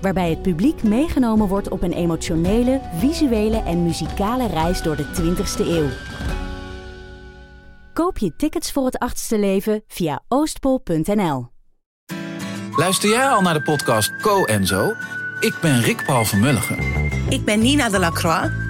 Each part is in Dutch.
Waarbij het publiek meegenomen wordt op een emotionele, visuele en muzikale reis door de 20ste eeuw. Koop je tickets voor het achtste leven via oostpol.nl. Luister jij al naar de podcast Co en Zo? Ik ben Rick Paul van Mulligen. Ik ben Nina de Lacroix.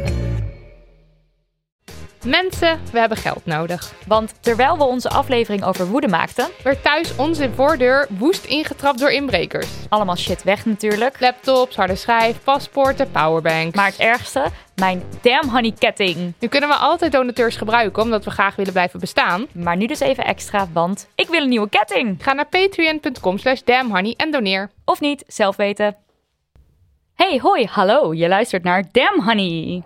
Mensen, we hebben geld nodig. Want terwijl we onze aflevering over woede maakten, werd thuis onze voordeur woest ingetrapt door inbrekers. allemaal shit weg natuurlijk. Laptops, harde schijf, paspoorten, powerbanks. Maar het ergste, mijn damn honey ketting. nu kunnen we altijd donateurs gebruiken omdat we graag willen blijven bestaan. Maar nu dus even extra, want ik wil een nieuwe ketting. Ga naar patreon.com slash damnhoney en doneer. Of niet, zelf weten. Hey, hoi, hallo. Je luistert naar Damn Honey.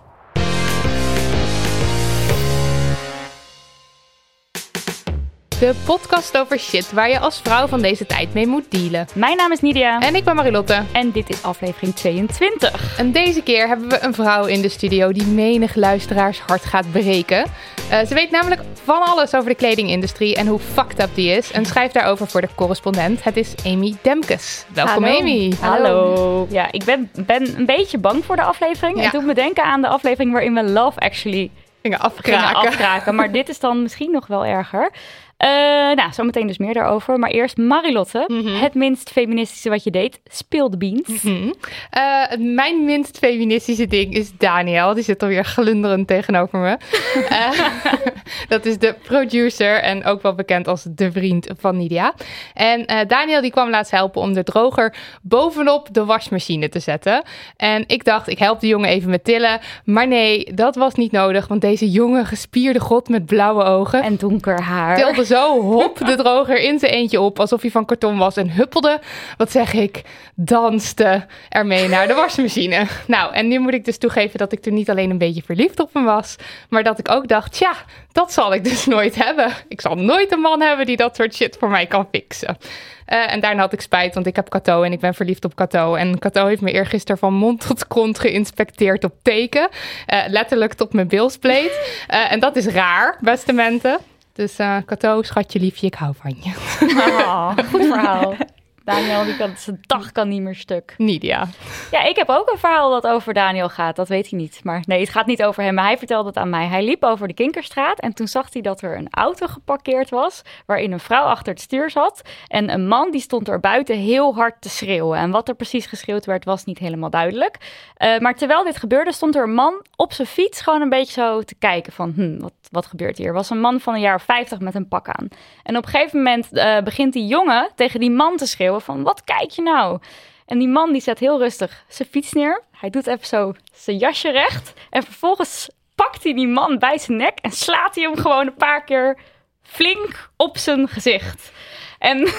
De podcast over shit waar je als vrouw van deze tijd mee moet dealen. Mijn naam is Nidia. En ik ben Marilotte. En dit is aflevering 22. En deze keer hebben we een vrouw in de studio die menig luisteraars hart gaat breken. Eh, ze weet namelijk van alles over de kledingindustrie en hoe fucked up die is. En schrijft daarover voor de correspondent. Het is Amy Demkes. Welkom Hallo. Amy. Hallo. Ja, ik ben, ben een beetje bang voor de aflevering. Ja. Het doet me denken aan de aflevering waarin we Love Actually Gingen afkraken. Maar dit is dan misschien nog wel erger. Eh, nou, zometeen dus meer daarover. Maar eerst Marilotte. Mhm. Het minst feministische wat je deed. Speel de beans. Mhm. Eh, mijn minst feministische ding is Daniel. Die zit alweer glunderend tegenover me. Eh, dat is de producer en ook wel bekend als de vriend van Nidia. En Daniel die kwam laatst helpen om de droger bovenop de wasmachine te zetten. En ik dacht, ik help de jongen even met tillen. Maar nee, dat was niet nodig. Want deze jonge gespierde god met blauwe ogen... En donker haar. tilde zo hop de droger in zijn eentje op alsof hij van karton was en huppelde, wat zeg ik, danste ermee naar de wasmachine. Nou, en nu moet ik dus toegeven dat ik toen niet alleen een beetje verliefd op hem was, maar dat ik ook dacht, ja, dat zal ik dus nooit hebben. Ik zal nooit een man hebben die dat soort shit voor mij kan fixen. Eh, en daarna had ik spijt, want ik heb Cato en ik ben verliefd op Cato. En Cato heeft me eergisteren van mond tot kont geïnspecteerd op teken. Eh, letterlijk tot mijn bilspleet. Eh, en dat is raar, beste mensen. Dus eh Cato, schatje liefje, ik hou van je. Ah, goed verhaal. Daniel, die kan, zijn dag kan niet meer stuk. Nidia. Ja, ik heb ook een verhaal dat over Daniel gaat. Dat weet hij niet. Maar nee, het gaat niet over hem. Maar hij vertelde het aan mij. Hij liep over de Kinkerstraat en toen zag hij dat er een auto geparkeerd was... waarin een vrouw achter het stuur zat. En een man die stond er buiten heel hard te schreeuwen. En wat er precies geschreeuwd werd, was niet helemaal duidelijk. Eh, maar terwijl dit gebeurde, stond er een man op zijn fiets... gewoon een beetje zo te kijken van, hm, wat, wat gebeurt hier? Er was een man van een jaar of 50 met een pak aan. En op een gegeven moment eh, begint die jongen tegen die man te schreeuwen van... wat kijk je nou? En die man die zet heel rustig zijn fiets neer. Hij doet even zo zijn jasje recht. En vervolgens pakt hij die man bij zijn nek en slaat hij hem gewoon een paar keer flink op zijn gezicht. En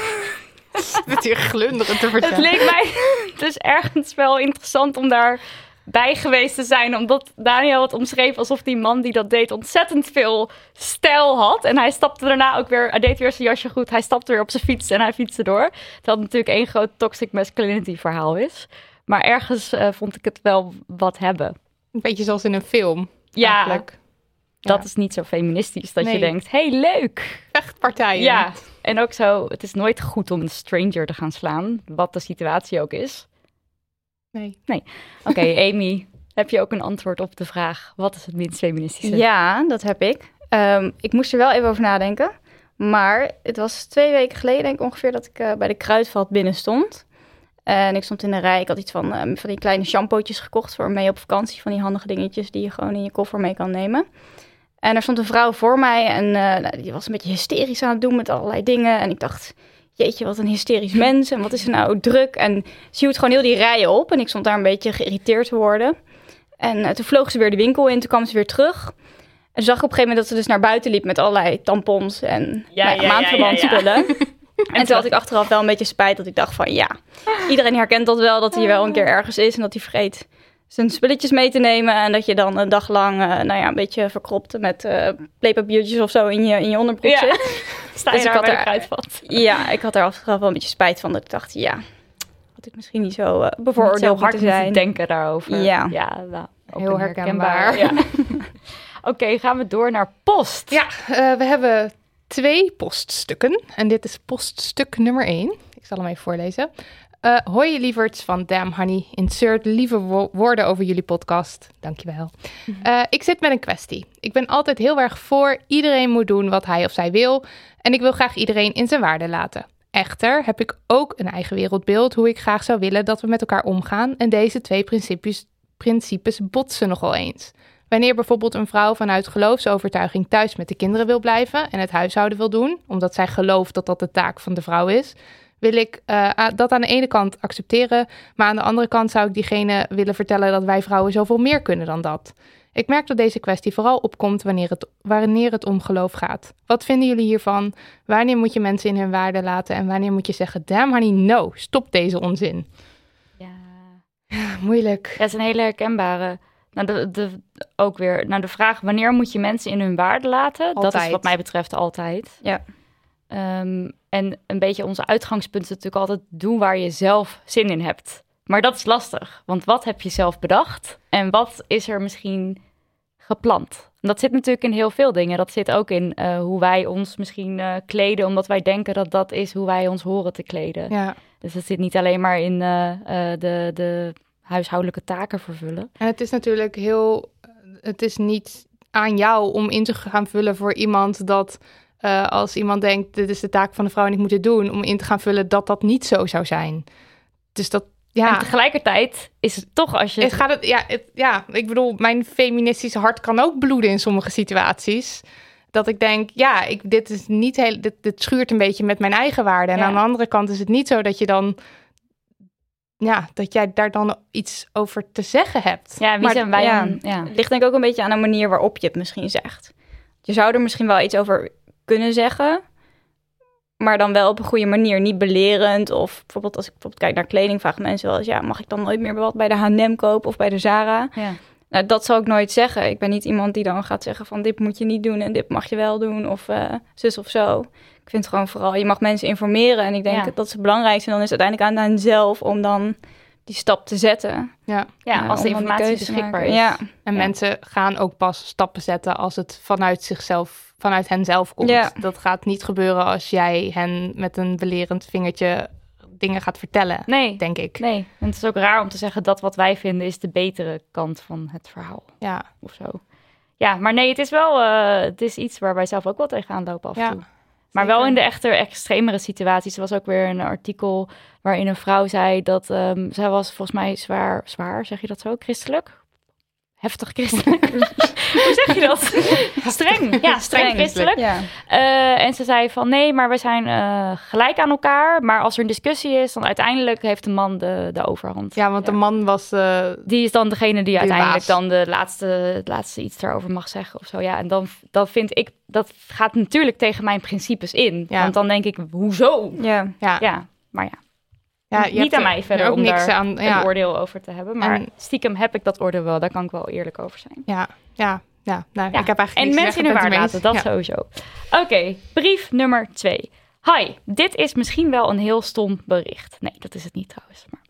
Het hier glunderen te het vertellen. leek mij dus ergens wel interessant om daar bij geweest te zijn. Omdat Daniel het omschreef alsof die man die dat deed ontzettend veel stijl had. En hij stapte daarna ook weer, hij deed weer zijn jasje goed. Hij stapte weer op zijn fiets en hij fietste door. Dat natuurlijk één groot toxic masculinity verhaal is. Maar ergens eh, vond ik het wel wat hebben. Een beetje zoals in een film. Ja, eigenlijk. dat Ja. is niet zo feministisch dat je denkt, hey leuk. Vechtpartijen. Ja, en ook zo, het is nooit goed om een stranger te gaan slaan. Wat de situatie ook is. Nee. Oké, Amy, heb je ook een antwoord op de vraag: wat is het minst feministische? Ja, dat heb ik. Ehm, ik moest er wel even over nadenken. Maar het was twee weken geleden, denk ik ongeveer, dat ik eh, bij de kruidvat binnen stond. En ik stond in de rij. Ik had iets van, ehm, van die kleine shampootjes gekocht voor mee op vakantie. Van die handige dingetjes die je gewoon in je koffer mee kan nemen. En er stond een vrouw voor mij en eh, die was een beetje hysterisch aan het doen met allerlei dingen. En ik dacht, jeetje, wat een hysterisch mens en wat is er nou druk. En ze hield gewoon heel die rijen op en ik stond daar een beetje geïrriteerd te worden. En eh, toen vloog ze weer de winkel in, toen kwam ze weer terug. En zag ik op een gegeven moment dat ze dus naar buiten liep met allerlei tampons en Ja, nou ja, ja, maandverbandspullen. En toen had ik achteraf wel een beetje spijt dat ik dacht van ja, iedereen herkent dat wel, dat hij wel een keer ergens is en dat hij vergeet zijn spulletjes mee te nemen. En dat je dan een dag lang, eh, nou ja, een beetje verkropt met eh playpapiertjes of zo in je, in je onderbroek Ja. zit. Sta Dus je ik daar had bij de er-. Ja, ik had er achteraf wel een beetje spijt van dat ik dacht, ja, had ik misschien niet zo eh, zo bevooroordeeld hard moeten zijn. denken daarover. Ja. ja nou, Heel herkenbaar. Ja. Oké, gaan we door naar post. Ja, eh, we hebben twee poststukken. En dit is poststuk nummer één. Ik zal hem even voorlezen. Eh hoi lieverds van Damn Honey. Insert lieve wo- woorden over jullie podcast. Dankjewel. Eh ik zit met een kwestie. Ik ben altijd heel erg voor iedereen moet doen wat hij of zij wil. En ik wil graag iedereen in zijn waarde laten. Echter heb ik ook een eigen wereldbeeld hoe ik graag zou willen dat we met elkaar omgaan. En deze twee principes, principes botsen nogal eens. Wanneer bijvoorbeeld een vrouw vanuit geloofsovertuiging thuis met de kinderen wil blijven en het huishouden wil doen, omdat zij gelooft dat dat de taak van de vrouw is, wil ik eh, dat aan de ene kant accepteren, maar aan de andere kant zou ik diegene willen vertellen dat wij vrouwen zoveel meer kunnen dan dat. Ik merk dat deze kwestie vooral opkomt wanneer het, wanneer het om geloof gaat. Wat vinden jullie hiervan? Wanneer moet je mensen in hun waarde laten en wanneer moet je zeggen, damn honey, no, stop deze onzin. Ja. Moeilijk. Ja, het is een hele herkenbare. Nou, de, de, ook weer, nou, de vraag wanneer moet je mensen in hun waarde laten? Dat is wat mij betreft altijd. Ja. Ehm, en een beetje onze uitgangspunt is natuurlijk altijd doen waar je zelf zin in hebt. Maar dat is lastig, want wat heb je zelf bedacht en wat is er misschien gepland? En dat zit natuurlijk in heel veel dingen. Dat zit ook in eh, hoe wij ons misschien eh, kleden, omdat wij denken dat dat is hoe wij ons horen te kleden. Ja. Dus het zit niet alleen maar in eh, de, de huishoudelijke taken vervullen. En het is natuurlijk heel. Het is niet aan jou om in te gaan vullen voor iemand dat. Eh, als iemand denkt, dit is de taak van de vrouw en ik moet dit doen, om in te gaan vullen dat dat niet zo zou zijn. Dus dat, ja. En tegelijkertijd is het toch als je... Het gaat het, ja, het, ja, ik bedoel, mijn feministische hart kan ook bloeden in sommige situaties. Dat ik denk, ja, ik, dit is niet heel, dit, dit schuurt een beetje met mijn eigen waarde. En Ja. aan de andere kant is het niet zo dat je dan, ja, dat jij daar dan iets over te zeggen hebt. ja, wie Maar- zijn wij ja. aan- Ja. Het ligt denk ik ook een beetje aan de manier waarop je het misschien zegt. Je zou er misschien wel iets over kunnen zeggen, maar dan wel op een goede manier, niet belerend. Of bijvoorbeeld als ik bijvoorbeeld kijk naar kleding, vragen mensen wel eens, ja, mag ik dan nooit meer wat bij de H&M kopen of bij de Zara? Ja. Nou, dat zou ik nooit zeggen. Ik ben niet iemand die dan gaat zeggen van dit moet je niet doen en dit mag je wel doen of eh, zus of zo. Ik vind gewoon vooral, je mag mensen informeren en ik denk Ja. dat is het belangrijkste. En dan is het uiteindelijk aan hen zelf om dan die stap te zetten. Ja. ja, als de informatie beschikbaar is. Ja. En Ja. mensen gaan ook pas stappen zetten als het vanuit zichzelf, vanuit hen zelf komt. Ja. Dat gaat niet gebeuren als jij hen met een belerend vingertje dingen gaat vertellen, Nee, denk ik. nee. En het is ook raar om te zeggen dat wat wij vinden is de betere kant van het verhaal Ja. of zo. Ja, maar nee, het is wel eh, het is iets waar wij zelf ook wel tegenaan lopen af en Ja, toe. Maar wel in de echte extremere situaties. Er was ook weer een artikel waarin een vrouw zei dat ehm, zij was volgens mij zwaar, zwaar, zeg je dat zo, christelijk? Heftig christelijk. Hoe zeg je dat? streng. Ja, streng christelijk. Ja. Eh, en ze zei van nee, maar we zijn eh, gelijk aan elkaar. Maar als er een discussie is, dan uiteindelijk heeft de man de, de overhand. Ja, want de man was... eh, Die is dan degene die uiteindelijk baas. dan de laatste, het laatste iets daarover mag zeggen of zo. Ja, en dan, dan vind ik, dat gaat natuurlijk tegen mijn principes in. Ja. Want dan denk ik, hoezo? Ja. ja, Ja, maar ja, ja, niet aan mij verder er om niks daar aan. Ja, een oordeel over te hebben. Maar En- stiekem heb ik dat oordeel wel, daar kan ik wel eerlijk over zijn. ja, ja, ja. Nou, Ja, ik heb eigenlijk En mensen in hun ben waar het ermee laten, eens. dat sowieso. Oké, brief nummer twee. Hi, dit is misschien wel een heel stom bericht. Nee, dat is het niet trouwens. Maar.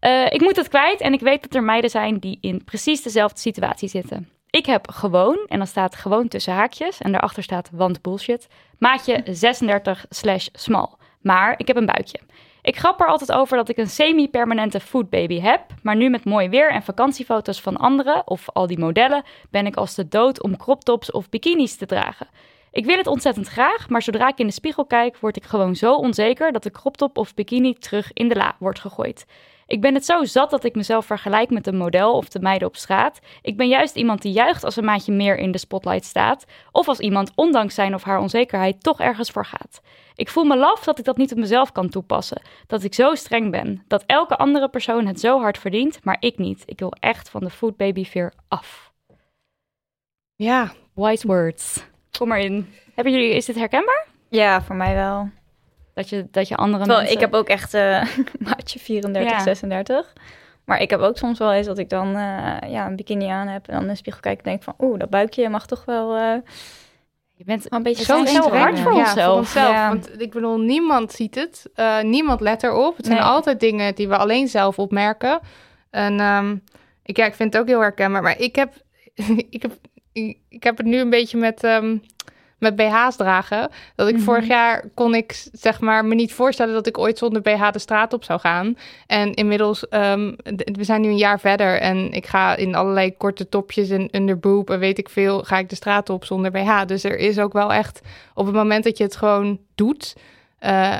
Eh, ik moet het kwijt en ik weet dat er meiden zijn die in precies dezelfde situatie zitten. Ik heb gewoon, en dan staat gewoon tussen haakjes en daarachter staat want bullshit, maatje 36 slash small. Maar ik heb een buikje. Ik grap er altijd over dat ik een semi-permanente foodbaby heb, maar nu met mooi weer en vakantiefoto's van anderen, of al die modellen, ben ik als de dood om crop tops of bikinis te dragen. Ik wil het ontzettend graag, maar zodra ik in de spiegel kijk, word ik gewoon zo onzeker dat de croptop of bikini terug in de la wordt gegooid. Ik ben het zo zat dat ik mezelf vergelijk met een model of de meiden op straat. Ik ben juist iemand die juicht als een maatje meer in de spotlight staat. Of als iemand, ondanks zijn of haar onzekerheid, toch ergens voor gaat. Ik voel me laf dat ik dat niet op mezelf kan toepassen. Dat ik zo streng ben. Dat elke andere persoon het zo hard verdient, maar ik niet. Ik wil echt van de food baby fear af. Ja, Wise words. Kom maar in. Hebben jullie, is dit herkenbaar? Ja, voor mij wel. Dat je, dat je andere Terwijl, mensen... ik heb ook echt eh maatje 34, Ja. 36. Maar ik heb ook soms wel eens dat ik dan eh, ja, een bikini aan heb en dan in de spiegel kijk en denk van, oeh, dat buikje mag toch wel eh, Je bent een beetje Zo hard voor ja, onszelf. Voor onszelf. Ja. Want ik bedoel, niemand ziet het. Eh, niemand let erop. Het zijn Nee. altijd dingen die we alleen zelf opmerken. En ehm, ik, ja, ik vind het ook heel herkenbaar. Maar ik heb, ik heb, ik, ik heb het nu een beetje met, ehm, met BH's dragen. Dat ik Mhm. vorig jaar kon ik zeg maar me niet voorstellen dat ik ooit zonder BH de straat op zou gaan. En inmiddels, ehm, we zijn nu een jaar verder en ik ga in allerlei korte topjes en underboob en weet ik veel, ga ik de straat op zonder BH. Dus er is ook wel echt, op het moment dat je het gewoon doet, eh,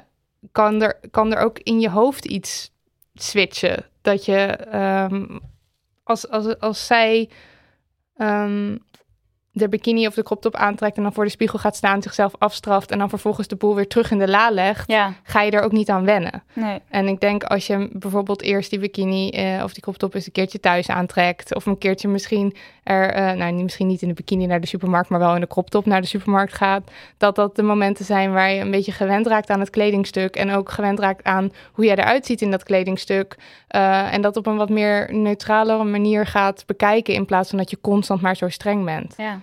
kan, er, kan er ook in je hoofd iets switchen. Dat je, ehm, als, als, als zij ehm, de bikini of de crop top aantrekt en dan voor de spiegel gaat staan, zichzelf afstraft en dan vervolgens de boel weer terug in de la legt, Ja, ga je er ook niet aan wennen. Nee. En ik denk als je bijvoorbeeld eerst die bikini eh, of die crop top eens een keertje thuis aantrekt, of een keertje misschien er, eh, nou niet- misschien niet in de bikini naar de supermarkt, maar wel in de crop top naar de supermarkt gaat, dat dat de momenten zijn waar je een beetje gewend raakt aan het kledingstuk en ook gewend raakt aan hoe jij eruit ziet in dat kledingstuk. Eh, en dat op een wat meer neutralere manier gaat bekijken in plaats van dat je constant maar zo streng bent. ja.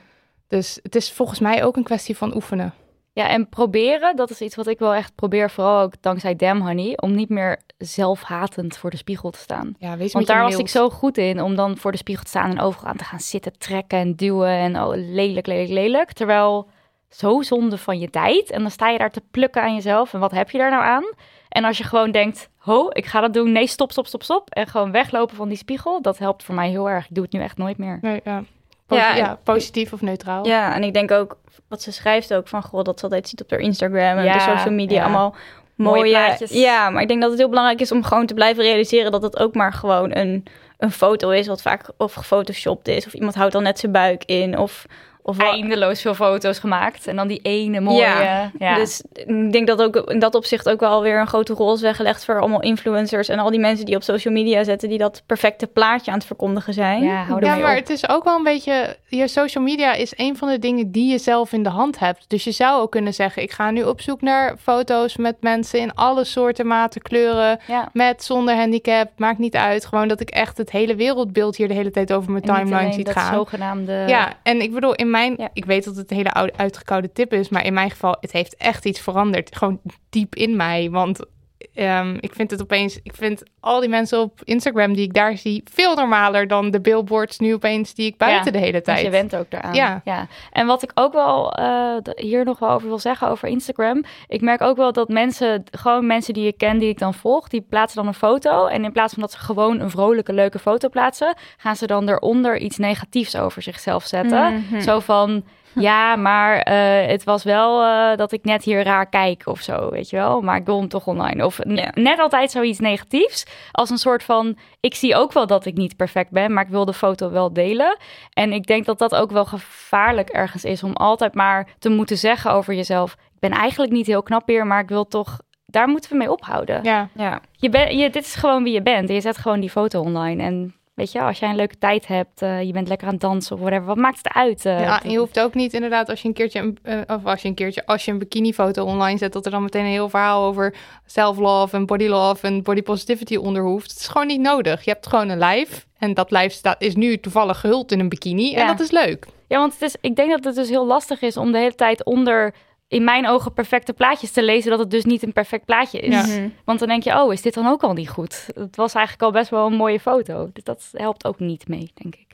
Dus het is volgens mij ook een kwestie van oefenen. Ja, en proberen, dat is iets wat ik wel echt probeer, vooral ook dankzij Damn Honey, om niet meer zelfhatend voor de spiegel te staan. Ja, wees Want daar was ik zo goed in, om dan voor de spiegel te staan en overal aan te gaan zitten, trekken en duwen en oh, lelijk, lelijk, lelijk. Terwijl, zo zonde van je tijd. En dan sta je daar te plukken aan jezelf en wat heb je daar nou aan? En als je gewoon denkt, ho, ik ga dat doen, nee, stop, stop, stop, stop. En gewoon weglopen van die spiegel, dat helpt voor mij heel erg. Ik doe het nu echt nooit meer. Nee, ja. Ja, positief of neutraal. Ja, en ik denk ook, wat ze schrijft ook van, goh, dat ze altijd ziet op haar Instagram en Ja, de social media ja. allemaal Mooie mooie, plaatjes. Ja, maar ik denk dat het heel belangrijk is om gewoon te blijven realiseren dat het ook maar gewoon een, een foto is, wat vaak of gefotoshopt is, of iemand houdt al net zijn buik in, of... of Eindeloos veel foto's gemaakt en dan die ene mooie. Ja, ja. Dus ik denk dat ook in dat opzicht ook wel weer een grote rol is weggelegd voor allemaal influencers en al die mensen die op social media zetten die dat perfecte plaatje aan het verkondigen zijn. ja, maar op. het is ook wel een beetje... Je social media is een van de dingen die je zelf in de hand hebt. Dus je zou ook kunnen zeggen... ik ga nu op zoek naar foto's met mensen in alle soorten, maten, kleuren... Ja. met, zonder handicap, maakt niet uit. Gewoon dat ik echt het hele wereldbeeld hier de hele tijd over mijn En timeline ziet dat gaan. zogenaamde... Ja, en ik bedoel, in mijn... Ja. Ik weet dat het een hele oude, uitgekoude tip is... maar in mijn geval, het heeft echt iets veranderd. Gewoon diep in mij, want... ehm, ik vind het opeens, ik vind al die mensen op Instagram die ik daar zie veel normaler dan de billboards nu opeens die ik buiten Ja, de hele tijd. je went ook daaraan. Ja. En wat ik ook wel eh, hier nog wel over wil zeggen over Instagram. Ik merk ook wel dat mensen, gewoon mensen die ik ken, die ik dan volg, die plaatsen dan een foto. En in plaats van dat ze gewoon een vrolijke, leuke foto plaatsen, gaan ze dan eronder iets negatiefs over zichzelf zetten. Mhm. Zo van. Ja, maar eh, het was wel eh, dat ik net hier raar kijk of zo, weet je wel. Maar ik wil hem toch online. Of Ja. net altijd zoiets negatiefs. Als een soort van, ik zie ook wel dat ik niet perfect ben, maar ik wil de foto wel delen. En ik denk dat dat ook wel gevaarlijk ergens is om altijd maar te moeten zeggen over jezelf. Ik ben eigenlijk niet heel knap hier, maar ik wil toch. Daar moeten we mee ophouden. Ja, Ja. Je ben, je, dit is gewoon wie je bent. En je zet gewoon die foto online. En weet je, als jij een leuke tijd hebt, eh, je bent lekker aan het dansen of whatever, wat maakt het uit? eh? ja, je hoeft ook niet inderdaad als je een keertje, een, eh, of als je een keertje, als je een bikinifoto online zet, dat er dan meteen een heel verhaal over self-love en body love en body positivity onder hoeft. Het is gewoon niet nodig. Je hebt gewoon een lijf en dat lijf staat, is nu toevallig gehuld in een bikini en dat is leuk. Ja, want het is, ik denk dat het dus heel lastig is om de hele tijd onder, in mijn ogen, perfecte plaatjes te lezen, dat het dus niet een perfect plaatje is. Ja. Mhm. Want dan denk je, oh, is dit dan ook al niet goed? Het was eigenlijk al best wel een mooie foto. Dus dat helpt ook niet mee, denk ik.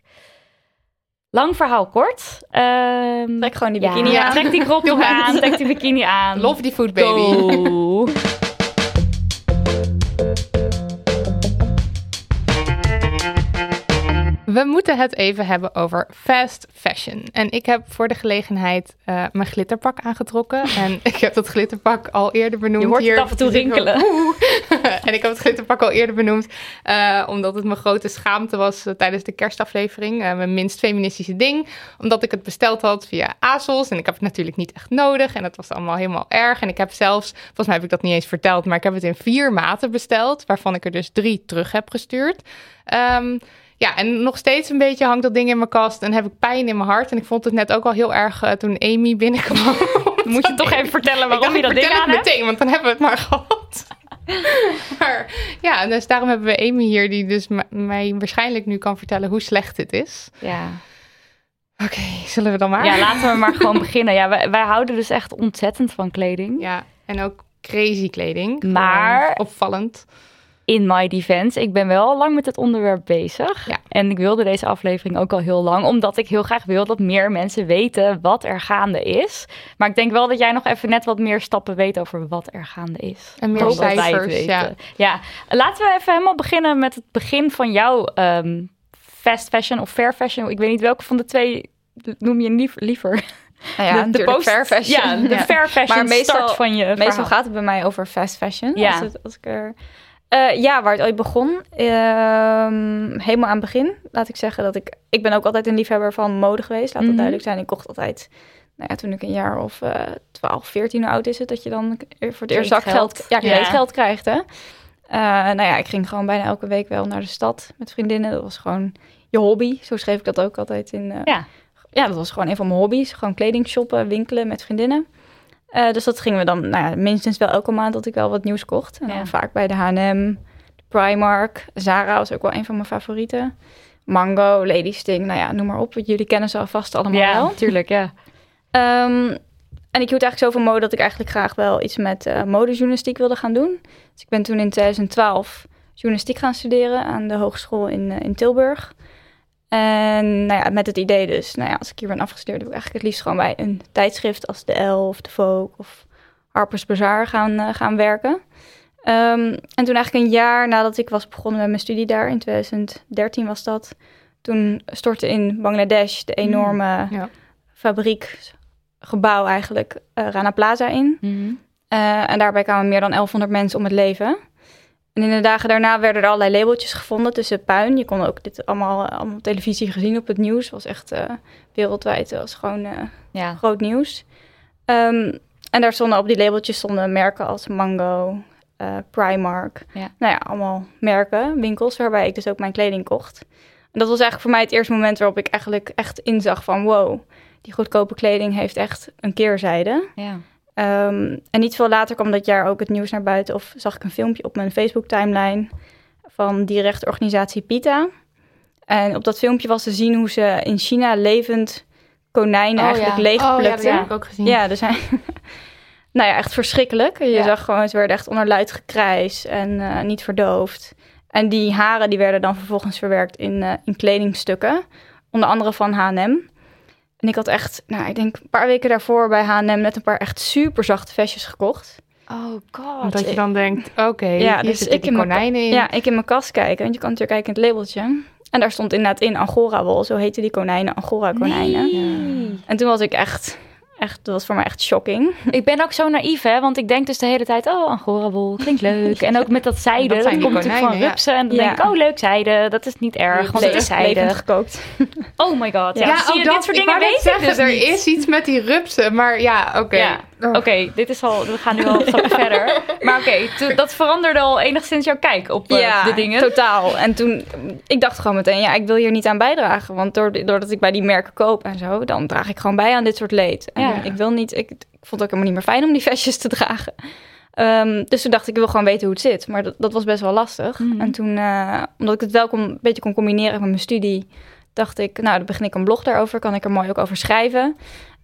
Lang verhaal kort. Ehm, Trek gewoon die ja, bikini aan. Trek die crop top aan, trek die bikini aan. Love die food baby. We moeten het even hebben over fast fashion. En ik heb voor de gelegenheid uh, mijn glitterpak aangetrokken. En ik heb dat glitterpak al eerder benoemd. Je hoort hier. het af en toe rinkelen. en ik heb het glitterpak al eerder benoemd. Uh, omdat het mijn grote schaamte was uh, tijdens de kerstaflevering. mijn minst feministische ding. Omdat ik het besteld had via ASOS. En ik heb het natuurlijk niet echt nodig. En het was allemaal helemaal erg. En ik heb zelfs, volgens mij heb ik dat niet eens verteld. Maar ik heb het in vier maten besteld. Waarvan ik er dus drie terug heb gestuurd. Um, ja, en nog steeds een beetje hangt dat ding in mijn kast en heb ik pijn in mijn hart. En ik vond het net ook al heel erg uh, toen Amy binnenkwam. Moet je toch even vertellen waarom je dat ding aan hebt? meteen, want dan hebben we het maar gehad. maar ja, dus daarom hebben we Amy hier, die dus mij waarschijnlijk nu kan vertellen hoe slecht dit is. Ja. Oké, okay, zullen we dan maar? Ja, laten we maar gewoon beginnen. Ja, wij, wij houden dus echt ontzettend van kleding. Ja, en ook crazy kleding. Maar opvallend in my defense, ik ben wel lang met het onderwerp bezig. Ja. En ik wilde deze aflevering ook al heel lang, omdat ik heel graag wil dat meer mensen weten wat er gaande is. Maar ik denk wel dat jij nog even net wat meer stappen weet over wat er gaande is. En meer cijfers, ja. ja. Laten we even helemaal beginnen met het begin van jouw um, fast fashion of fair fashion. Ik weet niet welke van de twee noem je liever. Nou ja, de, de post, fair fashion. Ja, de fair fashion maar meestal, start van je Meestal verhaal. gaat het bij mij over fast fashion. Ja. Als, het, als ik er uh, ja, waar het ooit begon. Uh, helemaal aan het begin. Laat ik zeggen dat ik... Ik ben ook altijd een liefhebber van mode geweest. Laat dat Mhm. duidelijk zijn. Ik kocht altijd... Nou ja, toen ik een jaar of uh, 12, 14 oud is het... dat je dan voor het eerst zakgeld... Ja, ja. krijgt, hè. Uh, nou ja, ik ging gewoon bijna elke week wel naar de stad met vriendinnen. Dat was gewoon je hobby. Zo schreef ik dat ook altijd in... Uh, ja. ja, dat was gewoon een van mijn hobby's. Gewoon kleding shoppen, winkelen met vriendinnen. Uh, dus dat gingen we dan nou ja, minstens wel elke maand dat ik wel wat nieuws kocht. En dan Ja. vaak bij de H&M, Primark. Zara was ook wel een van mijn favorieten. Mango, Lady Sting, nou ja, noem maar op. Jullie kennen ze alvast allemaal Ja, wel. natuurlijk, ja. Ehm, en ik hield eigenlijk zoveel mode dat ik eigenlijk graag wel iets met uh, modejournalistiek wilde gaan doen. Dus ik ben toen in 2012 journalistiek gaan studeren aan de hogeschool in, uh, in Tilburg. En nou ja, met het idee dus, nou ja, als ik hier ben afgestudeerd, wil ik eigenlijk het liefst gewoon bij een tijdschrift als de Elle of de Vogue of Harper's Bazaar gaan, uh, gaan werken. Um, en toen eigenlijk een jaar nadat ik was begonnen met mijn studie daar, in 2013 was dat, toen stortte in Bangladesh de enorme Mm, ja. fabriek, gebouw eigenlijk, uh, Rana Plaza in. Mhm. Uh, en daarbij kwamen meer dan 1100 mensen om het leven. En in de dagen daarna werden er allerlei labeltjes gevonden tussen puin. Je kon ook dit allemaal, allemaal op televisie gezien op het nieuws. Het was echt uh, wereldwijd, was gewoon uh, Ja. groot nieuws. Um, en daar stonden op die labeltjes stonden merken als Mango, uh, Primark. Ja. Nou ja, allemaal merken, winkels waarbij ik dus ook mijn kleding kocht. En dat was eigenlijk voor mij het eerste moment waarop ik eigenlijk echt inzag van wow, die goedkope kleding heeft echt een keerzijde. Ja. Um, en niet veel later kwam dat jaar ook het nieuws naar buiten. Of zag ik een filmpje op mijn Facebook-timeline van die rechtorganisatie PITA. En op dat filmpje was te zien hoe ze in China levend konijnen Oh, eigenlijk ja. leegplukten. Oh, ja, dat heb ik ook gezien. Ja, er zijn... nou ja, echt verschrikkelijk. Je Ja. zag gewoon, ze werden echt onderluid gekrijs en uh, niet verdoofd. En die haren die werden dan vervolgens verwerkt in, uh, in kledingstukken. Onder andere van H&M. En ik had echt, nou, ik denk een paar weken daarvoor bij H&M net een paar echt super zachte vestjes gekocht. Oh god. Dat je dan denkt, oké, okay, Ja, hier dus ik in mijn konijnen in. Ja, ik in mijn kast kijken. Want je kan natuurlijk kijken in het labeltje. En daar stond inderdaad in Angora-wol. Zo heten die konijnen, Angora-konijnen. Nee. En toen was ik echt, echt, dat was voor mij echt shocking. Ik ben ook zo naïef, hè? Want ik denk dus de hele tijd, oh, angora-wol, klinkt leuk. En ook met dat zijde, Dat dat, komt natuurlijk van ja. rupsen. En dan Ja. denk ik, oh, leuk zijde, dat is niet erg, want het is zijde. gekookt. Oh my god, ja. Ja, zie je, ook dit soort dingen weet ik zeggen, dus Er is iets met die rupsen, maar ja, oké. Oh. oké, dit is al, we gaan nu al een stapje verder. Maar oké, dat veranderde al enigszins jouw kijk op eh, de dingen. totaal. En toen, ik dacht gewoon meteen, ja, ik wil hier niet aan bijdragen. Want door, doordat ik bij die merken koop en zo, dan draag ik gewoon bij aan dit soort leed. En Ja. ik wil niet, ik, ik vond het ook helemaal niet meer fijn om die vestjes te dragen. Ehm, dus toen dacht ik, ik wil gewoon weten hoe het zit. Maar dat, dat was best wel lastig. Mhm. En toen, eh, omdat ik het wel kon, een beetje kon combineren met mijn studie, dacht ik, nou, dan begin ik een blog daarover. Kan ik er mooi ook over schrijven.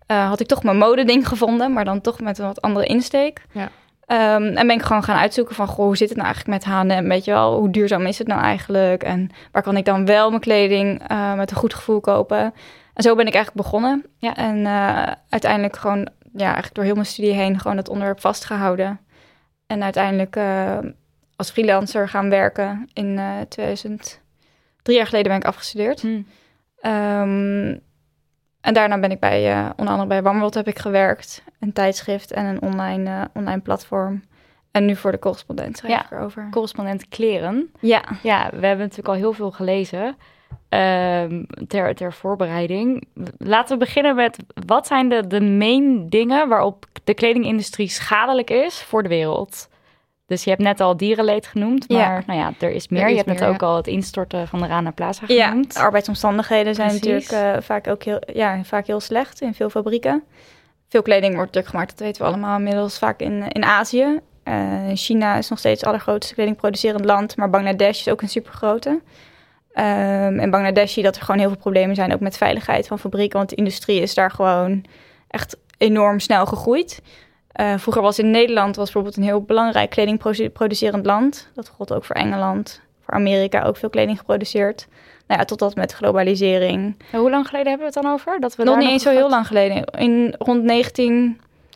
Eh, had ik toch mijn modeding gevonden, maar dan toch met een wat andere insteek. Ja. Ehm, en ben ik gewoon gaan uitzoeken van, goh, hoe zit het nou eigenlijk met H&M? Weet je wel, hoe duurzaam is het nou eigenlijk? En waar kan ik dan wel mijn kleding eh, met een goed gevoel kopen? En zo ben ik eigenlijk begonnen. Ja. En eh, uiteindelijk gewoon, ja, eigenlijk door heel mijn studie heen gewoon het onderwerp vastgehouden. En uiteindelijk als freelancer gaan werken in eh drie jaar geleden ben ik afgestudeerd. Hm. Ehm, en daarna ben ik bij, eh, onder andere bij Warmworld heb ik gewerkt. Een tijdschrift en een online, eh, online platform. En nu voor de correspondent schrijf Ja. ik erover. Correspondent kleren. Ja, Ja, we hebben natuurlijk al heel veel gelezen ehm, ter, ter voorbereiding. Laten we beginnen met wat zijn de, de main dingen waarop de kledingindustrie schadelijk is voor de wereld? Dus je hebt net al dierenleed genoemd, maar Ja. nou ja, er is meer. Er is je hebt net meer, ook al het instorten van de Rana Plaza ja genoemd. de arbeidsomstandigheden zijn Precies. natuurlijk eh, vaak ook heel, ja, vaak heel slecht in veel fabrieken. Veel kleding wordt natuurlijk gemaakt, dat weten we allemaal inmiddels, vaak in, in Azië. Eh, China is nog steeds het allergrootste kledingproducerend land, maar Bangladesh is ook een supergrote. Ehm en Bangladesh zie je dat er gewoon heel veel problemen zijn, ook met veiligheid van fabrieken, want de industrie is daar gewoon echt enorm snel gegroeid. Eh, vroeger was in Nederland was bijvoorbeeld een heel belangrijk kledingproducerend land. Dat gold ook voor Engeland, voor Amerika ook veel kleding geproduceerd. Nou ja, totdat met globalisering. En Hoe lang geleden hebben we het dan over? Dat we nog niet eens zo heel lang geleden. In rond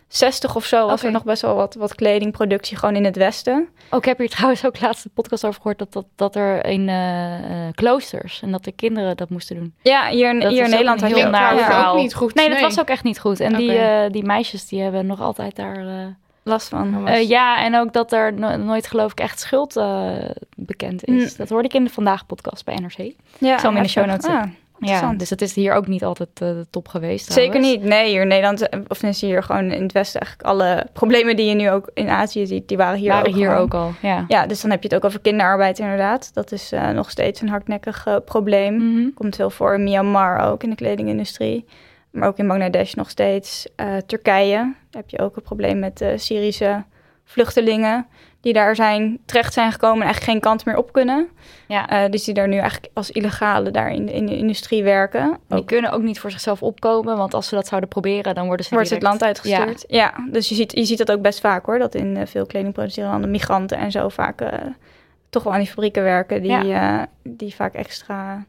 1960 of zo was er nog best wel wat, wat kledingproductie gewoon in het westen. Oh, ik heb hier trouwens ook laatst een podcast over gehoord dat, dat, dat er in eh, eh, kloosters en dat de kinderen dat moesten doen. Ja, hier, in- hier in ook Nederland had heel naar verhaal. ook niet goed. Nee, dat was ook echt niet goed. En die, eh, die meisjes die hebben nog altijd daar. eh, last van. Eh, ja, en ook dat er no- nooit geloof ik echt schuld eh, bekend is. Mm. Dat hoorde ik in de Vandaag podcast bij NRC. Ja, zal hem in de show notes Ah, Ja, dus het is hier ook niet altijd de top geweest. Zeker trouwens. niet. Nee, hier in Nederland, eh, of tenminste hier gewoon in het Westen, eigenlijk alle problemen die je nu ook in Azië ziet, die waren hier Waren ook hier gewoon. ook al. Ja. Ja, dus dan heb je het ook over kinderarbeid inderdaad. Dat is eh, nog steeds een hardnekkig probleem. Mhm. Komt veel voor in Myanmar ook, in de kledingindustrie. Maar ook in Bangladesh nog steeds. Turkije, daar heb je ook een probleem met Syrische vluchtelingen. Die daar zijn, terecht zijn gekomen en eigenlijk geen kant meer op kunnen. Ja. Eh, dus die daar nu eigenlijk als illegale daar in de, in de industrie werken. Die kunnen ook niet voor zichzelf opkomen, want als ze dat zouden proberen, dan worden ze wordt het land uitgestuurd. Ja, dus je ziet, je ziet dat ook best vaak hoor. Dat in eh, veel kledingproducerende landen migranten en zo vaak eh, toch wel aan die fabrieken werken. Die, die vaak extra...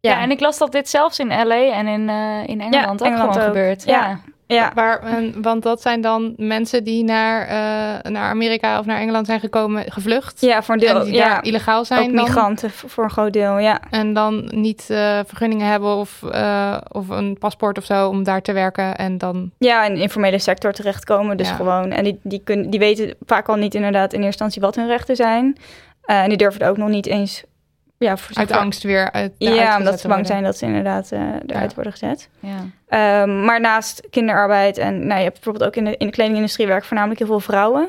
Ja. en ik las dat dit zelfs in LA en in, in Engeland ook Engeland gewoon ook. gebeurt. Ja. Ja. Waar, en- want dat zijn dan mensen die naar, eh, naar Amerika of naar Engeland zijn gekomen, gevlucht. ja voor een deel. en die ja, daar illegaal zijn. ook migranten voor een groot deel, ja. En dan niet eh, vergunningen hebben of, eh, of een paspoort of zo om daar te werken. En dan. Ja, in de informele sector terechtkomen. Dus Ja. gewoon, en die, die, kunnen, die weten vaak al niet inderdaad in eerste instantie wat hun rechten zijn. En die durven er ook nog niet eens... Ja, voor Uit angst weer uit eruit Ja, omdat ze bang zijn dat ze inderdaad eh, eruit Ja. worden gezet. Ja. Ehm, maar naast kinderarbeid en nou, je hebt bijvoorbeeld ook in de, in de kledingindustrie werken voornamelijk heel veel vrouwen.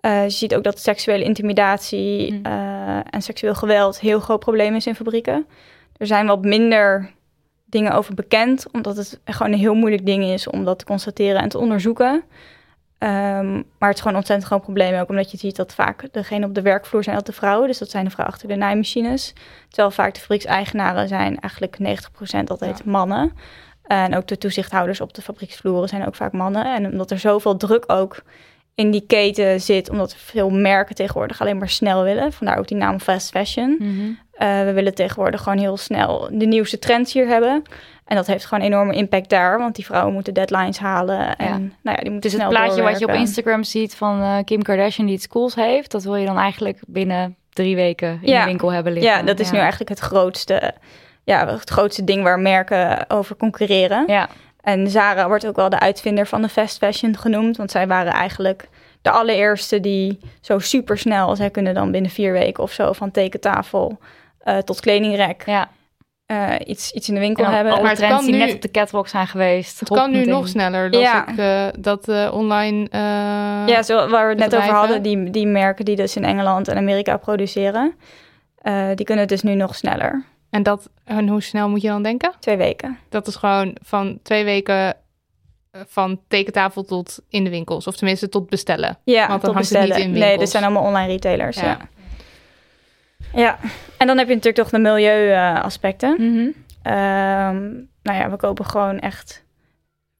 Eh, je ziet ook dat seksuele intimidatie Mm. eh, en seksueel geweld heel groot probleem is in fabrieken. Er zijn wat minder dingen over bekend, omdat het gewoon een heel moeilijk ding is om dat te constateren en te onderzoeken. Ehm, maar het is gewoon ontzettend groot probleem, ook omdat je ziet dat vaak degene op de werkvloer zijn altijd de vrouwen. Dus dat zijn de vrouwen achter de naaimachines. Terwijl vaak de fabriekseigenaren zijn eigenlijk 90% altijd mannen. En ook de toezichthouders op de fabrieksvloeren zijn ook vaak mannen. En omdat er zoveel druk ook in die keten zit, omdat veel merken tegenwoordig alleen maar snel willen. Vandaar ook die naam fast fashion. Mhm. Eh, we willen tegenwoordig gewoon heel snel de nieuwste trends hier hebben. En dat heeft gewoon enorme impact daar, want die vrouwen moeten deadlines halen. En Ja. nou ja, die moeten Het is het plaatje wat je op. Instagram ziet van eh, Kim Kardashian die het schools heeft. Dat wil je dan eigenlijk binnen drie weken in Ja. de winkel hebben liggen. Ja, dat is nu eigenlijk het grootste, ja, het grootste ding waar merken over concurreren. Ja, En Zara wordt ook wel de uitvinder van de fast fashion genoemd. Want zij waren eigenlijk de allereerste die zo super snel... zij kunnen dan binnen vier weken of zo van tekentafel eh, tot kledingrek... ja. eh, iets, iets in de winkel En dan hebben. alle Maar het trends kan die nu- net op de catwalk zijn geweest. Het Hop kan nu nog sneller. Dat, Ja. ik, eh, dat eh, online. eh, ja, zo, waar we het net over hadden. Die, die merken die dus in Engeland en Amerika produceren... eh, die kunnen het dus nu nog sneller. En, dat, en hoe snel moet je dan denken? Twee weken. Dat is gewoon van twee weken van tekentafel tot in de winkels. Of tenminste tot bestellen. Ja, Want dan tot hangt het niet bestellen. in Nee, dit zijn allemaal online retailers. Ja. Ja. Ja. En dan heb je natuurlijk toch de milieuaspecten. Mhm. Ehm, nou ja, we kopen gewoon echt...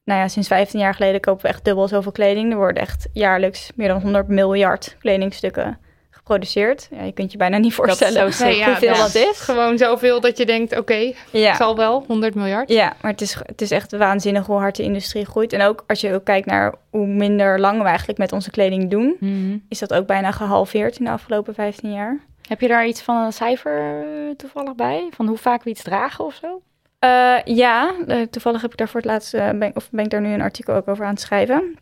Nou ja, sinds 15 jaar geleden kopen we echt dubbel zoveel kleding. Er worden echt jaarlijks meer dan 100 miljard kledingstukken geproduceerd. Ja, je kunt je bijna niet voorstellen Nee, ja, hoeveel dat dat is. Gewoon zoveel dat je denkt, oké, Ja. zal wel, 100 miljard. Ja, maar het is, het is echt waanzinnig hoe hard de industrie groeit. En ook als je ook kijkt naar hoe minder lang we eigenlijk met onze kleding doen... Mhm. is dat ook bijna gehalveerd in de afgelopen 15 jaar. Heb je daar iets van een cijfer eh, toevallig bij? Van hoe vaak we iets dragen of zo? Eh, ja, eh, toevallig heb ik daar voor het laatst, ben, of ben ik daar nu een artikel ook over aan het schrijven.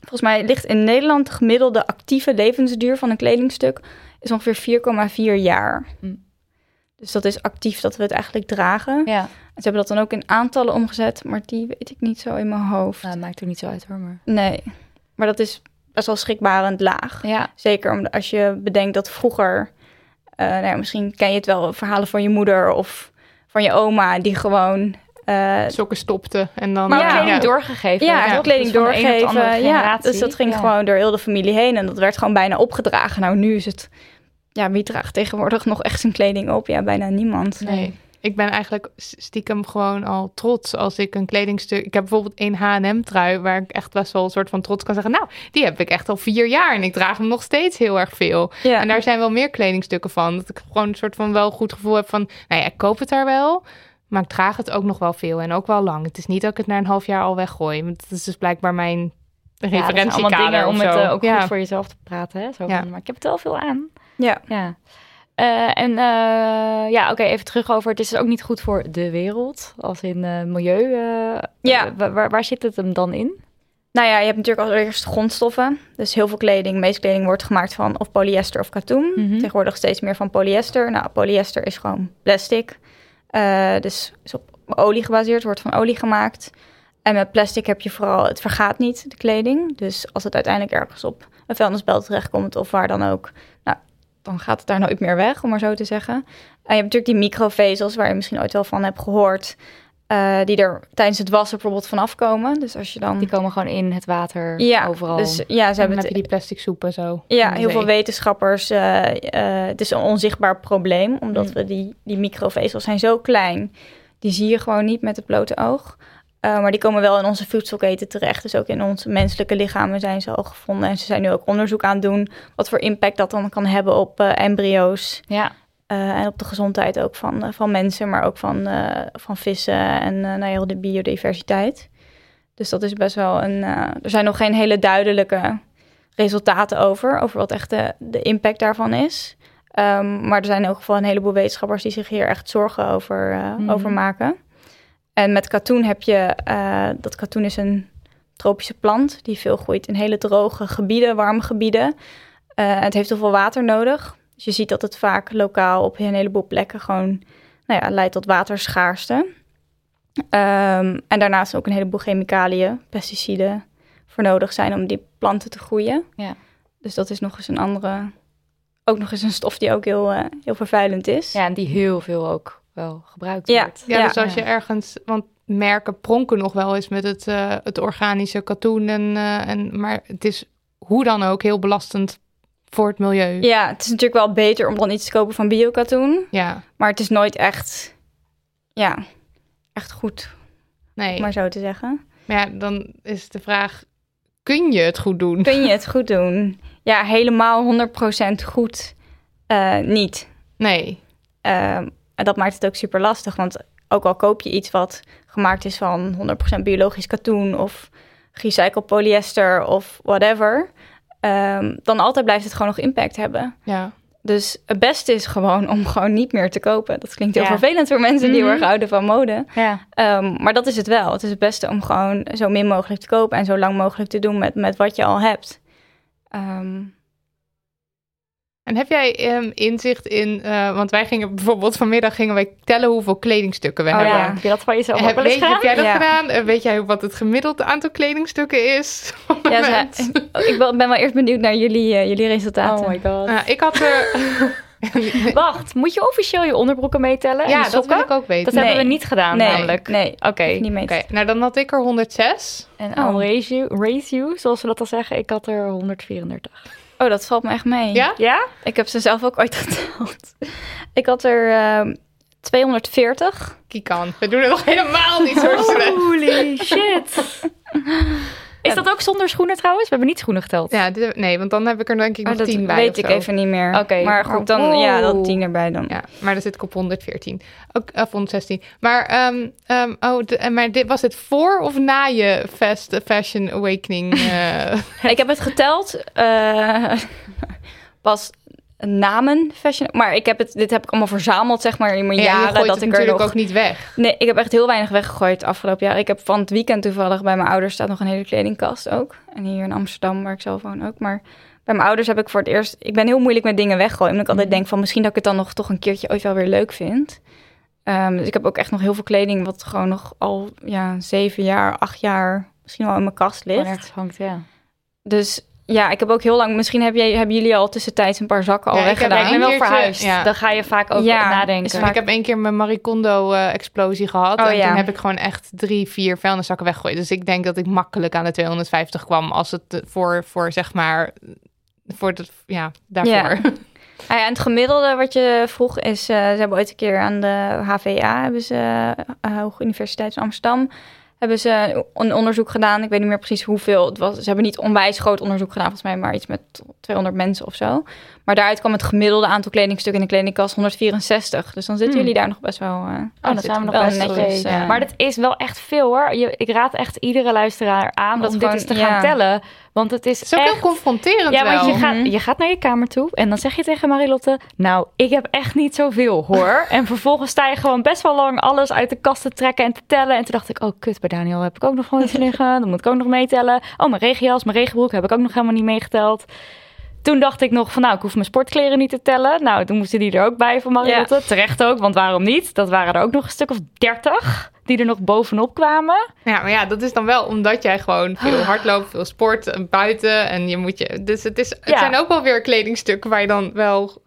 Volgens mij ligt in Nederland de gemiddelde actieve levensduur van een kledingstuk is ongeveer 4,4 jaar. Hm. Dus dat is actief dat we het eigenlijk dragen. Ja, Ze hebben dat dan ook in aantallen omgezet, maar die weet ik niet zo in mijn hoofd. nou, maakt er niet zo uit hoor. Maar... Nee, maar dat is best wel schrikbarend laag. Ja, Zeker omdat als je bedenkt dat vroeger, eh, nou ja, misschien ken je het wel, verhalen van je moeder of van je oma, die gewoon. eh, Sokken stopte en dan... maar Ja. kleding ja. doorgegeven. ja, echt kleding Dus doorgeven. Ja, dus dat ging Ja. gewoon door heel de familie heen en dat werd gewoon bijna opgedragen. Nou, nu is het. Ja, wie draagt tegenwoordig nog echt zijn kleding op? Ja, bijna niemand. Nee. Ik ben eigenlijk stiekem gewoon al trots als ik een kledingstuk... Ik heb bijvoorbeeld een H&M trui waar ik echt best wel een soort van trots kan zeggen... Nou, die heb ik echt al vier jaar en ik draag hem nog steeds heel erg veel. Ja, En daar zijn wel meer kledingstukken van. Dat ik gewoon een soort van wel goed gevoel heb van... Nou ja, ik koop het daar wel, maar ik draag het ook nog wel veel en ook wel lang. Het is niet dat ik het na een half jaar al weggooi. Want dat is dus blijkbaar mijn Ja, dat zijn referentiekader allemaal dingen om het eh, ook ja. goed voor jezelf te praten. Hè? Zo Ja. van, maar ik heb het wel veel aan. ja. Ja. Eh, en eh, ja, oké, even terug over. Het is ook niet goed voor de wereld, als in eh, milieu. Ja. wa- waar, waar zit het hem dan in? Nou ja, je hebt natuurlijk allereerst grondstoffen. Dus heel veel kleding, meeste kleding wordt gemaakt van of polyester of katoen. Mhm. Tegenwoordig steeds meer van polyester. Nou, polyester is gewoon plastic. Dus is op olie gebaseerd, wordt van olie gemaakt. En met plastic heb je vooral, het vergaat niet, de kleding. Dus als het uiteindelijk ergens op een vuilnisbelt terechtkomt of waar dan ook, dan gaat het daar nooit meer weg, om maar zo te zeggen. En je hebt natuurlijk die microvezels, waar je misschien ooit wel van hebt gehoord, eh, die er tijdens het wassen bijvoorbeeld vanaf komen. Dus als je dan... Die komen gewoon in het water, ja, overal. Dus ja, ze hebben heb het je die plastic soepen zo. ja, heel veel wetenschappers. eh, eh, het is een onzichtbaar probleem, omdat Mm. we die, die microvezels zijn zo klein. Die zie je gewoon niet met het blote oog. Eh, maar die komen wel in onze voedselketen terecht. Dus ook in onze menselijke lichamen zijn ze al gevonden. En ze zijn nu ook onderzoek aan het doen wat voor impact dat dan kan hebben op eh, embryo's. ja, eh, en op de gezondheid ook van, van mensen, maar ook van, van vissen en nou, heel de biodiversiteit. Dus dat is best wel een. er zijn nog geen hele duidelijke resultaten over, over wat echt de, de impact daarvan is. Ehm, maar er zijn in elk geval een heleboel wetenschappers die zich hier echt zorgen over, over maken. En met katoen heb je, eh, dat katoen is een tropische plant die veel groeit in hele droge gebieden, warme gebieden. Eh, het heeft heel veel water nodig. Dus je ziet dat het vaak lokaal op een heleboel plekken gewoon nou ja, leidt tot waterschaarste. Ehm, en daarnaast ook een heleboel chemicaliën, pesticiden voor nodig zijn om die planten te groeien. Ja. Dus dat is nog eens een andere, ook nog eens een stof die ook heel, eh, heel vervuilend is. ja, en die heel veel ook wel gebruikt Ja. wordt. Ja, Ja. dus als je ergens... Want merken pronken nog wel eens met het, eh, het organische katoen. En, eh, en, maar het is hoe dan ook heel belastend voor het milieu. Ja, het is natuurlijk wel beter om dan iets te kopen van biokatoen. Ja, Maar het is nooit echt, ja, echt goed, nee. om maar zo te zeggen. Maar ja, dan is de vraag, kun je het goed doen? Kun je het goed doen? Ja, helemaal 100% goed eh, niet. Nee. Ehm, en dat maakt het ook super lastig. Want ook al koop je iets wat gemaakt is van 100% biologisch katoen of gerecycled polyester of whatever, ehm, dan altijd blijft het gewoon nog impact hebben. Ja. Dus het beste is gewoon om gewoon niet meer te kopen. Dat klinkt heel Ja. vervelend voor mensen die heel Mhm. erg houden van mode. Ja. Ehm, maar dat is het wel. Het is het beste om gewoon zo min mogelijk te kopen en zo lang mogelijk te doen met, met wat je al hebt. Ehm, En heb jij ehm, inzicht in, eh, want wij gingen bijvoorbeeld vanmiddag gingen wij tellen hoeveel kledingstukken we Oh hebben. ja, heb je dat van jezelf Heb, weet, heb jij dat Ja. gedaan? Eh, Weet jij wat het gemiddelde aantal kledingstukken is? ja, ik ben wel eerst benieuwd naar jullie, eh, jullie resultaten. Oh my god. Ik had er... Wacht, moet je officieel je onderbroeken meetellen? en ja, dat wil ik ook weten. Dat Nee. hebben we niet gedaan nee, namelijk. Nee, Oké. niet mee. Oké, nou dan had ik er 106. En Oh. I'll raise you, raise you, zoals we dat al zeggen, ik had er 134. Oh, dat valt me echt mee. Ja? Ja? Ik heb ze zelf ook ooit geteld. Ik had er ehm 240. Kikan, we doen het nog helemaal niet zo slecht. Holy shit. Is dat ook zonder schoenen trouwens? We hebben niet schoenen geteld. Ja, dit- nee, want dan heb ik er denk ik Oh, nog dat 10 bij weet of ik zo. even niet meer. Oké. Maar goed, dan ja, dat 10 erbij dan. Ja, maar dan zit ik op 114. Ook, of 116. Maar, ehm, ehm, oh, de- en maar dit, was het voor of na je fast, Fashion Awakening? eh? Ik heb het geteld. eh, pas namen fashion. Maar ik heb het, dit heb ik allemaal verzameld, zeg maar, in mijn Ja, jaren. dat ik er nog... ook niet weg. Nee, ik heb echt heel weinig weggegooid afgelopen jaar. Ik heb van het weekend toevallig bij mijn ouders staat nog een hele kledingkast ook. En hier in Amsterdam, waar ik zelf woon ook. Maar bij mijn ouders heb ik voor het eerst... Ik ben heel moeilijk met dingen weggooien. Omdat ik altijd denk van misschien dat ik het dan nog toch een keertje ooit wel weer leuk vind. Ehm, dus ik heb ook echt nog heel veel kleding wat gewoon nog al ja, zeven jaar, acht jaar misschien wel in mijn kast ligt. ergens hangt, ja. Dus ja, ik heb ook heel lang... Misschien heb jij, hebben jullie al tussentijds een paar zakken al Ja, ik heb weggedaan. Ik ben wel verhuisd. ja. Dan ga je vaak ook Ja, nadenken. vaak- ik heb één keer mijn Marie Kondo eh, explosie gehad. Oh, en ja. toen heb ik gewoon echt drie, vier vuilniszakken weggegooid. Dus ik denk dat ik makkelijk aan de 250 kwam als het eh, voor, voor zeg maar, voor de, ja, daarvoor. Ja. Ah ja, en het gemiddelde wat je vroeg is, eh, ze hebben ooit een keer aan de HVA, hebben ze, uh, Hoge Universiteit van Amsterdam, hebben ze een onderzoek gedaan. Ik weet niet meer precies hoeveel het was. Ze hebben niet onwijs groot onderzoek gedaan, volgens mij maar iets met 200 mensen of zo. Maar daaruit kwam het gemiddelde aantal kledingstukken in de kledingkast 164. Dus dan zitten Hmm. jullie daar nog best wel. eh, Oh, dan zijn we nog wel best netjes. eh, Maar dat is wel echt veel hoor. Je, ik raad echt iedere luisteraar aan Dat om dit eens te ja. gaan tellen. Want het is Het is ook echt... heel confronterend Ja, want je gaat, Mhm. je gaat naar je kamer toe en dan zeg je tegen Marilotte... Nou, ik heb echt niet zoveel, hoor. en vervolgens sta je gewoon best wel lang alles uit de kast te trekken en te tellen. En toen dacht ik, oh kut, bij Daniel heb ik ook nog gewoon iets liggen. Dan moet ik ook nog meetellen. Oh, mijn regenjas, mijn regenbroek heb ik ook nog helemaal niet meegeteld. Toen dacht ik nog van, nou, ik hoef mijn sportkleren niet te tellen. Nou, toen moesten die er ook bij van Marilotte. Terecht ook, want waarom niet? Dat waren er ook nog een stuk of dertig die er nog bovenop kwamen. Ja, maar ja, dat is dan wel omdat jij gewoon Ah. veel hardloopt, veel sport en buiten. En je moet je. Dus het, is, het Ja. zijn ook wel weer kledingstukken waar je dan wel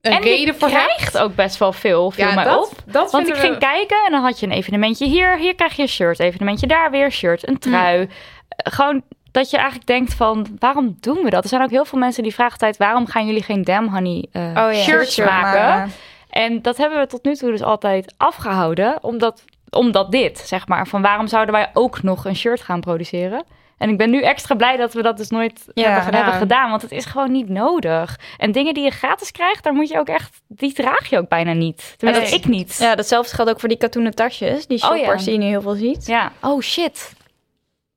een en reden je voor krijgt ook best wel veel, viel ja, mij dat, op. dat Want ik ging kijken en dan had je een evenementje hier. Hier krijg je een shirt. Evenementje daar weer shirt. Een trui. Hmm. Eh, Gewoon dat je eigenlijk denkt van, waarom doen we dat? Er zijn ook heel veel mensen die vragen altijd, waarom gaan jullie geen Damn Honey eh, oh ja, shirts shirt maken? En dat hebben we tot nu toe dus altijd afgehouden. Omdat, omdat dit, zeg maar. Van waarom zouden wij ook nog een shirt gaan produceren? En ik ben nu extra blij dat we dat dus nooit Ja, hebben, gedaan. Want het is gewoon niet nodig. En dingen die je gratis krijgt, daar moet je ook echt... Die draag je ook bijna niet. Tenminste, Nee. ik niet. Ja, datzelfde geldt ook voor die katoenen tasjes. Die Oh ja. shoppers die je nu heel veel ziet. Ja. Oh shit.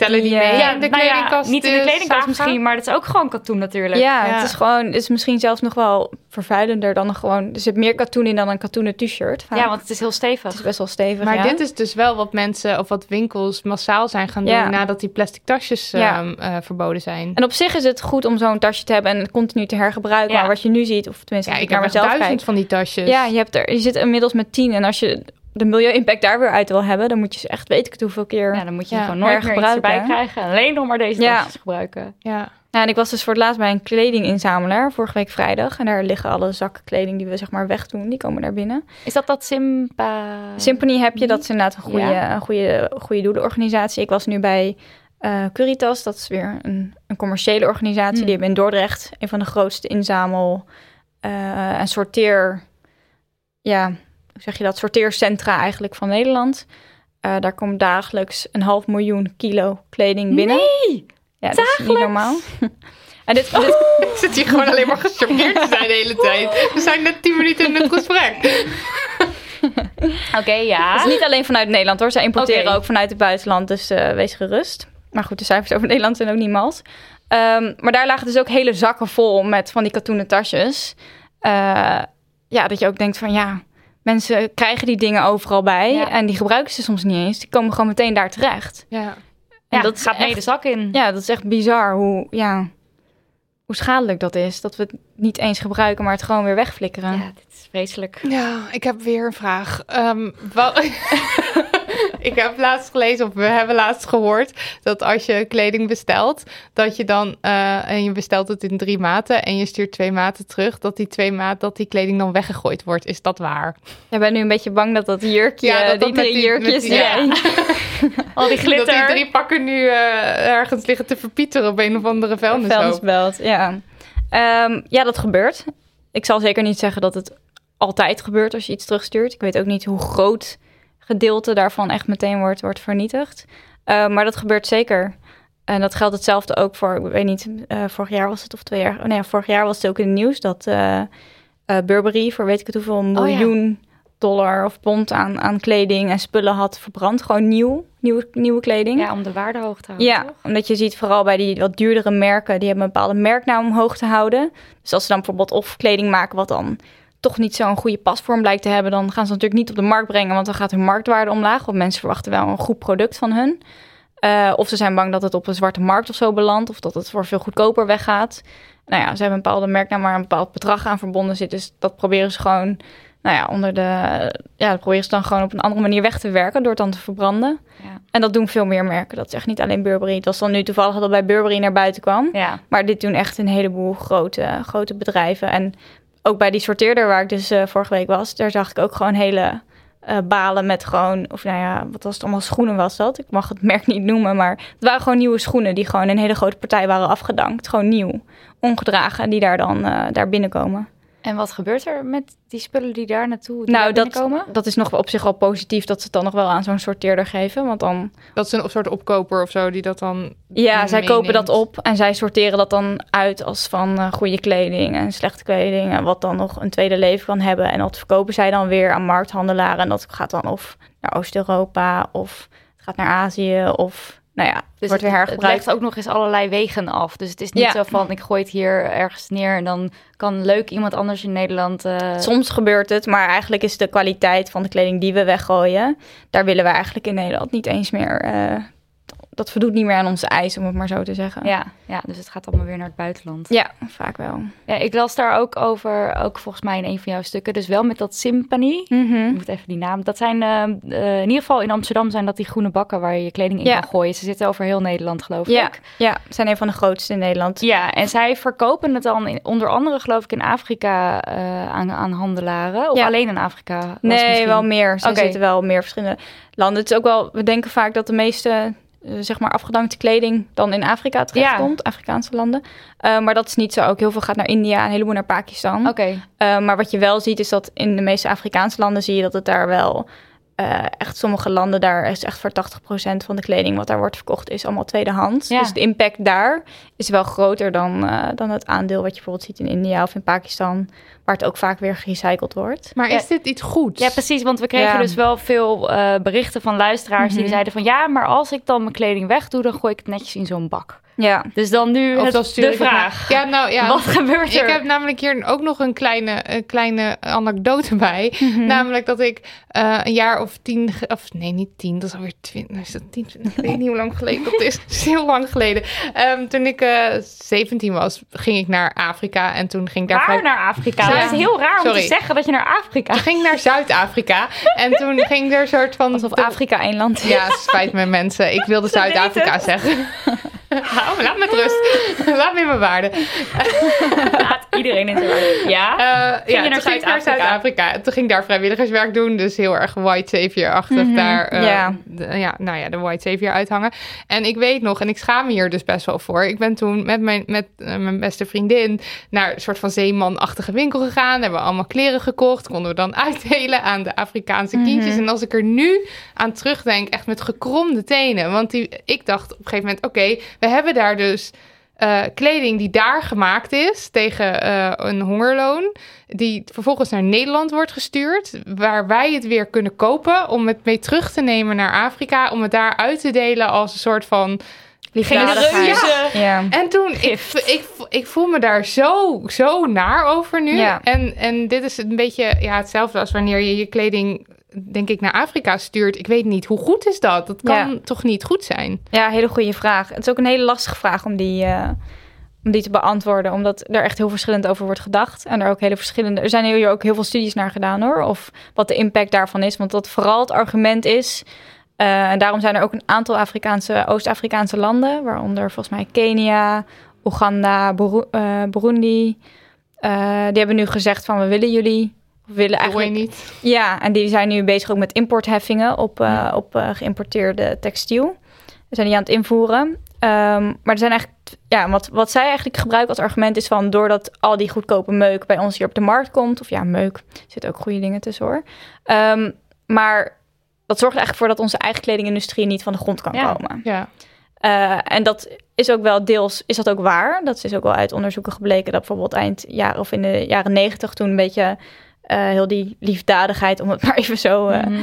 Tellen die Ja. mee Ja, de nou ja, kledingkast. niet in de eh, kledingkast misschien, maar het is ook gewoon katoen natuurlijk. Ja, Ja. het is gewoon, het is misschien zelfs nog wel vervuilender dan een gewoon. Er zit meer katoen in dan een katoenen t-shirt. Ja, want het is heel stevig. het is best wel stevig. Maar ja. dit is dus wel wat mensen of wat winkels massaal zijn gaan doen Ja. nadat die plastic tasjes Ja. ehm, eh, verboden zijn. En op zich is het goed om zo'n tasje te hebben en het continu te hergebruiken. Ja. Maar wat je nu ziet, of tenminste, Ja, ik ik naar heb mezelf duizend kijk. van die tasjes. Ja, je, hebt er, je zit inmiddels met tien. En als je de milieu-impact daar weer uit wil hebben, dan moet je ze echt weet ik het hoeveel keer. Ja, dan moet je Ja, gewoon nooit meer iets erbij krijgen. Alleen nog maar deze Ja. gebruiken. ja. Ja, en ik was dus voor het laatst bij een kledinginzamelaar vorige week vrijdag. En daar liggen alle zakken kleding die we zeg maar wegdoen. Die komen daar binnen. Is dat dat Simpa... Symphony heb je, dat is inderdaad een goede, Ja. een goede, goede doelenorganisatie. Ik was nu bij eh Curitas, dat is weer een, een commerciële organisatie. Hmm. Die hebben in Dordrecht een van de grootste inzamel- eh, en sorteer... Ja, zeg je dat? Sorteercentra eigenlijk van Nederland. Eh, daar komt dagelijks een half miljoen kilo kleding binnen. Nee! Ja, dat is niet normaal. en dit, dit, Ik zit hier gewoon alleen maar gechoqueerd te zijn de hele tijd. We zijn net tien minuten in het gesprek. Oké, ja. Het is niet alleen vanuit Nederland hoor. Zij importeren ook vanuit het buitenland, dus eh, wees gerust. Maar goed, de cijfers over Nederland zijn ook niet mals. Ehm, maar daar lagen dus ook hele zakken vol met van die katoenen tasjes. Eh, ja, dat je ook denkt van ja, mensen krijgen die dingen overal bij. Ja. En die gebruiken ze soms niet eens. Die komen gewoon meteen daar terecht. Ja. En Ja, dat gaat mee echt- de zak in. Ja, dat is echt bizar hoe, ja, hoe schadelijk dat is. Dat we het niet eens gebruiken, maar het gewoon weer wegflikkeren. Ja, dit is vreselijk. Ja, ik heb weer een vraag. Ehm, wel- ik heb laatst gelezen, of we hebben laatst gehoord, dat als je kleding bestelt, dat je dan, eh, en je bestelt het in drie maten en je stuurt twee maten terug, dat die twee maat, dat die kleding dan weggegooid wordt. Is dat waar? Ik ben nu een beetje bang dat dat jurkje, Ja, dat dat die drie die- jurkjes, die- ja. Al die glitter. Dat die drie pakken nu eh, ergens liggen te verpieteren op een of andere vuilnishoop. vuilnisbelt, ja. Ehm, ja, dat gebeurt. Ik zal zeker niet zeggen dat het altijd gebeurt als je iets terugstuurt. Ik weet ook niet hoe groot gedeelte daarvan echt meteen wordt, wordt vernietigd. Eh, maar dat gebeurt zeker. En dat geldt hetzelfde ook voor, ik weet niet, eh, vorig jaar was het of twee jaar. Oh nee, vorig jaar was het ook in het nieuws dat eh, Burberry voor weet ik het hoeveel ja. miljoen dollar of pond aan, aan kleding en spullen had verbrand. Gewoon nieuw, nieuwe, nieuwe kleding. Ja, om de waarde hoog te houden. Ja, toch? omdat je ziet vooral bij die wat duurdere merken, die hebben een bepaalde merknaam omhoog te houden. Dus als ze dan bijvoorbeeld of kleding maken wat dan toch niet zo'n goede pasvorm blijkt te hebben, dan gaan ze natuurlijk niet op de markt brengen, want dan gaat hun marktwaarde omlaag. Want mensen verwachten wel een goed product van hun. Eh, of ze zijn bang dat het op een zwarte markt of zo belandt, of dat het voor veel goedkoper weggaat. Nou ja, ze hebben een bepaalde merknaam waar een bepaald bedrag aan verbonden zit. Dus dat proberen ze gewoon, nou ja, onder de. Ja, dat proberen ze dan gewoon op een andere manier weg te werken door het dan te verbranden. Ja. En dat doen veel meer merken. Dat is echt niet alleen Burberry. Het was dan nu toevallig dat bij Burberry naar buiten kwam. Ja. Maar dit doen echt een heleboel grote, grote bedrijven. En ook bij die sorteerder waar ik dus eh, vorige week was, daar zag ik ook gewoon hele eh, balen met gewoon, of nou ja, wat was het allemaal schoenen was dat? Ik mag het merk niet noemen, maar het waren gewoon nieuwe schoenen die gewoon een hele grote partij waren afgedankt. Gewoon nieuw, ongedragen, die daar dan eh, daar binnenkomen. En wat gebeurt er met die spullen die daar naartoe die nou, daar dat, komen? dat is nog op zich al positief dat ze het dan nog wel aan zo'n sorteerder geven. Want dan Dat is een soort opkoper of zo die dat dan. Ja, zij kopen dat op en zij sorteren dat dan uit als van eh, goede kleding en slechte kleding. En wat dan nog een tweede leven kan hebben. En dat verkopen zij dan weer aan markthandelaren. En dat gaat dan of naar Oost-Europa of het gaat naar Azië of nou ja, Dus wordt weer het, het hergebruikt. legt ook nog eens allerlei wegen af. Dus het is niet Ja. zo van, ik gooi het hier ergens neer... en dan kan leuk iemand anders in Nederland... eh, Soms gebeurt het, maar eigenlijk is de kwaliteit van de kleding die we weggooien, daar willen we eigenlijk in Nederland niet eens meer. eh, dat voldoet niet meer aan onze eisen, om het maar zo te zeggen. ja, ja, dus het gaat allemaal weer naar het buitenland. Ja, vaak wel. Ja, ik las daar ook over, ook volgens mij in een van jouw stukken... dus wel met dat Sympany. Mhm. Ik moet even die naam. Dat zijn eh, eh, in ieder geval in Amsterdam zijn dat die groene bakken waar je je kleding in Ja. kan gooien. Ze zitten over heel Nederland, geloof Ja, ik. ja, we zijn een van de grootste in Nederland. Ja, en zij verkopen het dan in, onder andere, geloof ik, in Afrika eh, aan, aan handelaren. Of Ja. alleen in Afrika? Nee, misschien- wel meer. Ze Oké. zitten wel meer verschillende landen. Het is ook wel, we denken vaak dat de meeste eh, zeg maar afgedankte kleding dan in Afrika terechtkomt, Afrikaanse landen. Eh, maar dat is niet zo. Ook heel veel gaat naar India, een heleboel naar Pakistan. Oké, Eh, maar wat je wel ziet is dat in de meeste Afrikaanse landen zie je dat het daar wel eh, echt sommige landen daar is echt voor 80% van de kleding wat daar wordt verkocht is allemaal tweedehands. Ja. Dus de impact daar is wel groter dan, eh, dan het aandeel wat je bijvoorbeeld ziet in India of in Pakistan, waar het ook vaak weer gerecycled wordt. Maar Ja. is dit iets goeds? ja precies, want we kregen Ja. dus wel veel eh, berichten van luisteraars die Mhm. zeiden van... ja, maar als ik dan mijn kleding wegdoe, dan gooi ik het netjes in zo'n bak. Ja, Dus dan nu het- de vraag. Ja, nou ja. Wat gebeurt er? Ik heb namelijk hier ook nog een kleine, een kleine anekdote bij. Mhm. Namelijk dat ik eh, een jaar of tien, of nee, niet tien, dat is alweer twintig, is dat tien, twintig, ik weet niet hoe lang geleden dat is. Het is heel lang geleden. Ehm, toen ik eh 17 was, ging ik naar Afrika en toen ging ik daar Waar vrij- naar Afrika? Ja. Dat is heel raar om Sorry. te zeggen dat je naar Afrika... Toen ging ik naar Zuid-Afrika en toen ging er een soort van... alsof Afrika één land is. Ja, spijt me mensen. Ik wilde Zuid-Afrika zeggen. Hou, laat me met rust. Laat me in mijn waarde. Laat iedereen in zijn waarde. Ja? Je ja, ik naar Zuid-Afrika? Toen ging daar vrijwilligerswerk doen. Dus heel erg white savior-achtig Mhm, daar. eh, ja. de- ja, nou ja, de white savior uithangen. En ik weet nog, en ik schaam me hier dus best wel voor. Ik ben toen met mijn, met, eh, mijn beste vriendin naar een soort van zeemanachtige winkel gegaan. Hebben we allemaal kleren gekocht. Konden we dan uitdelen aan de Afrikaanse kindjes. En als ik er nu aan terugdenk, echt met gekromde tenen. Want die, ik dacht op een gegeven moment, oké, we hebben daar dus eh, kleding die daar gemaakt is tegen eh, een hongerloon, die vervolgens naar Nederland wordt gestuurd, waar wij het weer kunnen kopen om het mee terug te nemen naar Afrika, om het daar uit te delen als een soort van. Genereuze. Ja. en toen, ik, ik, ik voel me daar zo, zo naar over nu. Ja. En, en dit is een beetje ja, hetzelfde als wanneer je je kleding, denk ik, naar Afrika stuurt. Ik weet niet, hoe goed is dat? Dat kan Ja. toch niet goed zijn? Ja, hele goede vraag. Het is ook een hele lastige vraag om die, eh, om die te beantwoorden, omdat er echt heel verschillend over wordt gedacht. En er ook hele verschillende. Er zijn hier ook heel veel studies naar gedaan hoor. Of wat de impact daarvan is. Want dat vooral het argument is. eh, en daarom zijn er ook een aantal Afrikaanse, Oost-Afrikaanse landen, waaronder volgens mij Kenia, Oeganda, eh, Burundi. Die hebben nu gezegd van we willen jullie. We willen eigenlijk niet? ja, en die zijn nu bezig ook met importheffingen op, eh, op eh, geïmporteerde textiel. We zijn die aan het invoeren. Ehm, maar er zijn eigenlijk, ja, wat, wat zij eigenlijk gebruiken als argument is van doordat al die goedkope meuk bij ons hier op de markt komt, of ja, meuk, er zitten ook goede dingen tussen hoor. Ehm, maar dat zorgt eigenlijk voor dat onze eigen kledingindustrie niet van de grond kan Ja. komen. Ja. Eh, en dat is ook wel deels, is dat ook waar. Dat is ook wel uit onderzoeken gebleken dat bijvoorbeeld eind jaren of in de jaren negentig toen een beetje heel die liefdadigheid, om het maar even zo Mhm.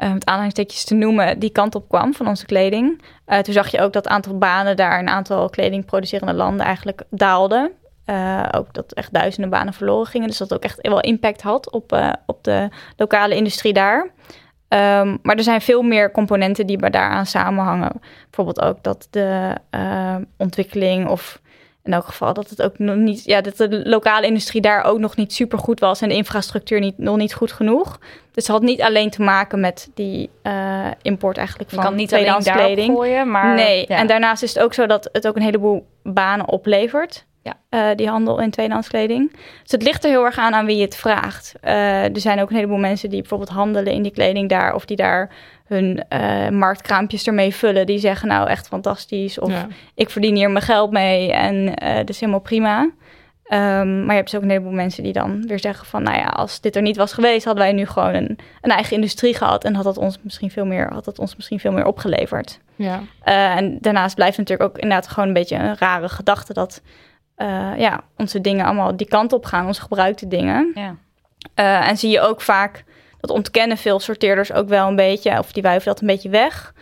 uh, met aanhalingstekens te noemen, die kant op kwam van onze kleding. Uh, toen zag je ook dat het aantal banen daar, een aantal kledingproducerende landen eigenlijk daalde. Uh, ook dat echt duizenden banen verloren gingen. Dus dat ook echt wel impact had op, uh, op de lokale industrie daar. Um, maar er zijn veel meer componenten die daaraan samenhangen. Bijvoorbeeld ook dat de ontwikkeling of in elk geval dat het ook nog niet, ja, dat de lokale industrie daar ook nog niet super goed was en de infrastructuur niet, nog niet goed genoeg. Dus het had niet alleen te maken met die uh, import eigenlijk van Je kan niet tweedehands alleen kleding. gooien, maar nee, ja. en daarnaast is het ook zo dat het ook een heleboel banen oplevert. Ja. Uh, die handel in tweedehands kleding. Dus het ligt er heel erg aan aan wie je het vraagt. Uh, er zijn ook een heleboel mensen die bijvoorbeeld handelen in die kleding daar, of die daar hun uh, marktkraampjes ermee vullen. Die zeggen nou echt fantastisch. Of Ja. ik verdien hier mijn geld mee en uh, dat is helemaal prima. Um, maar je hebt dus ook een heleboel mensen die dan weer zeggen van... nou ja, als dit er niet was geweest... hadden wij nu gewoon een, een eigen industrie gehad... en had dat ons misschien veel meer, had dat ons misschien veel meer opgeleverd. Ja. Uh, en daarnaast blijft natuurlijk ook inderdaad gewoon een beetje een rare gedachte... dat uh, ja, onze dingen allemaal die kant op gaan, onze gebruikte dingen. Ja. Uh, en zie je ook vaak, dat ontkennen veel sorteerders ook wel een beetje... of die wuiven dat een beetje weg...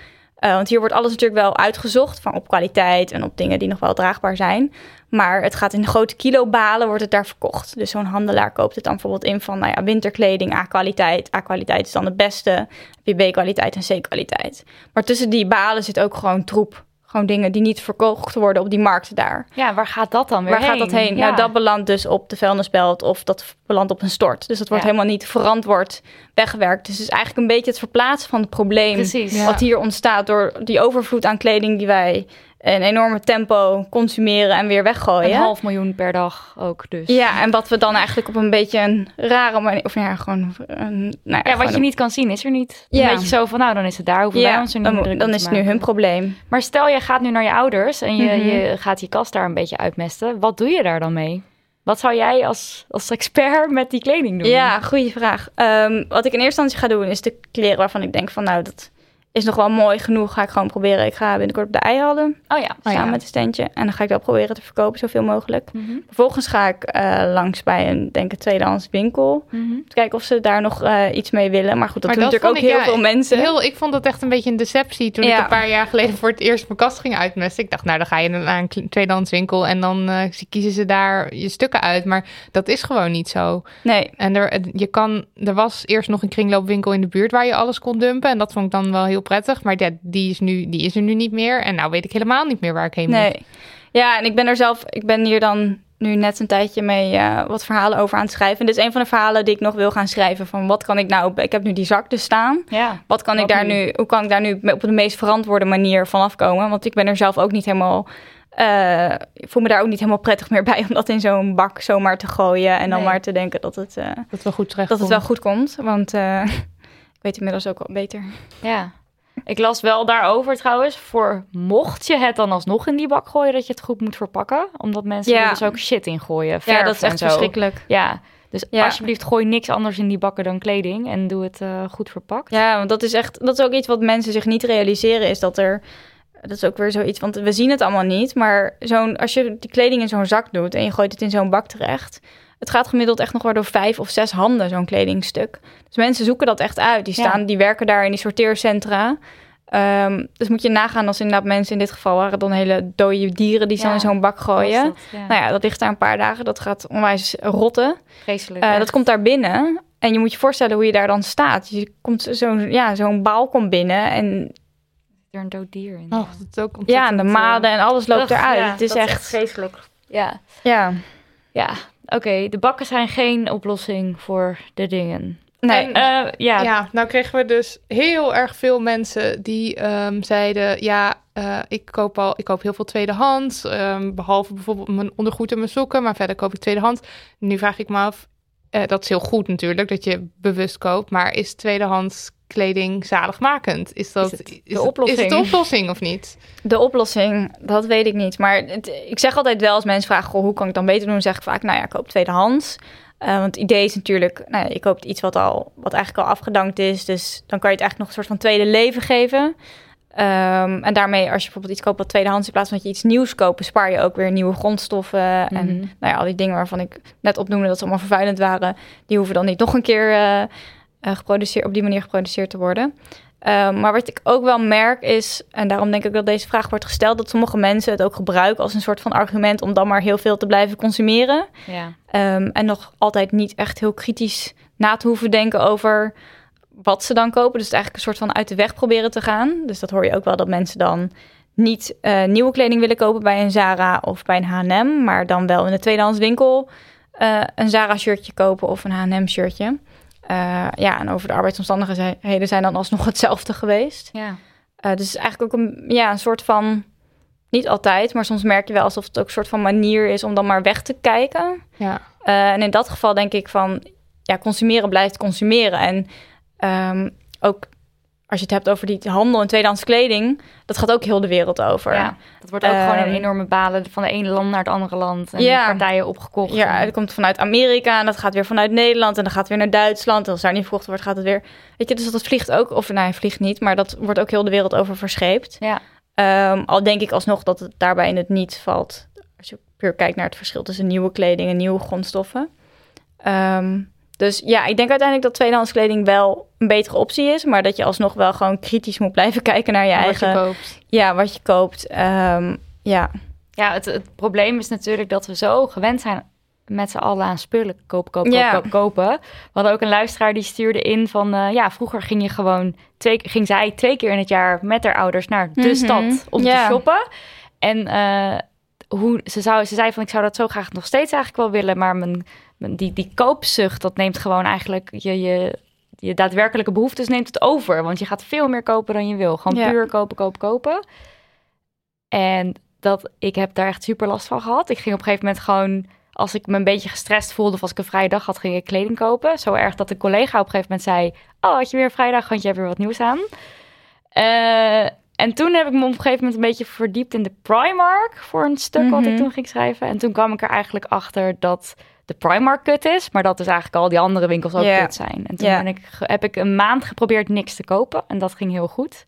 Uh, want hier wordt alles natuurlijk wel uitgezocht van op kwaliteit en op dingen die nog wel draagbaar zijn. Maar het gaat in de grote kilobalen, wordt het daar verkocht. Dus zo'n handelaar koopt het dan bijvoorbeeld in van nou ja, winterkleding, A-kwaliteit. A-kwaliteit is dan het beste, heb je B-kwaliteit en C-kwaliteit. Maar tussen die balen zit ook gewoon troep. Gewoon dingen die niet verkocht worden op die markt daar. Ja, waar gaat dat dan weer Waar heen? gaat dat heen? Ja. Nou, dat belandt dus op de vuilnisbelt of dat belandt op een stort. Dus dat wordt Ja. helemaal niet verantwoord weggewerkt. Dus het is eigenlijk een beetje het verplaatsen van het probleem Precies. Wat hier ontstaat door die overvloed aan kleding die wij een enorme tempo consumeren en weer weggooien. Een half miljoen per dag ook dus. Ja, en wat we dan eigenlijk op een beetje een rare manier, of ja, gewoon, een, nou ja, wat je een- niet kan zien, is er niet. Ja. Een beetje zo van, nou, dan is het daar. Hoeven wij ja, ons er niet dan, druk dan is het nu hun probleem. Maar stel, je gaat nu naar je ouders en je, Mhm. je gaat die kast daar een beetje uitmesten. Wat doe je daar dan mee? Wat zou jij als, als expert met die kleding doen? Ja, goede vraag. Ehm, wat ik in eerste instantie ga doen, is de kleren waarvan ik denk van, nou, dat is nog wel mooi genoeg. Ga ik gewoon proberen. Ik ga binnenkort op de eihallen Oh ja. samen ja. met een standje. En dan ga ik dat proberen te verkopen, zoveel mogelijk. Mhm. Vervolgens ga ik eh, langs bij een, denk ik, tweedehands winkel. Mhm. Om te kijken of ze daar nog eh, iets mee willen. Maar goed, dat Maar doen dat natuurlijk ook ik, heel ja, veel mensen. Heel, ik vond dat echt een beetje een deceptie toen ik Ja. een paar jaar geleden voor het eerst mijn kast ging uitmesten. Ik dacht, nou dan ga je naar een tweedehands winkel en dan eh, kiezen ze daar je stukken uit. Maar dat is gewoon niet zo. Nee, En er, je kan, er was eerst nog een kringloopwinkel in de buurt waar je alles kon dumpen. En dat vond ik dan wel heel prettig. Maar die, is nu, die is er nu niet meer. En nou weet ik helemaal niet meer waar ik heen moet. nee. Ja, en ik ben er zelf, ik ben hier dan nu net een tijdje mee eh, wat verhalen over aan het schrijven. En dit is een van de verhalen die ik nog wil gaan schrijven. Van wat kan ik nou, ik heb nu die zak dus staan. Ja. Wat kan ik daar nu? nu, hoe kan ik daar nu op de meest verantwoorde manier van afkomen? Want ik ben er zelf ook niet helemaal, eh, ik voel me daar ook niet helemaal prettig meer bij om dat in zo'n bak zomaar te gooien. En dan Nee. maar te denken dat het, eh, Dat wel goed dat het komt. wel goed komt. Want ik weet inmiddels ook wel beter. ja. Ik las wel daarover trouwens, voor mocht je het dan alsnog in die bak gooien, dat je het goed moet verpakken. Omdat mensen Ja. er dus ook shit in gooien. Ja, dat is echt zo. verschrikkelijk. Ja, dus Ja. alsjeblieft gooi niks anders in die bakken dan kleding en doe het eh, goed verpakt. Ja, want dat is echt, dat is ook iets wat mensen zich niet realiseren, is dat er, dat is ook weer zoiets, want we zien het allemaal niet, maar zo'n, als je die kleding in zo'n zak doet en je gooit het in zo'n bak terecht, het gaat gemiddeld echt nog wel door vijf of zes handen, zo'n kledingstuk. Dus mensen zoeken dat echt uit. Die Ja. staan, die werken daar in die sorteercentra. Ehm, dus moet je nagaan als inderdaad mensen in dit geval waren dan hele dode dieren die ze Ja, dan in zo'n bak gooien. Was dat, ja. Nou ja, dat ligt daar een paar dagen. Dat gaat onwijs rotten. Vreselijk. Eh, echt. dat komt daar binnen. En je moet je voorstellen hoe je daar dan staat. Je komt zo'n ja, zo'n baal komt binnen. En er een dood dier in. Oh, dat is ook ja, en de maden en alles loopt Ugh, eruit. ja, het is dat echt... vreselijk. Ja, Ja, ja. Oké. De bakken zijn geen oplossing voor de dingen. nee. Eh, ja, Ja. nou kregen we dus heel erg veel mensen die ehm, zeiden: Ja, eh, ik, koop al, ik koop heel veel tweedehands. ehm, behalve bijvoorbeeld mijn ondergoed en mijn sokken. Maar verder koop ik tweedehands. Nu vraag ik me af: eh, dat is heel goed natuurlijk dat je bewust koopt. Maar is tweedehands kleding zaligmakend? Is dat Is het de is, oplossing? Is het de oplossing of niet? De oplossing, dat weet ik niet. Maar het- ik zeg altijd wel als mensen vragen... Goh, hoe kan ik dan beter doen? zeg ik vaak, nou ja, koop tweedehands. Eh, want het idee is natuurlijk... Nou ja, je koopt iets wat, al, wat eigenlijk al afgedankt is. Dus dan kan je het eigenlijk nog een soort van tweede leven geven. Ehm, en daarmee, als je bijvoorbeeld iets koopt wat tweedehands, in plaats van dat je iets nieuws koopt, bespaar je ook weer nieuwe grondstoffen. En Mhm. nou ja, al die dingen waarvan ik net opnoemde dat ze allemaal vervuilend waren, die hoeven dan niet nog een keer eh, eh, geproduceerd, op die manier geproduceerd te worden. Ehm, maar wat ik ook wel merk is, en daarom denk ik dat deze vraag wordt gesteld, dat sommige mensen het ook gebruiken als een soort van argument om dan maar heel veel te blijven consumeren. Ja. Ehm, en nog altijd niet echt heel kritisch na te hoeven denken over wat ze dan kopen. Dus het eigenlijk een soort van uit de weg proberen te gaan. Dus dat hoor je ook wel dat mensen dan niet eh, nieuwe kleding willen kopen bij een Zara of bij een H&M, maar dan wel in de tweedehands winkel eh, een Zara shirtje kopen of een H&M shirtje. Eh, ja, en over de arbeidsomstandigheden zijn dan alsnog hetzelfde geweest. Ja. Eh, dus eigenlijk ook een, ja, een soort van, niet altijd, maar soms merk je wel alsof het ook een soort van manier is om dan maar weg te kijken. Ja. Eh, en in dat geval denk ik van, ja, consumeren blijft consumeren. En ehm, ook als je het hebt over die handel en tweedehands kleding, dat gaat ook heel de wereld over. ja, dat wordt ook gewoon Ehm, een enorme balen van de ene land naar het andere land. En Ja. partijen opgekocht. Ja, En- het komt vanuit Amerika en dat gaat weer vanuit Nederland en dan gaat weer naar Duitsland. En als daar niet verkocht wordt, gaat het weer. Weet je, dus dat vliegt ook, of nou, hij vliegt niet, maar dat wordt ook heel de wereld over verscheept. ja. Ehm, al denk ik alsnog dat het daarbij in het niet valt. Als je puur kijkt naar het verschil tussen nieuwe kleding en nieuwe grondstoffen. Ehm, dus ja, ik denk uiteindelijk dat tweedehands kleding wel een betere optie is. Maar dat je alsnog wel gewoon kritisch moet blijven kijken naar je Wat eigen. je koopt. Ja, wat je koopt. Ehm, ja. Ja, het, het probleem is natuurlijk dat we zo gewend zijn met z'n allen aan spullen kopen, kopen, Ja. kopen, kopen. We hadden ook een luisteraar die stuurde in van... eh, ja, vroeger ging je gewoon... Twee, ging zij twee keer in het jaar met haar ouders naar de Mhm. stad om Ja. te shoppen. En eh, hoe, ze, zou, ze zei van, ik zou dat zo graag nog steeds eigenlijk wel willen... maar mijn, die, die koopzucht, dat neemt gewoon eigenlijk je... je je daadwerkelijke behoeftes neemt het over. Want je gaat veel meer kopen dan je wil. Gewoon Ja. puur kopen, kopen, kopen. En dat, ik heb daar echt super last van gehad. Ik ging op een gegeven moment gewoon, als ik me een beetje gestrest voelde of als ik een vrije dag had, ging ik kleding kopen. Zo erg dat een collega op een gegeven moment zei, oh, had je weer een vrije dag, want je hebt weer wat nieuws aan. Eh, en toen heb ik me op een gegeven moment een beetje verdiept in de Primark voor een stuk wat ik Mhm. toen ging schrijven. En toen kwam ik er eigenlijk achter dat de Primark kut is, maar dat dus eigenlijk al die andere winkels ook Ja. kut zijn. En toen ben ik, heb ik een maand geprobeerd niks te kopen en dat ging heel goed.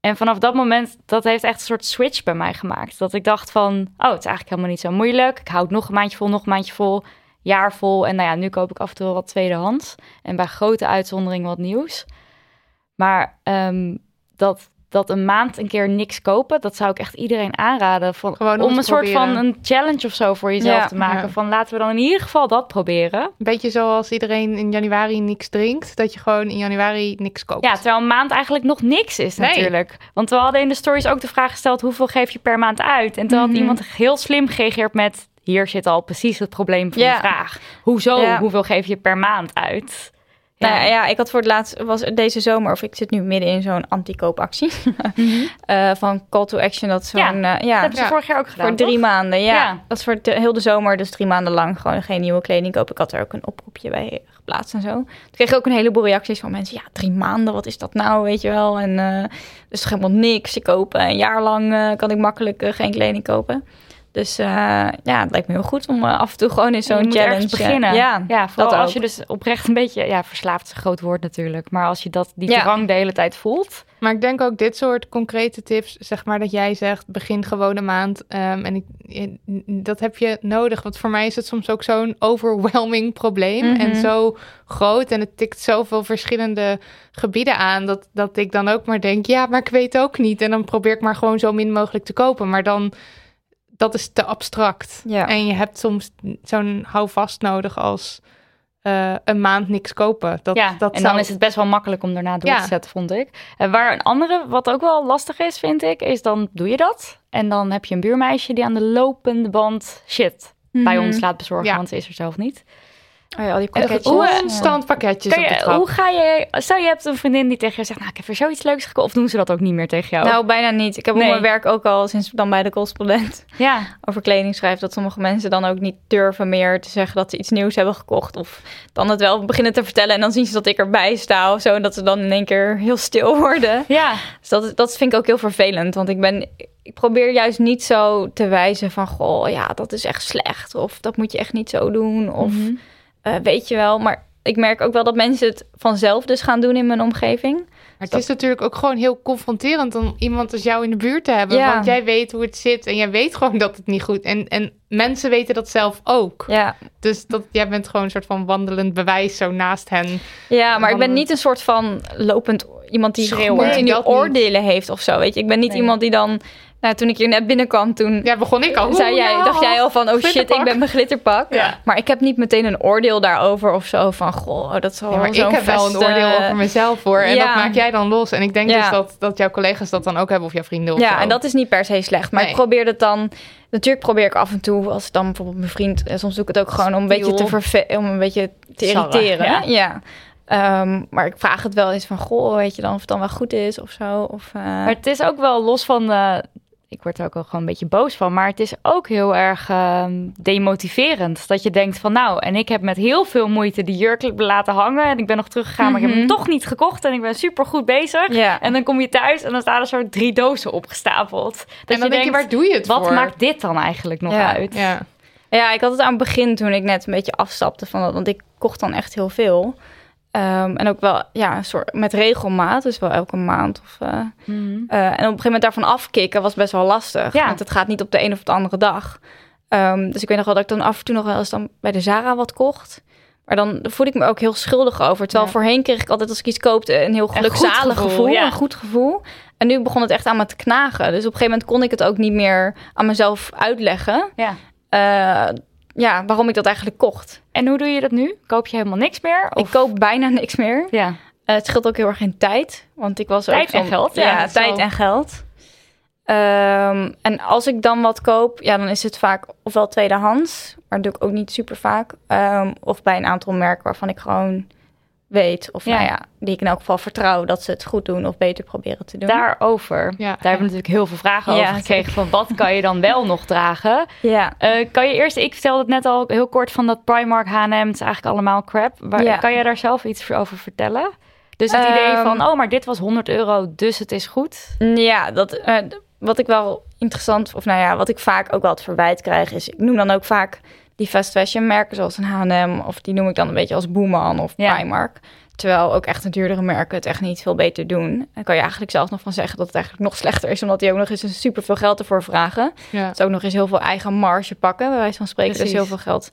En vanaf dat moment, dat heeft echt een soort switch bij mij gemaakt. Dat ik dacht van, oh, het is eigenlijk helemaal niet zo moeilijk. Ik houd nog een maandje vol, nog een maandje vol, jaar vol. En nou ja, nu koop ik af en toe wel wat tweedehands. En bij grote uitzonderingen wat nieuws. Maar ehm, dat, dat een maand een keer niks kopen, dat zou ik echt iedereen aanraden. Van, Gewoon om een soort van een challenge of zo voor jezelf Ja, te maken. ja. Van laten we dan in ieder geval dat proberen. Een beetje zoals iedereen in januari niks drinkt. Dat je gewoon in januari niks koopt. Ja, terwijl een maand eigenlijk nog niks is Nee. natuurlijk. Want we hadden in de stories ook de vraag gesteld... hoeveel geef je per maand uit? En toen had Mhm. iemand heel slim gereageerd met... hier zit al precies het probleem van Ja. de vraag. Hoezo? Hoeveel geef je per maand uit? Nou ja, ja, ik had voor het laatst, was deze zomer, of ik zit nu midden in zo'n anti-koopactie. Eh, van Call to Action, dat zo'n, Ja, ja, dat hebben ze Ja. vorig jaar ook gedaan, voor drie toch? maanden. Ja. Ja. dat is voor de, heel de zomer, dus drie maanden lang gewoon geen nieuwe kleding kopen. Ik had er ook een oproepje bij geplaatst en zo. Toen kreeg ik ook een heleboel reacties van mensen. Ja, drie maanden, wat is dat nou, weet je wel? En eh dus helemaal niks. Ik koop een jaar lang eh, kan ik makkelijk eh, geen kleding kopen. Dus eh, ja, het lijkt me heel goed om eh, af en toe gewoon in zo'n challenge ergens eh, beginnen. ja, ja vooral dat als ook. je dus oprecht een beetje... Ja, verslaafd is een groot woord natuurlijk. Maar als je dat, die Ja. drang de hele tijd voelt... Maar ik denk ook dit soort concrete tips, zeg maar dat jij zegt, begin gewoon een maand. ehm, en ik, dat heb je nodig, want voor mij is het soms ook zo'n overwhelming probleem. Mhm. En zo groot en het tikt zoveel verschillende gebieden aan, dat, dat ik dan ook maar denk, ja, maar ik weet ook niet. En dan probeer ik maar gewoon zo min mogelijk te kopen. Maar dan, dat is te abstract. Ja. En je hebt soms zo'n houvast nodig als eh, een maand niks kopen. Dat, ja, dat en dan is het best wel makkelijk om daarna door Ja. te zetten, vond ik. En waar een andere, wat ook wel lastig is, vind ik, is dan doe je dat. En dan heb je een buurmeisje die aan de lopende band shit bij Mhm. ons laat bezorgen, Ja. want ze is er zelf niet. Oh ja, al die En pakketjes. pakketjes Kan op de je, trap. hoe ga je, stel je hebt een vriendin die tegen je zegt, nou ik heb weer zoiets leuks gekocht, of doen ze dat ook niet meer tegen jou? Nou, bijna niet. Ik heb Nee. op mijn werk ook al sinds dan bij de correspondent ja, over kleding schrijf dat sommige mensen dan ook niet durven meer te zeggen dat ze iets nieuws hebben gekocht. Of dan het wel beginnen te vertellen en dan zien ze dat ik erbij sta of zo. En dat ze dan in één keer heel stil worden. ja, Dus dat, dat vind ik ook heel vervelend. Want ik ben. Ik probeer juist niet zo te wijzen van goh, ja, dat is echt slecht. Of dat moet je echt niet zo doen. Of Mhm. Eh, weet je wel. Maar ik merk ook wel dat mensen het vanzelf dus gaan doen in mijn omgeving. Maar het is natuurlijk ook gewoon heel confronterend om iemand als jou in de buurt te hebben. Ja. Want jij weet hoe het zit en jij weet gewoon dat het niet goed En, en mensen weten dat zelf ook. Ja, Dus dat, jij bent gewoon een soort van wandelend bewijs zo naast hen. ja maar ik ben niet een soort van lopend iemand die continu niet. oordelen heeft of zo. Weet je, ik ben niet Nee. iemand die dan. Nou, toen ik hier net binnenkwam, toen Ja, begon ik al. zei jij, ja, dacht jij al van, oh shit, ik ben mijn glitterpak. Ja. Maar ik heb niet meteen een oordeel daarover of zo van, goh, dat zal Ja, maar ik heb wel een oordeel over mezelf voor. En ja. dat maak jij dan los. En ik denk Ja. dus dat, dat jouw collega's dat dan ook hebben of jouw vrienden of Ja, zo. en dat is niet per se slecht. Maar Nee. ik probeer het dan... Natuurlijk probeer ik af en toe, als ik dan bijvoorbeeld mijn vriend... en Soms doe ik het ook gewoon om een beetje te, verve om een beetje te irriteren. ja. Ja. Ehm, maar ik vraag het wel eens van, goh, weet je dan of het dan wel goed is of zo? Of, eh, Maar het is ook wel los van. eh, ik word er ook wel gewoon een beetje boos van. Maar het is ook heel erg ehm, demotiverend. Dat je denkt van nou, en ik heb met heel veel moeite die jurk laten hangen. En ik ben nog teruggegaan, maar ik heb hem Mhm. toch niet gekocht. En ik ben super goed bezig. Ja. En dan kom je thuis en dan staan er zo drie dozen opgestapeld. Dat en dan denk je, waar doe je het wat voor? maakt dit dan eigenlijk nog Ja. uit? Ja. Ja, ik had het aan het begin toen ik net een beetje afstapte van dat, want ik kocht dan echt heel veel. Ehm, en ook wel ja, een soort met regelmaat, dus wel elke maand. Of, eh, Mhm. eh, en op een gegeven moment daarvan afkicken was best wel lastig. Ja. Want het gaat niet op de een of de andere dag. Ehm, dus ik weet nog wel dat ik dan af en toe nog wel eens dan bij de Zara wat kocht. Maar dan voelde ik me ook heel schuldig over. Terwijl Ja. voorheen kreeg ik altijd als ik iets koopte een heel gelukzalig gevoel, gevoel. ja. Een goed gevoel. En nu begon het echt aan me te knagen. Dus op een gegeven moment kon ik het ook niet meer aan mezelf uitleggen. Ja. eh, ja, waarom ik dat eigenlijk kocht. En hoe doe je dat nu? Koop je helemaal niks meer? Of... Ik koop bijna niks meer. Ja. Eh, het scheelt ook heel erg in tijd. Want ik was Tijd ook en geld, ja, tijd en geld. En als ik dan wat koop, ja, dan is het vaak ofwel tweedehands, maar dat doe ik ook niet super vaak. Ehm, of bij een aantal merken waarvan ik gewoon weet, of Ja. nou ja, die ik in elk geval vertrouw dat ze het goed doen of beter proberen te doen. Daarover. Ja. Daar hebben we natuurlijk heel veel vragen Ja, over gekregen. Van wat kan je dan wel nog dragen? Ja. Eh, kan je eerst, ik vertelde het net al heel kort van dat Primark, H&M, het is eigenlijk allemaal crap. Maar Ja. Kan je daar zelf iets over vertellen? Dus het idee Ehm, van, oh, maar dit was 100 euro, dus het is goed. Ja, dat, eh, wat ik wel interessant, of nou ja, wat ik vaak ook wel het verwijt krijg, is ik noem dan ook vaak die fast fashion merken zoals een H&M, of die noem ik dan een beetje als Boeman of Ja. Primark. Terwijl ook echt de duurdere merken het echt niet veel beter doen. Dan kan je eigenlijk zelfs nog van zeggen dat het eigenlijk nog slechter is, omdat die ook nog eens super veel geld ervoor vragen. Ja. Dus ook nog eens heel veel eigen marge pakken, bij wijze van spreken. Dus Precies. heel veel geld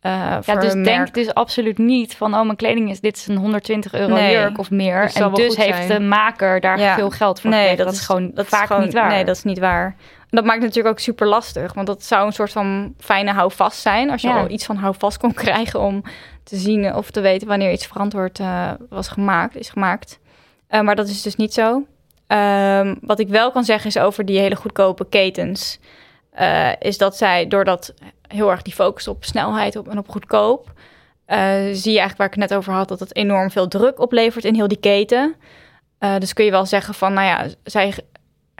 eh Ja, dus een denk merk. dus absoluut niet van, oh, mijn kleding is, dit is een 120 euro Nee. jurk of meer. Dus en dus heeft zijn. de maker daar Ja. veel geld voor Nee, gekregen. dat, Dat, is gewoon dat is vaak gewoon- niet waar. Nee, dat is niet waar. En dat maakt het natuurlijk ook super lastig. Want dat zou een soort van fijne houvast zijn. Als je Ja. al iets van houvast kon krijgen om te zien of te weten wanneer iets verantwoord eh, was gemaakt, is gemaakt. Eh, maar dat is dus niet zo. Ehm, wat ik wel kan zeggen is over die hele goedkope ketens. eh, is dat zij, doordat heel erg die focus op snelheid op, en op goedkoop, zie je eigenlijk waar ik het net over had, dat het enorm veel druk oplevert in heel die keten. Dus kun je wel zeggen van, nou ja, zij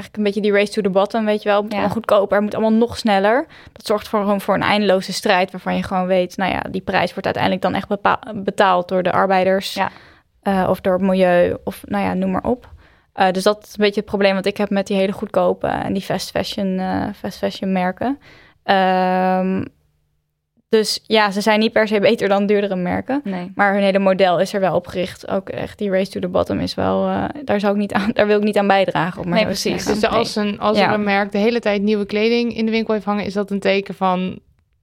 eigenlijk een beetje die race to the bottom, weet je wel. Het moet Ja. allemaal goedkoper, het moet allemaal nog sneller. Dat zorgt voor, gewoon voor een eindeloze strijd waarvan je gewoon weet, nou ja, die prijs wordt uiteindelijk dan echt bepa- betaald door de arbeiders Ja. eh, of door het milieu of nou ja, noem maar op. Eh, dus dat is een beetje het probleem wat ik heb met die hele goedkope en die fast fashion, eh, fast fashion merken. Ehm, dus ja, ze zijn niet per se beter dan duurdere merken. Nee. Maar hun hele model is er wel op gericht. Ook echt die race to the bottom is wel. eh, daar, zou ik niet aan, daar wil ik niet aan bijdragen. Maar Nee, precies. Dus als, een, als Ja. er een merk de hele tijd nieuwe kleding in de winkel heeft hangen, is dat een teken van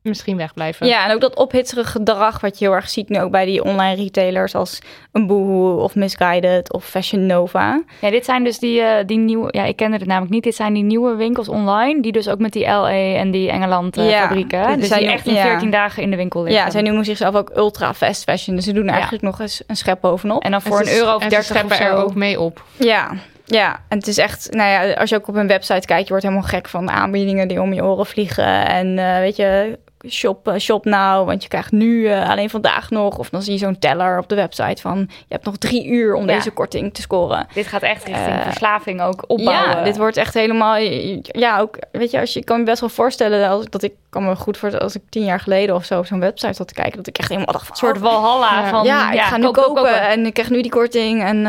misschien wegblijven. Ja, en ook dat ophitsige gedrag wat je heel erg ziet nu ook bij die online retailers als een Boohoo of Misguided of Fashion Nova. Ja, dit zijn dus die, eh, die nieuwe... Ja, ik kende het namelijk niet. Dit zijn die nieuwe winkels online... die dus ook met die LA en die Engeland eh, Ja, fabrieken... dit Dus zijn die echt in ja. 14 dagen in de winkel liggen. Ja, zij noemen zichzelf ook ultra fast fashion. Dus ze doen er eigenlijk nog eens een schep bovenop. En dan voor een euro of en 30 ze scheppen of zo. er ook mee op. Ja, ja, en het is echt, nou ja, als je ook op hun website kijkt, je wordt helemaal gek van de aanbiedingen die om je oren vliegen. En eh, weet je, shop, eh, shop nou, want je krijgt nu eh, alleen vandaag nog. Of dan zie je zo'n teller op de website van, je hebt nog drie uur om Ja. deze korting te scoren. Dit gaat echt richting Eh, verslaving ook opbouwen. Ja, dit wordt echt helemaal, ja, ook, weet je, als je ik kan me best wel voorstellen als, dat ik kan me goed voor als ik tien jaar geleden of zo op zo'n website zat te kijken, dat ik echt helemaal dacht van, Een soort oh, walhalla Ja. van... ja, ik ga nu kopen kopen. en ik krijg nu die korting. En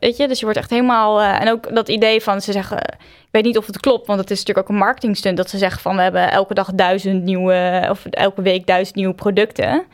weet je, dus je wordt echt helemaal... en ook dat idee van, ze zeggen... Ik weet niet of het klopt, want het is natuurlijk ook een marketingstunt... dat ze zeggen van, we hebben elke dag duizend nieuwe... of elke week duizend nieuwe producten.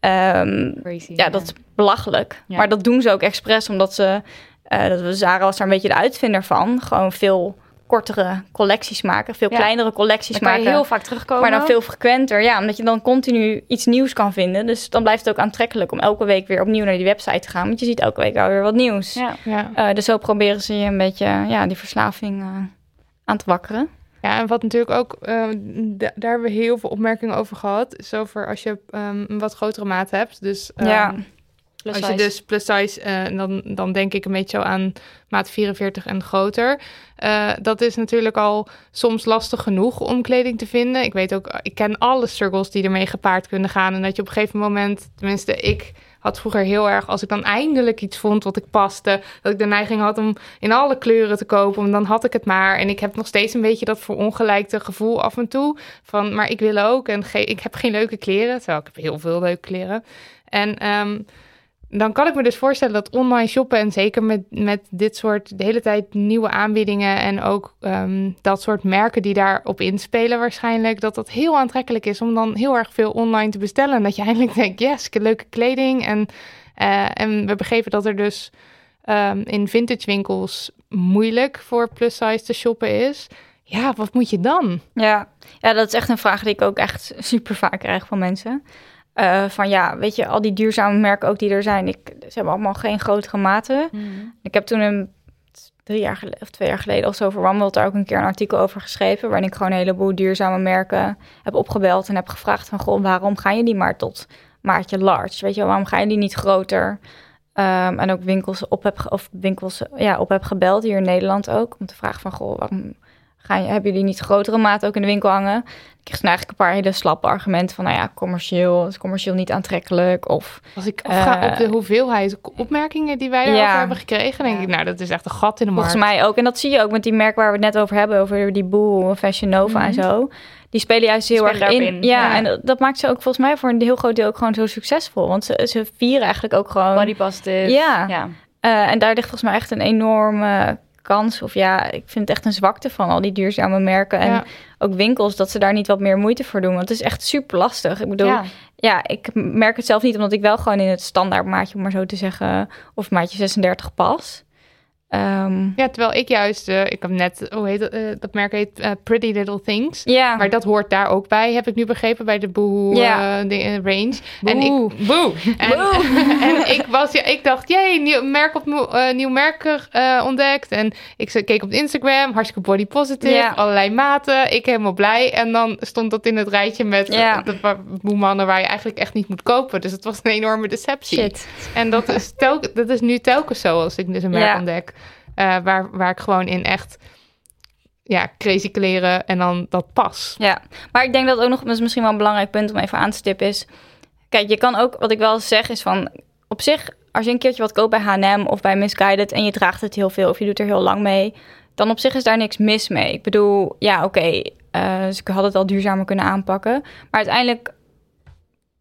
Ehm, Crazy. ja, dat is belachelijk. Maar dat doen ze ook expres, omdat ze... eh dat we Zara was daar een beetje de uitvinder van. Gewoon veel kortere collecties maken. Veel Ja. kleinere collecties Dan kan je maken. heel vaak terugkomen. maar dan veel frequenter. Ja, omdat je dan continu iets nieuws kan vinden. Dus dan blijft het ook aantrekkelijk om elke week weer opnieuw naar die website te gaan. Want je ziet elke week wel weer wat nieuws. Ja. Ja. Eh, dus zo proberen ze je een beetje ja, die verslaving eh, aan te wakkeren. Ja, en wat natuurlijk ook, eh, da- daar hebben we heel veel opmerkingen over gehad, is over als je ehm, een wat grotere maat hebt. Dus ehm, Ja. Plus als je dus plus size, eh, dan, dan denk ik een beetje zo aan maat 44 en groter. Eh, dat is natuurlijk al soms lastig genoeg om kleding te vinden. Ik weet ook, ik ken alle struggles die ermee gepaard kunnen gaan. En dat je op een gegeven moment, tenminste ik had vroeger heel erg, als ik dan eindelijk iets vond wat ik paste, dat ik de neiging had om in alle kleuren te kopen, want dan had ik het maar. En ik heb nog steeds een beetje dat verongelijkte gevoel af en toe van, maar ik wil ook en ge- ik heb geen leuke kleren, terwijl ik heb heel veel leuke kleren. En ehm, dan kan ik me dus voorstellen dat online shoppen en zeker met, met dit soort de hele tijd nieuwe aanbiedingen en ook ehm, dat soort merken die daarop inspelen waarschijnlijk, dat dat heel aantrekkelijk is om dan heel erg veel online te bestellen. En dat je eindelijk denkt, yes, leuke kleding. En, eh, en we begrepen dat er dus ehm, in vintage winkels moeilijk voor plus size te shoppen is. Ja, wat moet je dan? Ja. ja, dat is echt een vraag die ik ook echt super vaak krijg van mensen. Eh, van ja, weet je, al die duurzame merken ook die er zijn, ik, ze hebben allemaal geen grotere maten. Mhm. Ik heb toen een drie jaar geleden of twee jaar geleden of zo voor Rumble daar ook een keer een artikel over geschreven, waarin ik gewoon een heleboel duurzame merken heb opgebeld en heb gevraagd van goh, waarom ga je die maar tot maatje large? Weet je, waarom ga je die niet groter? Ehm, en ook winkels op heb of winkels ja, op heb gebeld hier in Nederland ook om te vragen van goh, waarom ga je, hebben jullie niet grotere maat ook in de winkel hangen? Ik kreeg toen eigenlijk een paar hele slappe argumenten van nou ja, commercieel is commercieel niet aantrekkelijk of Als ik afga Eh, op de hoeveelheid opmerkingen die wij daarover ja. hebben gekregen, denk ik, nou, dat is echt een gat in de markt. Volgens mij ook. En dat zie je ook met die merken waar we het net over hebben, over die Boo, Fashion Nova en zo. Die spelen juist heel Spelen erg in. in, Ja, ja. en dat- maakt ze ook volgens mij voor een heel groot deel ook gewoon zo succesvol. Want ze, ze vieren eigenlijk ook gewoon. Body positive. Ja. ja. Eh, en daar ligt volgens mij echt een enorme kans. Of ja, ik vind het echt een zwakte van al die duurzame merken. En Ja. ook winkels, dat ze daar niet wat meer moeite voor doen. Want het is echt super lastig. Ik bedoel, Ja. ja, ik merk het zelf niet, omdat ik wel gewoon in het standaard maatje, om maar zo te zeggen, of maatje 36 pas. Ehm, Ja, terwijl ik juist, eh, ik heb net, hoe heet dat, eh, dat merk heet eh, Pretty Little Things. ja, Maar dat hoort daar ook bij, heb ik nu begrepen, bij de Boo eh, de, range. En ik, boe. En, en ik was, ja, ik dacht, jee, nieuw merk op nieuw merk ontdekt. En ik keek op Instagram, hartstikke body positive, allerlei maten. Ik helemaal blij. En dan stond dat in het rijtje met de boemannen waar je eigenlijk echt niet moet kopen. Dus het was een enorme deceptie. shit. En dat is, tel, dat is nu telkens zo als ik dus een merk Ja. ontdek. Eh, waar, waar ik gewoon in echt ja, crazy kleren en dan dat pas. Ja, maar ik denk dat ook nog misschien wel een belangrijk punt om even aan te stippen is. Kijk, je kan ook, wat ik wel zeg, is van op zich, als je een keertje wat koopt bij HM of bij Misguided en je draagt het heel veel of je doet er heel lang mee, dan op zich is daar niks mis mee. Ik bedoel, ja, oké, eh, ze hadden het wel duurzamer kunnen aanpakken, maar uiteindelijk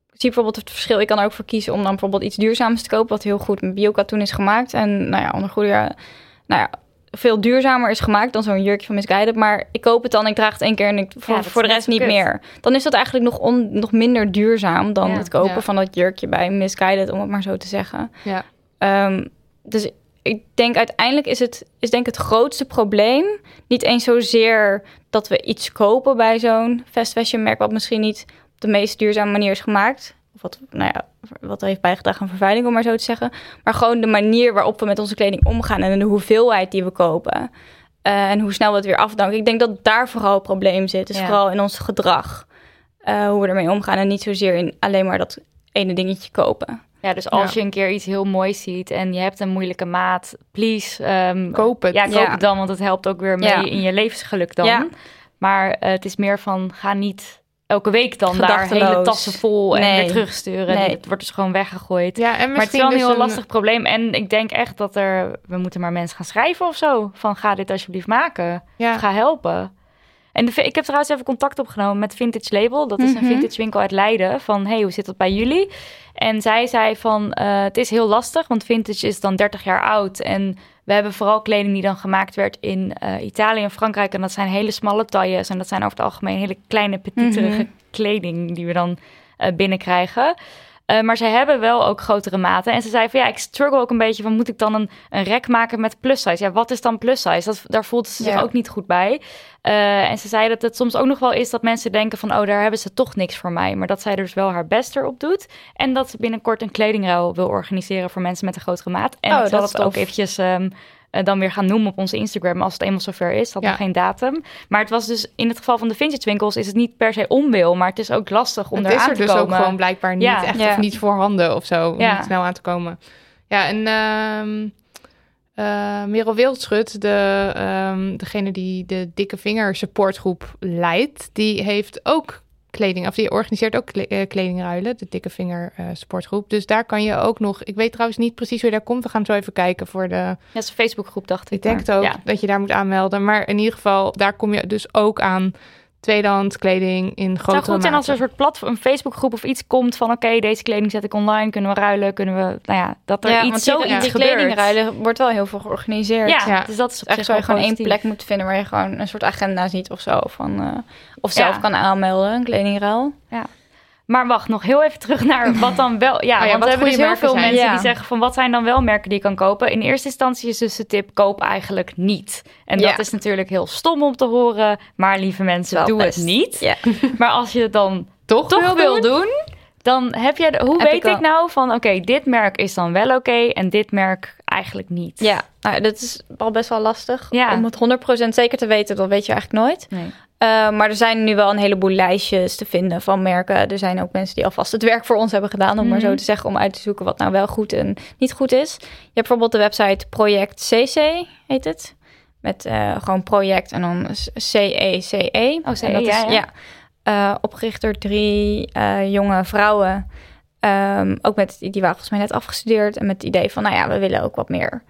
zie bijvoorbeeld het verschil. Ik kan er ook voor kiezen om dan bijvoorbeeld iets duurzaams te kopen, wat heel goed met biokatoen is gemaakt en nou ja, onder goede, nou ja, veel duurzamer is gemaakt dan zo'n jurkje van Misguided. Maar ik koop het dan, ik draag het één keer en ik, voor, voor de rest niet kut. meer. Dan is dat eigenlijk nog, on, nog minder duurzaam dan Ja. het kopen Ja. van dat jurkje bij Misguided, om het maar zo te zeggen. Ja. Ehm, dus ik denk uiteindelijk is het is denk het grootste probleem niet eens zozeer dat we iets kopen bij zo'n fast fashion merk wat misschien niet op de meest duurzame manier is gemaakt. Wat, nou ja, wat heeft bijgedragen aan vervuiling, om maar zo te zeggen. Maar gewoon de manier waarop we met onze kleding omgaan en de hoeveelheid die we kopen. Eh, en hoe snel we het weer afdanken. Ik denk dat daar vooral het probleem zit. Dus Ja. vooral in ons gedrag. eh, hoe we ermee omgaan. En niet zozeer in alleen maar dat ene dingetje kopen. Ja, dus als Ja. je een keer iets heel moois ziet en je hebt een moeilijke maat, please. ehm, Koop het. Ja, koop Ja. het dan, want het helpt ook weer mee Ja. in je levensgeluk dan. Ja. Maar eh, het is meer van, ga niet elke week dan daar hele tassen vol en Nee. weer terugsturen. Nee. Het wordt dus gewoon weggegooid. Ja, en Maar het is wel een dus heel lastig probleem. En ik denk echt dat er... We moeten maar mensen gaan schrijven of zo. Van ga dit alsjeblieft maken. Ja. Of ga helpen. En de, ik heb trouwens even contact opgenomen met Vintage Label. Dat is Mhm. een vintage winkel uit Leiden. Van, hey, hoe zit dat bij jullie? En zij zei van, eh, het is heel lastig. Want vintage is dan 30 jaar oud. En we hebben vooral kleding die dan gemaakt werd in eh, Italië en Frankrijk. En dat zijn hele smalle tailles. En dat zijn over het algemeen hele kleine, petiterige Mhm. kleding die we dan eh, binnenkrijgen. Eh, maar ze hebben wel ook grotere maten. En ze zei van ja, ik struggle ook een beetje van moet ik dan een, een rek maken met plus size? Ja, wat is dan plus size? Dat, daar voelt ze zich Ja. ook niet goed bij. Eh, en ze zei dat het soms ook nog wel is dat mensen denken van oh, daar hebben ze toch niks voor mij. Maar dat zij er dus wel haar best erop doet. En dat ze binnenkort een kledingruil wil organiseren voor mensen met een grotere maat. En Oh, dat dat ook eventjes ehm, eh, dan weer gaan noemen op onze Instagram als het eenmaal zover is. Dat Ja. nog geen datum. Maar het was dus in het geval van de vintage winkels is het niet per se onwil, maar het is ook lastig om het eraan is er te dus komen. ook gewoon blijkbaar niet Ja. echt Ja. of niet voorhanden of zo. Om Ja. niet snel aan te komen. Ja, en ehm eh, Merel Wildschut, de, ehm, degene die de dikke vinger supportgroep leidt, die heeft ook kleding, of die organiseert ook eh, kledingruilen, de dikke vinger eh, supportgroep. Dus daar kan je ook nog, ik weet trouwens niet precies hoe je daar komt. We gaan zo even kijken voor de, Ja, dat is een Facebookgroep, dacht ik. ik denk het maar- ook Ja. dat je daar moet aanmelden. Maar in ieder geval, daar kom je dus ook aan tweedehands kleding in Het grotere zou goed zijn als er een soort platform, een Facebookgroep of iets komt van oké, deze kleding zet ik online, kunnen we ruilen, kunnen we, nou ja, dat er ja, iets die, die gebeurt. kledingruilen wordt wel heel veel georganiseerd. Ja, Ja. dus dat is op Echt zich zou je wel gewoon één plek moeten vinden waar je gewoon een soort agenda ziet of zo. Van, eh, of zelf Ja. kan aanmelden, een kledingruil. Maar wacht, nog heel even terug naar wat dan wel. Ja, Oh ja, want we hebben dus heel veel zijn. mensen Ja. die zeggen van wat zijn dan wel merken die je kan kopen. In eerste instantie is dus de tip koop eigenlijk niet. En Ja. dat is natuurlijk heel stom om te horen, maar lieve mensen, Wel doe best. het niet. Maar als je het dan toch, toch wil doen, dan heb je. de- hoe Heb weet ik ik nou van oké, dit merk is dan wel oké en dit merk eigenlijk niet. Ja, nou, dat is al best wel lastig. Ja. Om het 100% zeker te weten, dat weet je eigenlijk nooit. Nee. Uh, maar er zijn nu wel een heleboel lijstjes te vinden van merken. Er zijn ook mensen die alvast het werk voor ons hebben gedaan, om maar Mhm. zo te zeggen, om uit te zoeken wat nou wel goed en niet goed is. Je hebt bijvoorbeeld de website Project CC, heet het. Met uh, gewoon project en dan C-E-C-E. Oh, CE, En dat ja, is, ja. uh, opgericht door drie jonge vrouwen. Um, ook met, die waren volgens mij net afgestudeerd. En met het idee van, nou ja, we willen ook wat meer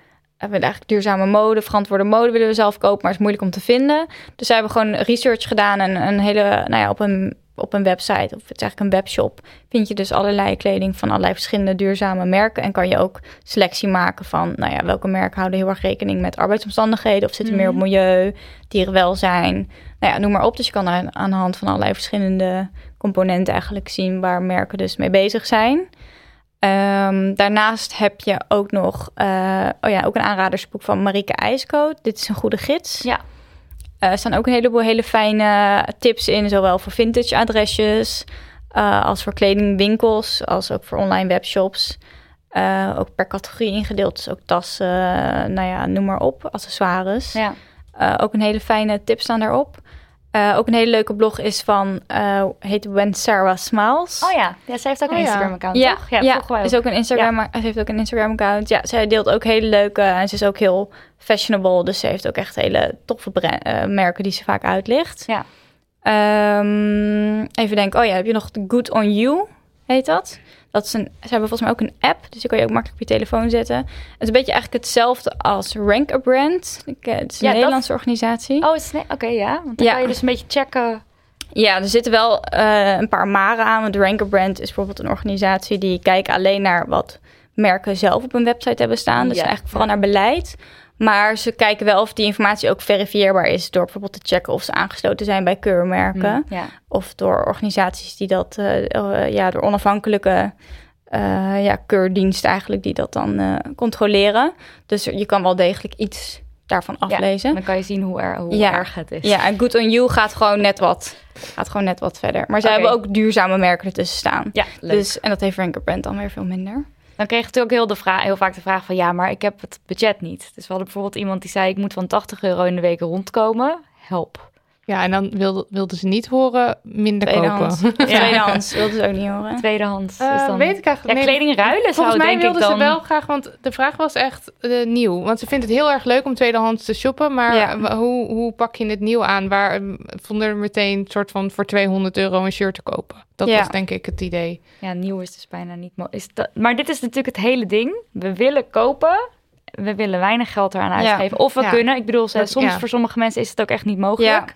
we willen eigenlijk duurzame mode, verantwoorde mode willen we zelf kopen, maar het is moeilijk om te vinden. Dus zij hebben gewoon research gedaan en een hele, nou ja, op een, op een website, of het is eigenlijk een webshop, vind je dus allerlei kleding van allerlei verschillende duurzame merken. En kan je ook selectie maken van, nou ja, welke merken houden heel erg rekening met arbeidsomstandigheden of zitten Mhm. meer op milieu, dierenwelzijn. Nou ja, noem maar op. Dus je kan aan, aan de hand van allerlei verschillende componenten eigenlijk zien waar merken dus mee bezig zijn. Um, daarnaast heb je ook nog uh, oh ja, ook een aanradersboek van Marieke IJskoot. Dit is een goede gids. Ja. Uh, er staan ook een heleboel hele fijne tips in, zowel voor vintage adresjes uh, als voor kledingwinkels, als ook voor online webshops. Ook per categorie ingedeeld, dus ook tassen, nou ja, noem maar op, accessoires. Ja. Ook een hele fijne tips staan daarop. Uh, ook een hele leuke blog is van, uh, heet When Sarah Smiles. Oh ja, ja zij heeft ook een oh, Instagram-account, ja. toch? Ja, ja is ook een Instagram, ja. ze heeft ook een Instagram-account. Ja, zij deelt ook hele leuke en ze is ook heel fashionable. Dus ze heeft ook echt hele toffe uh, merken die ze vaak uitlicht. Ja. Um, even denken, oh ja, heb je nog Good On You, heet dat? Dat is een, ze hebben volgens mij ook een app, dus die kan je ook makkelijk op je telefoon zetten. Het is een beetje eigenlijk hetzelfde als Rank a Brand. Het is een ja, Nederlandse dat... organisatie. Oh, oké, okay, ja. Want dan ja. kan je dus een beetje checken. Ja, er zitten wel uh, een paar maren aan. Want Rank a Brand is bijvoorbeeld een organisatie die kijkt alleen naar wat merken zelf op hun website hebben staan. Dus ja. eigenlijk vooral naar beleid. Maar ze kijken wel of die informatie ook verifieerbaar is door bijvoorbeeld te checken of ze aangesloten zijn bij keurmerken. Mm, ja. Of door organisaties die dat, uh, uh, ja, door onafhankelijke uh, ja, keurdiensten eigenlijk die dat dan controleren. Dus je kan wel degelijk iets daarvan aflezen. Ja, dan kan je zien hoe, er, hoe ja. erg het is. Ja, en Good On You gaat gewoon net wat, gaat gewoon net wat verder. Maar ze okay. hebben ook duurzame merken ertussen staan. Ja, leuk. Dus, en dat heeft Ranker Brand dan weer veel minder. Dan kreeg je natuurlijk heel, de vraag, heel vaak de vraag van... ja, maar ik heb het budget niet. Dus we hadden bijvoorbeeld iemand die zei... ik moet van 80 euro in de week rondkomen. Help. Ja, en dan wilden wilde ze niet horen minder Tweedehands. kopen. Ja. Tweedehands wilden ze ook niet horen. Tweedehands uh, is dan... Weet ik eigenlijk ja, kleding ruilen Volgens mij denk wilde ik dan... ze wel graag, want de vraag was echt uh, nieuw. Want ze vindt het heel erg leuk om tweedehands te shoppen. Maar ja. hoe, hoe pak je het nieuw aan? Waar um, vonden er meteen soort van voor 200 euro een shirt te kopen? Dat ja. was denk ik het idee. Ja, nieuw is dus bijna niet is dat, Maar dit is natuurlijk het hele ding. We willen kopen. We willen weinig geld eraan uitgeven. Ja. Of we ja. kunnen. Ik bedoel, soms voor sommige mensen is het ook echt niet mogelijk.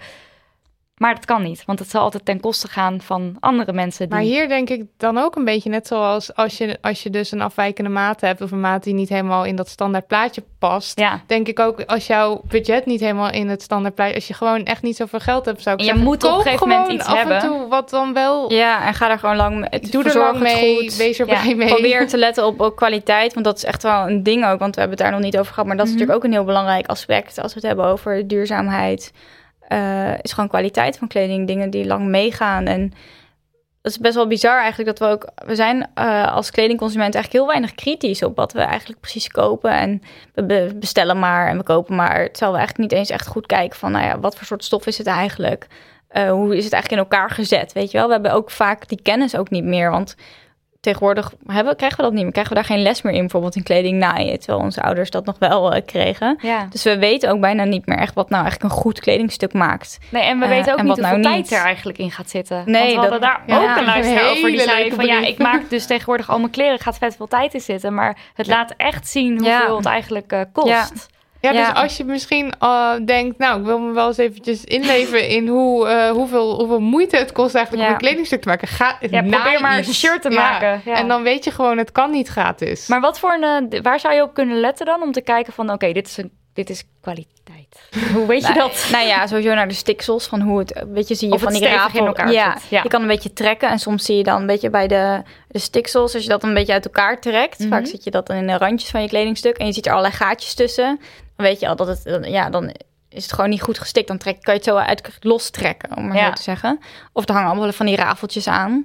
Maar dat kan niet, want het zal altijd ten koste gaan van andere mensen. Die... Maar hier denk ik dan ook een beetje net zoals als je, als je dus een afwijkende maat hebt of een maat die niet helemaal in dat standaard plaatje past. Ja. Denk ik ook als jouw budget niet helemaal in het standaard plaatje, als je gewoon echt niet zoveel geld hebt, zou ik En je zeggen, moet op een gegeven moment gewoon iets af hebben. en toe wat dan wel. Ja, en ga daar gewoon lang mee. Doe er lang mee, goed. wees er Ja, blij mee. Probeer te letten op ook kwaliteit, want dat is echt wel een ding ook. Want we hebben het daar nog niet over gehad. Maar dat is Mhm. natuurlijk ook een heel belangrijk aspect als we het hebben over duurzaamheid. Eh, is gewoon kwaliteit van kleding, dingen die lang meegaan. En dat is best wel bizar eigenlijk dat we ook... We zijn eh, als kledingconsument eigenlijk heel weinig kritisch op wat we eigenlijk precies kopen. En we be- bestellen maar en we kopen maar. Terwijl we eigenlijk niet eens echt goed kijken van... Nou ja, wat voor soort stof is het eigenlijk? Eh, hoe is het eigenlijk in elkaar gezet, weet je wel? We hebben ook vaak die kennis ook niet meer, want tegenwoordig hebben, krijgen we dat niet meer. Krijgen we daar geen les meer in, bijvoorbeeld in kleding naaien. Terwijl onze ouders dat nog wel eh, kregen. Ja. Dus we weten ook bijna niet meer echt wat nou eigenlijk een goed kledingstuk maakt. Nee, en we Eh, weten ook niet wat hoeveel nou tijd niet. er eigenlijk in gaat zitten. Nee, Want we hadden dat- daar ja. ook een luisteraar Een over die zei van ja, ik maak dus tegenwoordig al mijn kleren, gaat vet veel tijd in zitten. Maar het laat echt zien hoeveel Ja. het eigenlijk eh, kost. Ja. Ja, dus als je misschien eh, denkt, nou, ik wil me wel eens eventjes inleven in hoe, eh, hoeveel, hoeveel moeite het kost eigenlijk om een kledingstuk te maken. Ga, Ja, probeer maar iets. een shirt te maken. Ja. En dan weet je gewoon, het kan niet gratis. Maar wat voor een, eh, waar zou je op kunnen letten dan om te kijken van oké, dit is een, dit is kwaliteit. Hoe weet je dat? Nou ja, sowieso naar de stiksels van hoe het, weet je, zie je Of van die rafel. in elkaar ja, zit. Ja. je kan een beetje trekken en soms zie je dan een beetje bij de, de stiksels, als je dat een beetje uit elkaar trekt. Mhm. Vaak zit je dat dan in de randjes van je kledingstuk en je ziet er allerlei gaatjes tussen. Dan weet je al dat het, ja, dan is het gewoon niet goed gestikt. Dan trek, kan je het zo uit lostrekken, om maar Ja. zo te zeggen. Of er hangen allemaal van die rafeltjes aan.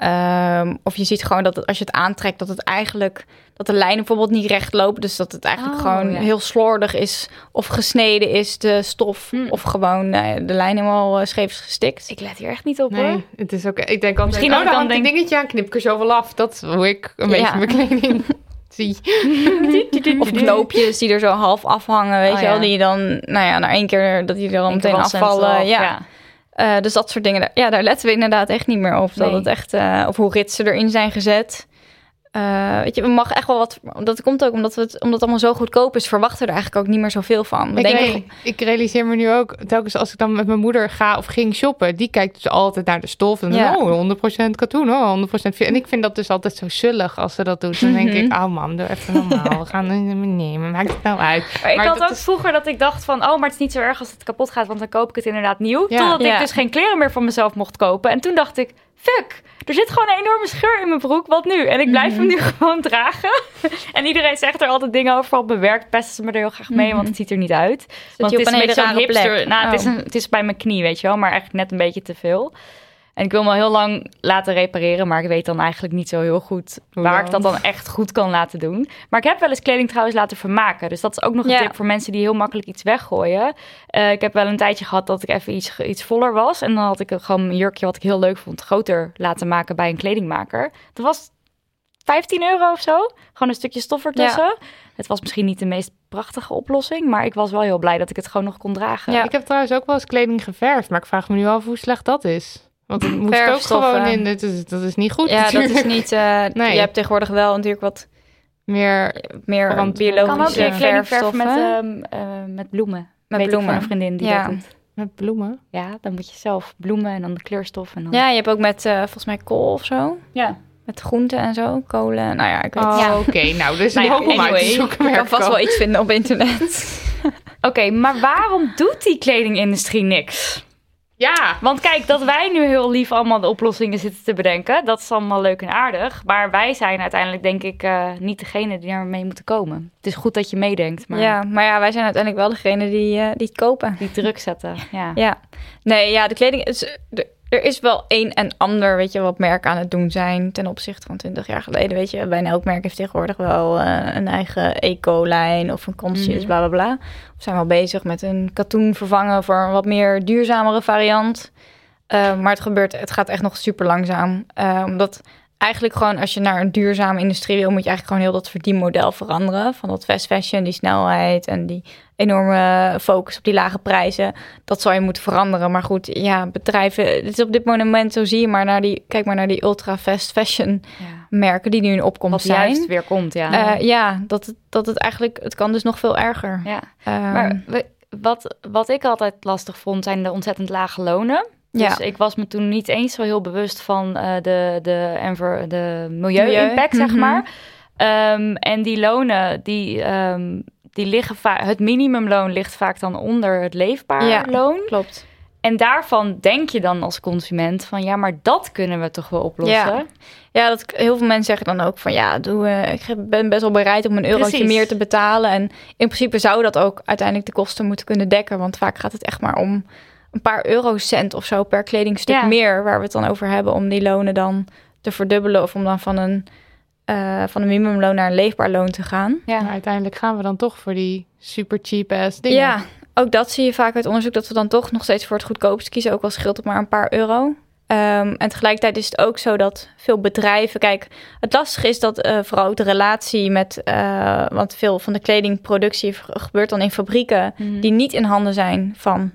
Ehm, of je ziet gewoon dat het, als je het aantrekt, dat het eigenlijk dat de lijnen bijvoorbeeld niet recht lopen. Dus dat het eigenlijk Oh, gewoon ja. heel slordig is. Of gesneden is de stof. Hm. Of gewoon eh, de lijn helemaal eh, scheef is gestikt. Ik let hier echt niet op hoor. Nee, het is ook. Ik denk altijd, Misschien oh, dan hangt een dingetje aan, knip ik er zoveel af. Dat is hoe ik een Ja. beetje mijn kleding zie. Of knoopjes die er zo half afhangen, weet Oh, je wel. ja. Die dan, nou ja, na één keer dat die er dan Eén meteen afvallen. Ja. Eh, dus dat soort dingen. daar- Ja, daar letten we inderdaad echt niet meer op. Dat het echt, eh, of hoe ritsen erin zijn gezet. Eh, weet je, we mag echt wel wat. Dat komt ook omdat, we het, omdat het allemaal zo goedkoop is, verwachten we er eigenlijk ook niet meer zoveel van. We Ik, denken, re- ik realiseer me nu ook, telkens als ik dan met mijn moeder ga of ging shoppen, die kijkt dus altijd naar de stof. En Ja. oh, 100% katoen, oh, 100% fi- En ik vind dat dus altijd zo zullig als ze dat doet. Dan denk Mhm. ik, oh mam, doe even normaal. We gaan het nemen, maakt het nou uit. Maar ik had ook is- vroeger dat ik dacht van, oh, maar het is niet zo erg als het kapot gaat, want dan koop ik het inderdaad nieuw. Ja. Totdat Ja. ik dus geen kleren meer van mezelf mocht kopen. En toen dacht ik, fuck, er zit gewoon een enorme scheur in mijn broek, wat nu? En ik blijf hem nu gewoon dragen. en iedereen zegt er altijd dingen over, vooral bewerkt pesten ze me er heel graag mee, want het ziet er niet uit. want je het op is een een beetje zo'n hipster. plek? Nou, het, is Oh. een, het is bij mijn knie, weet je wel, maar eigenlijk net een beetje te veel. En ik wil me al heel lang laten repareren, maar ik weet dan eigenlijk niet zo heel goed waar ik dat dan echt goed kan laten doen. Maar ik heb wel eens kleding trouwens laten vermaken. Dus dat is ook nog een Ja. tip voor mensen die heel makkelijk iets weggooien. Eh, ik heb wel een tijdje gehad dat ik even iets, iets voller was. En dan had ik gewoon een jurkje wat ik heel leuk vond, groter laten maken bij een kledingmaker. Dat was 15 euro of zo. Gewoon een stukje stof ertussen. Het was misschien niet de meest prachtige oplossing, maar ik was wel heel blij dat ik het gewoon nog kon dragen. Ja. Ik heb trouwens ook wel eens kleding geverfd, maar ik vraag me nu af hoe slecht dat is. Want het moest ook Verfstoffen. gewoon in, dat is, dat is niet goed ja, dat is niet. eh Nee. Je hebt tegenwoordig wel natuurlijk wat Meer, meer kan ook biologische weer kleding verven verfstoffen. met, ehm, eh, met bloemen. Met Weet ik bloemen. van een vriendin die Ja. dat doet. met bloemen. Ja, dan moet je zelf bloemen en dan de kleurstof. En dan... Ja, je hebt ook met eh, volgens mij kool of zo. ja. Met groenten en zo, kolen. Nou ja, ik weet Oh, Ja. oké. Nou, dus een Nou hoop om uit te zoeken. merk kan vast ik wel iets vinden op internet. Oké, maar waarom doet die kledingindustrie niks? Ja, Want kijk, dat wij nu heel lief allemaal de oplossingen zitten te bedenken, dat is allemaal leuk en aardig. Maar wij zijn uiteindelijk, denk ik, eh, niet degene die daarmee moeten komen. Het is goed dat je meedenkt, maar Ja, maar ja, wij zijn uiteindelijk wel degene die, eh, die het kopen. die druk zetten. Ja. Ja, nee, ja, de kleding is. Er, er is wel een en ander, weet je, wat merken aan het doen zijn ten opzichte van 20 jaar geleden. Weet je, bijna elk merk heeft tegenwoordig wel eh, een eigen eco-lijn of een conscious, Mhm. bla bla bla. Of zijn wel bezig met een katoen vervangen voor een wat meer duurzamere variant. Eh, maar het gebeurt, het gaat echt nog super langzaam. Eh, omdat eigenlijk gewoon als je naar een duurzame industrie wil, moet je eigenlijk gewoon heel dat verdienmodel veranderen. Van dat fast fashion, die snelheid en die enorme focus op die lage prijzen. Dat zou je moeten veranderen. Maar goed, ja, bedrijven, het is op dit moment zo zie je maar naar die, kijk maar naar die ultra fast fashion Ja. merken die nu in opkomst Wat zijn. juist weer komt, ja. Eh, ja, dat het, dat het eigenlijk, het kan dus nog veel erger. ja. Ehm, Maar we- wat, wat ik altijd lastig vond, zijn de ontzettend lage lonen. Dus Ja. ik was me toen niet eens zo heel bewust van eh, de, de, enver, de milieu-impact, Milieu, zeg mhm. maar. Ehm, en die lonen, die, ehm, die liggen vaak... Het minimumloon ligt vaak dan onder het leefbaar Ja. loon. Klopt. En daarvan denk je dan als consument van... ja, maar dat kunnen we toch wel oplossen? Ja. Ja, dat, heel veel mensen zeggen dan ook van ja, doe, eh, ik ben best wel bereid om een eurotje Precies. meer te betalen. En in principe zou dat ook uiteindelijk de kosten moeten kunnen dekken. Want vaak gaat het echt maar om een paar eurocent of zo per kledingstuk Ja. meer. Waar we het dan over hebben om die lonen dan te verdubbelen. Of om dan van een, eh, van een minimumloon naar een leefbaar loon te gaan. Ja. Maar uiteindelijk gaan we dan toch voor die super cheap ass dingen. Ja, ook dat zie je vaak uit onderzoek dat we dan toch nog steeds voor het goedkoopst kiezen. Ook al scheelt het maar een paar euro. Ehm, en tegelijkertijd is het ook zo dat veel bedrijven. Kijk, het lastige is dat eh, vooral ook de relatie met. eh, want veel van de kledingproductie gebeurt dan in fabrieken. Mhm. die niet in handen zijn van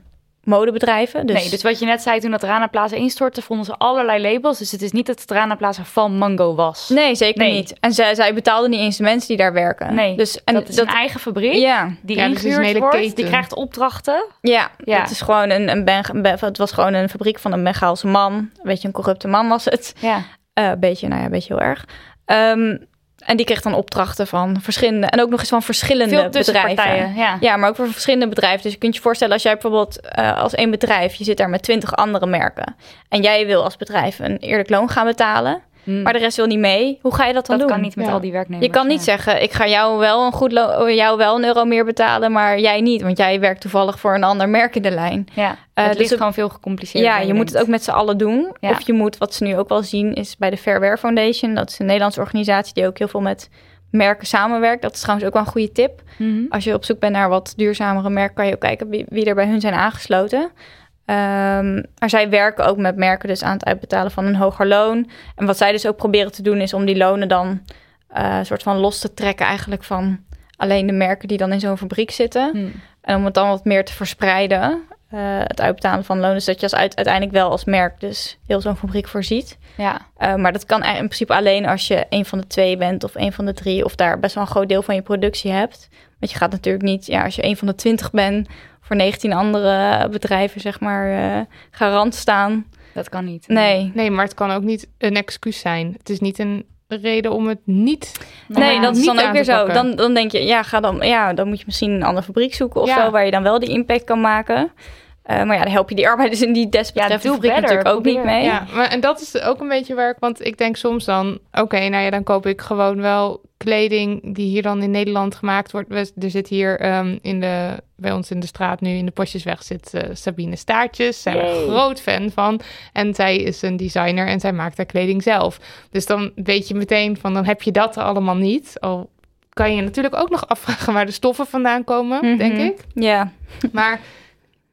modebedrijven. Dus, Nee, dus wat je net zei toen dat Rana Plaza instortte, vonden ze allerlei labels. Dus het is niet dat het Rana Plaza van Mango was. nee, zeker Nee. niet. En zij, zij betaalden niet eens de mensen die daar werken. Nee, dus, en dat is een eigen fabriek Ja, die Ja, dus het is een ingehuurd hele wordt. keten. Die krijgt opdrachten. Ja, Ja. het is gewoon een, een, ben, een ben- het was gewoon een fabriek van een Bengaalse man. Een beetje een corrupte man was het. Ja. Eh, een beetje, nou ja, een beetje heel erg. Ehm, en die kreeg dan opdrachten van verschillende... en ook nog eens van verschillende Veel bedrijven. Ja. Ja, maar ook voor verschillende bedrijven. Dus je kunt je voorstellen als jij bijvoorbeeld eh, als één bedrijf... je zit daar met twintig andere merken... en jij wil als bedrijf een eerlijk loon gaan betalen... Hmm. maar de rest wil niet mee, hoe ga je dat dan dat doen? kan niet met Ja. al die werknemers. Je kan niet ja. zeggen, ik ga jou wel een goed jou wel een euro meer betalen, maar jij niet, want jij werkt toevallig voor een ander merk in de lijn. Ja, Eh, het dus ligt het- gewoon veel gecompliceerder. Ja, je moet het ook met z'n allen doen. Ja. Of je moet, wat ze nu ook wel zien, is bij de Fair Wear Foundation. Dat is een Nederlandse organisatie die ook heel veel met merken samenwerkt. Dat is trouwens ook wel een goede tip. Mhm. Als je op zoek bent naar wat duurzamere merken, kan je ook kijken wie, wie er bij hun zijn aangesloten. Ehm, maar zij werken ook met merken dus aan het uitbetalen van een hoger loon. En wat zij dus ook proberen te doen is om die lonen dan een soort van los te trekken eigenlijk van alleen de merken die dan in zo'n fabriek zitten. Hm. En om het dan wat meer te verspreiden, eh, het uitbetalen van lonen, zodat je als uit, uiteindelijk wel als merk dus heel zo'n fabriek voorziet. Ja, Eh, maar dat kan in principe alleen als je een van de twee bent of een van de drie, of daar best wel een groot deel van je productie hebt. Want je gaat natuurlijk niet, ja, als je een van de twintig bent, voor 19 andere bedrijven, zeg maar, eh, garant staan. dat kan niet. Nee. Nee, maar het kan ook niet een excuus zijn. Het is niet een reden om het niet... Nee, Ja, dat is dan ook weer zo. Dan, dan denk je, ja, ga dan, ja, dan moet je misschien een andere fabriek zoeken of Ja. zo, waar je dan wel die impact kan maken. Eh, maar ja, dan help je die arbeiders in die desbetreffende doe fabriek better, natuurlijk ook niet mee. Ja, maar, en dat is ook een beetje waar ik... Want ik denk soms dan... Oké, nou ja, dan koop ik gewoon wel kleding die hier dan in Nederland gemaakt wordt. We- Er zit hier ehm, in de, bij ons in de straat nu in de Postjesweg zit eh, Sabine Staartjes. Zijn we Yay. een groot fan van. En zij is een designer en zij maakt haar kleding zelf. Dus dan weet je meteen van, dan heb je dat allemaal niet. Al kan je natuurlijk ook nog afvragen waar de stoffen vandaan komen, Mhm. denk ik. Ja, Maar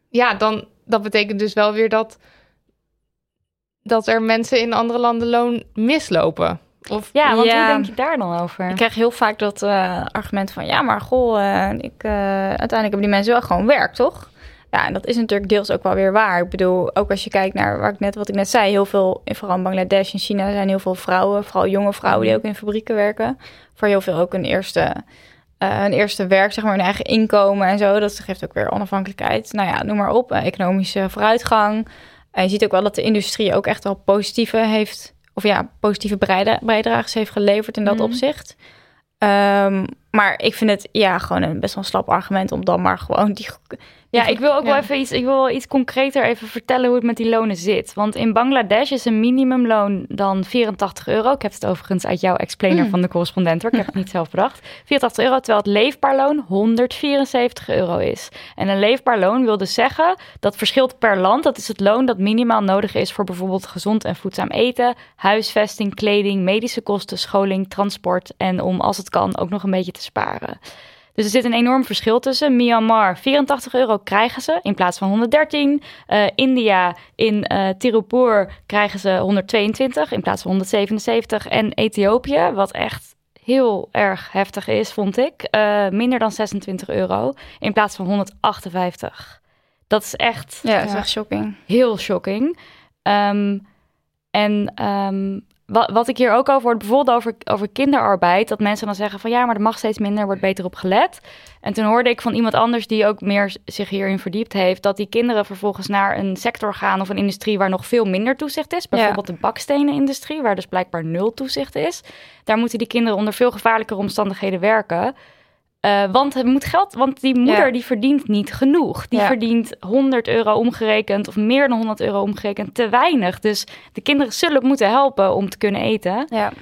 ja, dan, dat betekent dus wel weer dat, dat er mensen in andere landen loon mislopen. Of Ja, want Ja. hoe denk je daar dan over? ik krijg heel vaak dat eh, argument van, ja, maar goh, eh, ik, eh, uiteindelijk hebben die mensen wel gewoon werk, toch? Ja, en dat is natuurlijk deels ook wel weer waar. Ik bedoel, ook als je kijkt naar waar ik net, wat ik net zei, heel veel, vooral in Bangladesh en China zijn heel veel vrouwen, vooral jonge vrouwen die ook in fabrieken werken. Voor heel veel ook een eerste, een eerste werk, zeg maar, een eigen inkomen en zo. Dat geeft ook weer onafhankelijkheid. Nou ja, noem maar op, economische vooruitgang. En je ziet ook wel dat de industrie ook echt wel positieve heeft, of ja, positieve bijdrages heeft geleverd in dat Mhm. opzicht. Ehm, maar ik vind het ja gewoon een best wel een slap argument om dan maar gewoon die. Ja, ik wil ook wel even iets, ik wil wel iets concreter even vertellen hoe het met die lonen zit. Want in Bangladesh is een minimumloon dan 84 euro. Ik heb het overigens uit jouw explainer Mm. van de correspondent hoor. Ik heb het niet zelf bedacht. 84 euro, terwijl het leefbaar loon 174 euro is. En een leefbaar loon wil dus zeggen dat verschilt per land. Dat is het loon dat minimaal nodig is voor bijvoorbeeld gezond en voedzaam eten, huisvesting, kleding, medische kosten, scholing, transport en om als het kan ook nog een beetje te sparen. Dus er zit een enorm verschil tussen. Myanmar, 84 euro krijgen ze in plaats van 113. Eh, India, in eh Tirupur krijgen ze 122 in plaats van 177. En Ethiopië, wat echt heel erg heftig is, vond ik, eh, minder dan 26 euro in plaats van 158. Dat is echt Ja, dat is Ja. echt shocking. heel shocking. Ehm, en ehm, wat, wat ik hier ook over hoor, bijvoorbeeld over, over kinderarbeid, dat mensen dan zeggen van ja, maar er mag steeds minder, wordt beter op gelet. En toen hoorde ik van iemand anders die ook meer zich hierin verdiept heeft, dat die kinderen vervolgens naar een sector gaan of een industrie waar nog veel minder toezicht is. Bijvoorbeeld de bakstenenindustrie, waar dus blijkbaar nul toezicht is. Daar moeten die kinderen onder veel gevaarlijkere omstandigheden werken. Uh, want het moet geld, want die moeder Ja. die verdient niet genoeg. Die Ja. verdient 100 euro omgerekend of meer dan 100 euro omgerekend te weinig. Dus de kinderen zullen moeten helpen om te kunnen eten. Ja.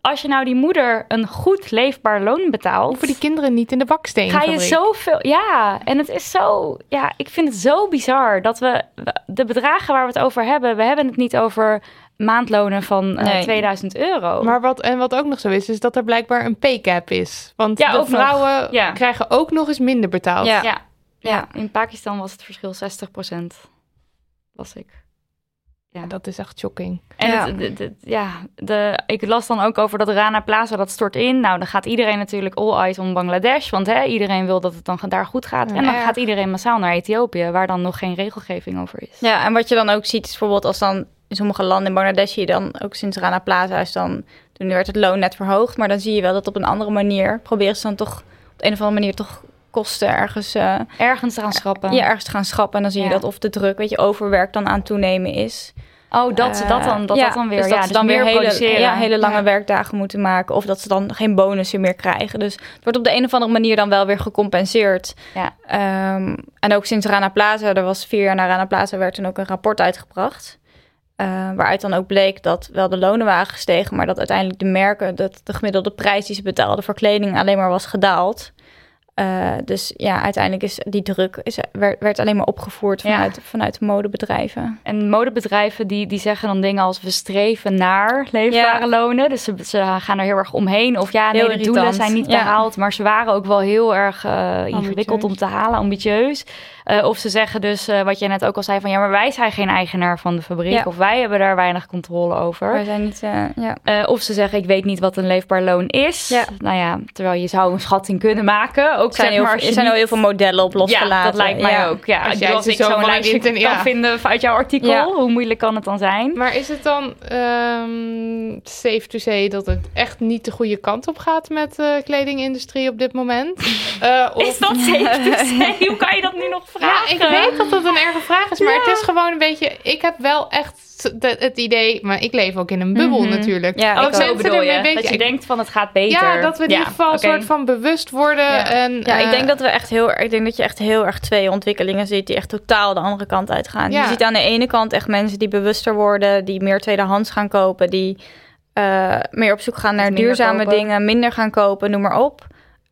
Als je nou die moeder een goed leefbaar loon betaalt, Hoeven die kinderen niet in de baksteen. ga je zoveel. Ja, en het is zo. Ja, ik vind het zo bizar dat we we- de bedragen waar we het over hebben, we hebben het niet over maandlonen van eh, Nee. 2000 euro. Maar wat, en wat ook nog zo is, is dat er blijkbaar een pay cap is. Want Ja, de vrouwen Ja. krijgen ook nog eens minder betaald. Ja. ja, in Pakistan was het verschil 60% Was ik. Ja, dat is echt shocking. En Ja. Het, de, de- ja, de, ik las dan ook over dat Rana Plaza, dat stort in. Nou, dan gaat iedereen natuurlijk all eyes on Bangladesh. Want hè, iedereen wil dat het dan daar goed gaat. Ja, en dan erg. gaat iedereen massaal naar Ethiopië, waar dan nog geen regelgeving over is. Ja, en wat je dan ook ziet is bijvoorbeeld als dan in sommige landen in Bangladesh zie je dan ook sinds Rana Plaza is dan toen werd het loon net verhoogd, maar dan zie je wel dat op een andere manier proberen ze dan toch op de een of andere manier toch kosten ergens eh, Ergens te gaan schrappen. ja, ergens te gaan schrappen en dan zie je Ja. dat of de druk, weet je, overwerk dan aan toenemen is. Oh, dat ze dat dan, dat Eh, dat dan weer. dus ja, dat ze dus dan weer hele, ja, hele lange Ja. werkdagen moeten maken. Of dat ze dan geen bonussen meer krijgen. Dus het wordt op de een of andere manier dan wel weer gecompenseerd. Ja. Ehm, en ook sinds Rana Plaza, er was vier jaar na Rana Plaza, werd toen ook een rapport uitgebracht. Eh, waaruit dan ook bleek dat wel de lonen waren gestegen, maar dat uiteindelijk de merken, dat de gemiddelde prijs die ze betaalden voor kleding alleen maar was gedaald. Eh, dus ja, uiteindelijk is die druk is, werd, werd alleen maar opgevoerd Ja. vanuit, vanuit de modebedrijven. En modebedrijven die, die zeggen dan dingen als we streven naar leefbare Ja. lonen. Dus ze, ze gaan er heel erg omheen. Of ja, nee, de doelen zijn niet Ja. behaald. Maar ze waren ook wel heel erg eh, ingewikkeld om te halen, ambitieus. Eh, of ze zeggen dus, eh, wat jij net ook al zei, van ja, maar wij zijn geen eigenaar van de fabriek. Ja. Of wij hebben daar weinig controle over. Wij zijn niet, eh, ja. Eh, of ze zeggen, ik weet niet wat een leefbaar loon is. Ja. Nou ja, terwijl je zou een schatting kunnen maken. Ook Er zijn, zeg maar, er zijn al heel veel modellen op losgelaten. ja, dat lijkt mij Ja. ook. Ja, Als als, jij als ik zo zo'n lijstje kan ja. vinden uit jouw artikel, Ja. hoe moeilijk kan het dan zijn? Maar is het dan ehm, safe to say dat het echt niet de goede kant op gaat met de kledingindustrie op dit moment? Eh, of... Is dat safe to say? Hoe kan je dat nu nog Ja, ik weet dat dat een erge vraag is, maar het is gewoon een beetje... Ik heb wel echt de- het idee, maar ik leef ook in een bubbel Mhm. natuurlijk. Ja, zo ook. bedoel je? ermee bezig- Dat je ik- denkt van het gaat beter. Ja, dat we in ieder geval een soort van bewust worden. Ja. En, Ja, ik eh, denk dat we echt heel, ik denk dat je echt heel erg twee ontwikkelingen ziet die echt totaal de andere kant uitgaan. Ja. Je ziet aan de ene kant echt mensen die bewuster worden, die meer tweedehands gaan kopen, die eh, meer op zoek gaan naar duurzame kopen. dingen, minder gaan kopen, noem maar op.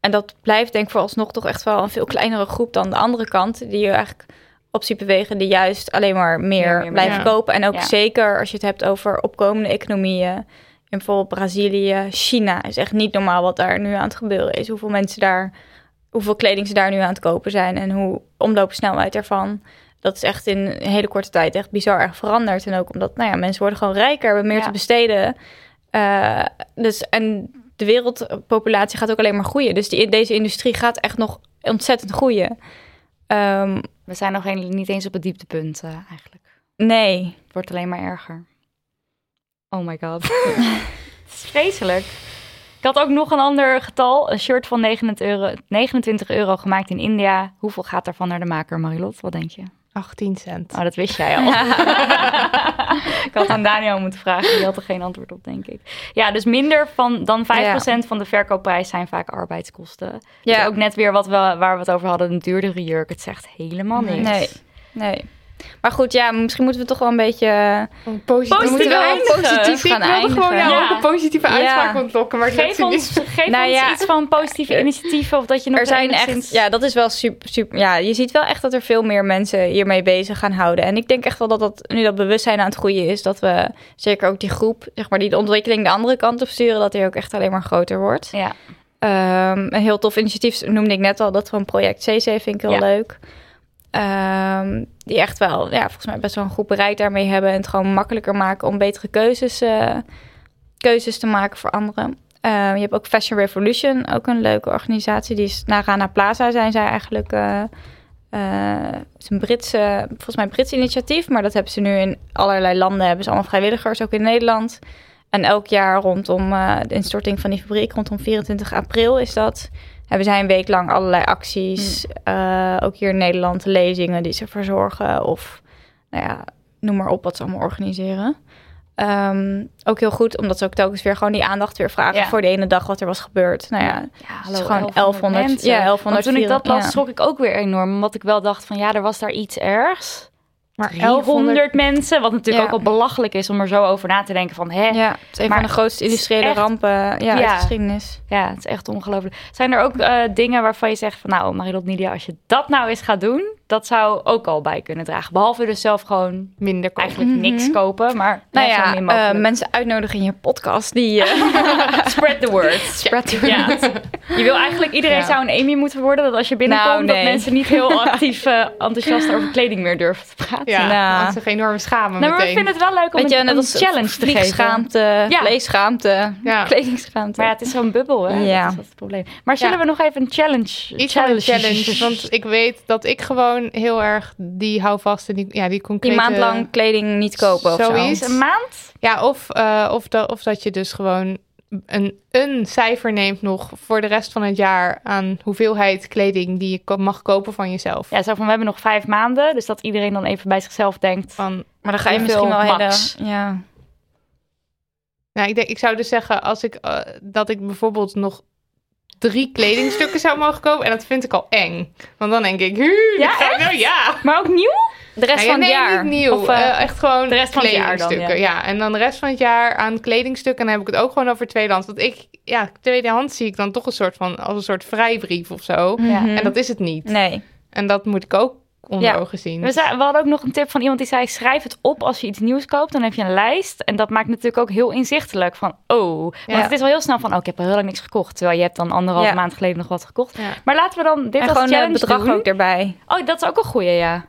En dat blijft denk ik vooralsnog toch echt wel een veel kleinere groep dan de andere kant, die je eigenlijk op ziet bewegen, die juist alleen maar meer, blijven kopen. En ook Ja. zeker als je het hebt over opkomende economieën. In bijvoorbeeld Brazilië, China is echt niet normaal wat daar nu aan het gebeuren is. Hoeveel mensen daar, hoeveel kleding ze daar nu aan het kopen zijn en hoe omloopsnelheid ervan. Dat is echt in een hele korte tijd echt bizar erg veranderd. En ook omdat, nou ja, mensen worden gewoon rijker, hebben meer te besteden. Eh, dus, en de wereldpopulatie gaat ook alleen maar groeien. Dus die, deze industrie gaat echt nog ontzettend groeien. Ehm, We zijn nog een- niet eens op het dieptepunt eh, eigenlijk. nee, Het wordt alleen maar erger. Oh my god. het is vreselijk. Ik had ook nog een ander getal. Een shirt van 29 euro, 29 euro gemaakt in India. Hoeveel gaat daarvan naar de maker, Marilot? Wat denk je? 18 cent. Oh, dat wist jij al. ik had aan Daniel moeten vragen. Die had er geen antwoord op, denk ik. Ja, dus minder van, dan 5% van de verkoopprijs zijn vaak arbeidskosten. Ja. Ja. ook net weer wat we, waar we het over hadden. Een duurdere jurk. Het zegt helemaal niks. Nee. nee. Maar goed, ja, misschien moeten we toch wel een beetje... Een positief, we moeten wel positief gaan Ik wilde gewoon eindigen. jou Ja. ook een positieve Ja. uitspraak ontlokken. Maar Geef ons, geef Nou ons ja. iets van positieve initiatieven. Of dat je nog er zijn echt, ja, dat is wel super, super. Ja, je ziet wel echt dat er veel meer mensen hiermee bezig gaan houden. En ik denk echt wel dat dat nu dat bewustzijn aan het groeien is, dat we zeker ook die groep, zeg maar, die de ontwikkeling de andere kant op sturen, dat die ook echt alleen maar groter wordt. Ja. Ehm, een heel tof initiatief noemde ik net al, dat van Project CC vind ik heel Ja. leuk. Ehm, die echt wel, ja, volgens mij best wel een goed bereid daarmee hebben en het gewoon makkelijker maken om betere keuzes, eh, keuzes te maken voor anderen. Ehm, je hebt ook Fashion Revolution, ook een leuke organisatie. Die is na Rana Plaza zijn zij eigenlijk. eh eh, het is een Britse, volgens mij een Brits initiatief, maar dat hebben ze nu in allerlei landen. Hebben ze allemaal vrijwilligers, ook in Nederland. En elk jaar rondom eh, de instorting van die fabriek, rondom 24 april is dat. Hebben zij een week lang allerlei acties. eh, ook hier in Nederland lezingen die ze verzorgen. Of nou ja, noem maar op wat ze allemaal organiseren. Ehm, ook heel goed, omdat ze ook telkens weer gewoon die aandacht weer vragen Ja. voor de ene dag wat er was gebeurd. Nou ja, Ja, het is gewoon 1100 mensen. Ja, 1100 Want toen ik dat las, ja. schrok ik ook weer enorm. Omdat ik wel dacht van, ja, er was daar iets ergs. Maar 1100 mensen, wat natuurlijk Ja. ook al belachelijk is om er zo over na te denken van, hè, Ja, het is een Maar van de grootste industriële echt- rampen ja, uit Ja. de geschiedenis. Ja, het is echt ongelooflijk. Zijn er ook eh, dingen waarvan je zegt van... nou, Marilot Nidia, als je dat nou eens gaat doen... dat zou ook al bij kunnen dragen. Behalve dus zelf gewoon minder kopen. eigenlijk niks kopen. Maar Nou ja, eh, mensen uitnodigen in je podcast. Die, eh, Spread the word. spread the Ja, het- je wil eigenlijk... Iedereen Ja. zou een Amy moeten worden. Dat als je binnenkomt... Nou, dat mensen niet heel actief eh, enthousiast over kleding meer durven te praten. Ja, Nou. want zich enorm schamen Nou, maar we meteen. vinden het wel leuk om Weet je, een, net een als challenge te geven. vliegschaamte, Ja. vleesschaamte, Ja. kledingschaamte. Maar ja, het is zo'n bubbel, hè? Ja. Dat is het probleem. Maar zullen Ja. we nog even een challenge... Iets van een challenge, want ik weet dat ik gewoon heel erg die hou vast en die, ja, die die concrete... maand lang kleding niet kopen of zo. Zoiets. Een maand? Ja, of, eh, of, dat, of dat je dus gewoon een, een cijfer neemt nog voor de rest van het jaar aan hoeveelheid kleding die je ko- mag kopen van jezelf. Ja, zo van we hebben nog vijf maanden. Dus dat iedereen dan even bij zichzelf denkt. Van, Maar dan ga je misschien wel max? hele... Ja. nou, ik, denk, ik zou dus zeggen als ik, eh, dat ik bijvoorbeeld nog drie kledingstukken zou mogen kopen. En dat vind ik al eng. Want dan denk ik, "Hu, Ja, ga nou ja. Maar ook nieuw? De rest Nou ja, van het nee, jaar. niet nieuw. Of, eh, Eh, echt gewoon de rest van het jaar dan, kledingstukken. ja. ja. en dan de rest van het jaar aan kledingstukken. En dan heb ik het ook gewoon over tweedehands. Want ik, ja, tweedehands zie ik dan toch een soort van als een soort vrijbrief of zo. Ja. Mhm. En dat is het niet. Nee. En dat moet ik ook onder Ja. ogen zien. We, zei- we hadden ook nog een tip van iemand die zei: schrijf het op als je iets nieuws koopt. Dan heb je een lijst. En dat maakt natuurlijk ook heel inzichtelijk van: oh. Want Ja. het is wel heel snel van: oh, ik heb al heel lang niks gekocht. Terwijl je hebt dan anderhalve Ja. maand geleden nog wat gekocht. Ja. Maar laten we dan dit En als gewoon het challenge bedrag doen. ook erbij. Oh, dat is ook een goeie, ja.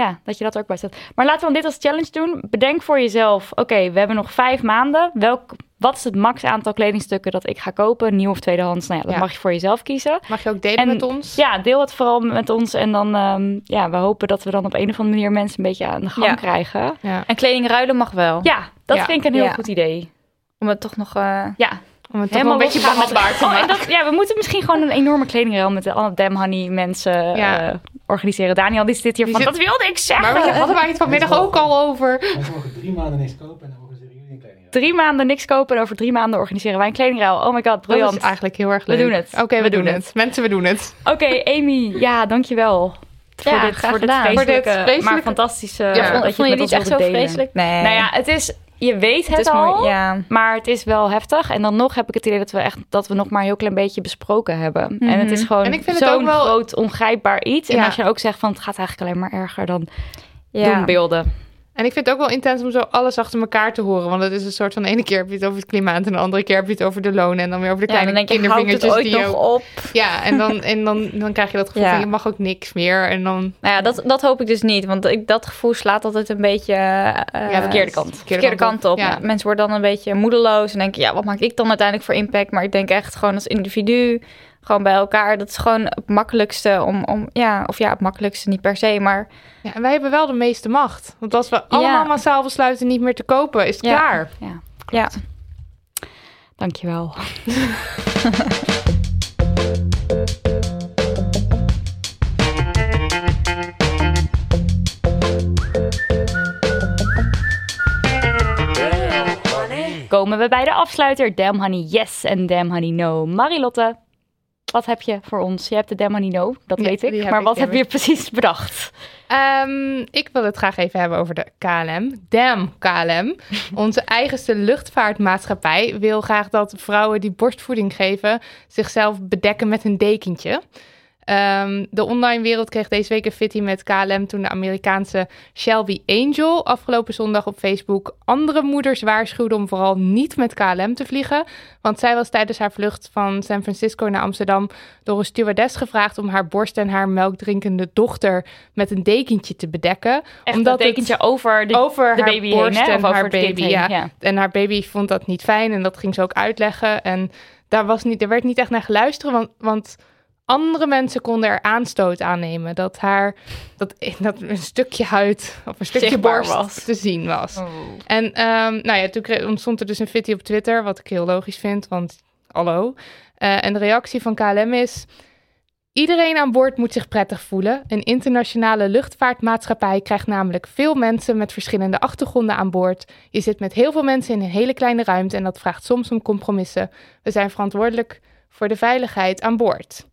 Ja, dat je dat er ook bij zet. Maar laten we dan dit als challenge doen. Bedenk voor jezelf, oké, we hebben nog vijf maanden. Welk, wat is het max aantal kledingstukken dat ik ga kopen? Nieuw of tweedehands? Nou ja, dat Ja. mag je voor jezelf kiezen. Mag je ook delen En- met ons? Ja, deel het vooral met ons. En dan, ehm, ja, we hopen dat we dan op een of andere manier mensen een beetje aan de gang Ja. krijgen. Ja. En kleding ruilen mag wel. Ja, dat Ja. vind ik een heel Ja. goed idee. Om het toch nog... eh, Ja, Om het toch wel helemaal een beetje behandbaar te Oh, en maken. dat, ja, we moeten misschien gewoon een enorme kledingruil met de alle Damn Honey mensen Ja. eh, organiseren. Daniel, die zit hier Die van, zit- dat wilde ik zeggen. Maar we hadden wij het vanmiddag ook al over. Mensen mogen drie maanden niks kopen en dan organiseren jullie een kleding. drie maanden niks kopen en over drie maanden organiseren wij een kledingruil. Oh my god, Dat briljant. is eigenlijk heel erg We leuk. doen het. Oké, we, We doen doen het. Mensen, we doen het. Oké, Amy, ja, dankjewel. Voor Ja, dit, voor dit gedaan. Voor dit vreselijke, maar fantastische... Ja, dat vond, je het ons het echt zo delen. vreselijk? Nee. Nou ja, het is... Je weet het, het is al, mooi. Ja. maar het is wel heftig. En dan nog heb ik het idee dat we echt dat we nog maar een heel klein beetje besproken hebben. En het is Mhm. gewoon vind het zo'n wel- groot, ongrijpbaar iets. En als je ook zegt van het gaat eigenlijk alleen maar erger dan Ja. doen beelden. En ik vind het ook wel intens om zo alles achter elkaar te horen. Want het is een soort van... De ene keer heb je het over het klimaat... en de andere keer heb je het over de lonen... en dan weer over de Ja, kleine dan denk je, houdt het kindervingertjes ooit die nog ook- op? Ja, en, dan, en dan, dan krijg je dat gevoel Ja. van... je mag ook niks meer. En dan... Nou ja, dat, dat hoop ik dus niet. Want ik, dat gevoel slaat altijd een beetje... eh, Ja, verkeerde kant. verkeerde kant op. Ja. Mensen worden dan een beetje moedeloos en denken, ja, wat maak ik dan uiteindelijk voor impact? Maar ik denk echt gewoon als individu, gewoon bij elkaar. Dat is gewoon het makkelijkste om, om ja, of ja, het makkelijkste niet per se, maar Ja, en wij hebben wel de meeste macht. Want als we allemaal massaal besluiten niet meer te kopen... is het Ja. klaar. Ja, ja. dankjewel. Komen we bij de afsluiter. Damn Honey yes en Damn Honey no. Marilotte, wat heb je voor ons? Je hebt de Damn Honey no, dat Ja, weet ik. Maar ik, wat heb je precies bedacht? Ehm, ik wil het graag even hebben over de KLM. Damn KLM. Onze eigenste luchtvaartmaatschappij wil graag dat vrouwen die borstvoeding geven zichzelf bedekken met een dekentje. Ehm, de online wereld kreeg deze week een fitty met KLM toen de Amerikaanse Shelby Angel afgelopen zondag op Facebook andere moeders waarschuwde om vooral niet met KLM te vliegen. Want zij was tijdens haar vlucht van San Francisco naar Amsterdam door een stewardess gevraagd om haar borst en haar melkdrinkende dochter met een dekentje te bedekken. Echt omdat dat dekentje over de, het over de haar baby borst en Of haar baby. heen, Ja. ja. En haar baby vond dat niet fijn en dat ging ze ook uitleggen. En daar, was niet, er werd niet echt naar geluisterd, want, want andere mensen konden er aanstoot aan nemen. Dat haar dat, dat een stukje huid of een stukje Zichtbaar borst was. te zien was. En ehm, nou ja, toen kreeg- ontstond er dus een fitty op Twitter, wat ik heel logisch vind, want hallo. Eh, en de reactie van KLM is... Iedereen aan boord moet zich prettig voelen. Een internationale luchtvaartmaatschappij krijgt namelijk veel mensen met verschillende achtergronden aan boord. Je zit met heel veel mensen in een hele kleine ruimte en dat vraagt soms om compromissen. We zijn verantwoordelijk voor de veiligheid aan boord.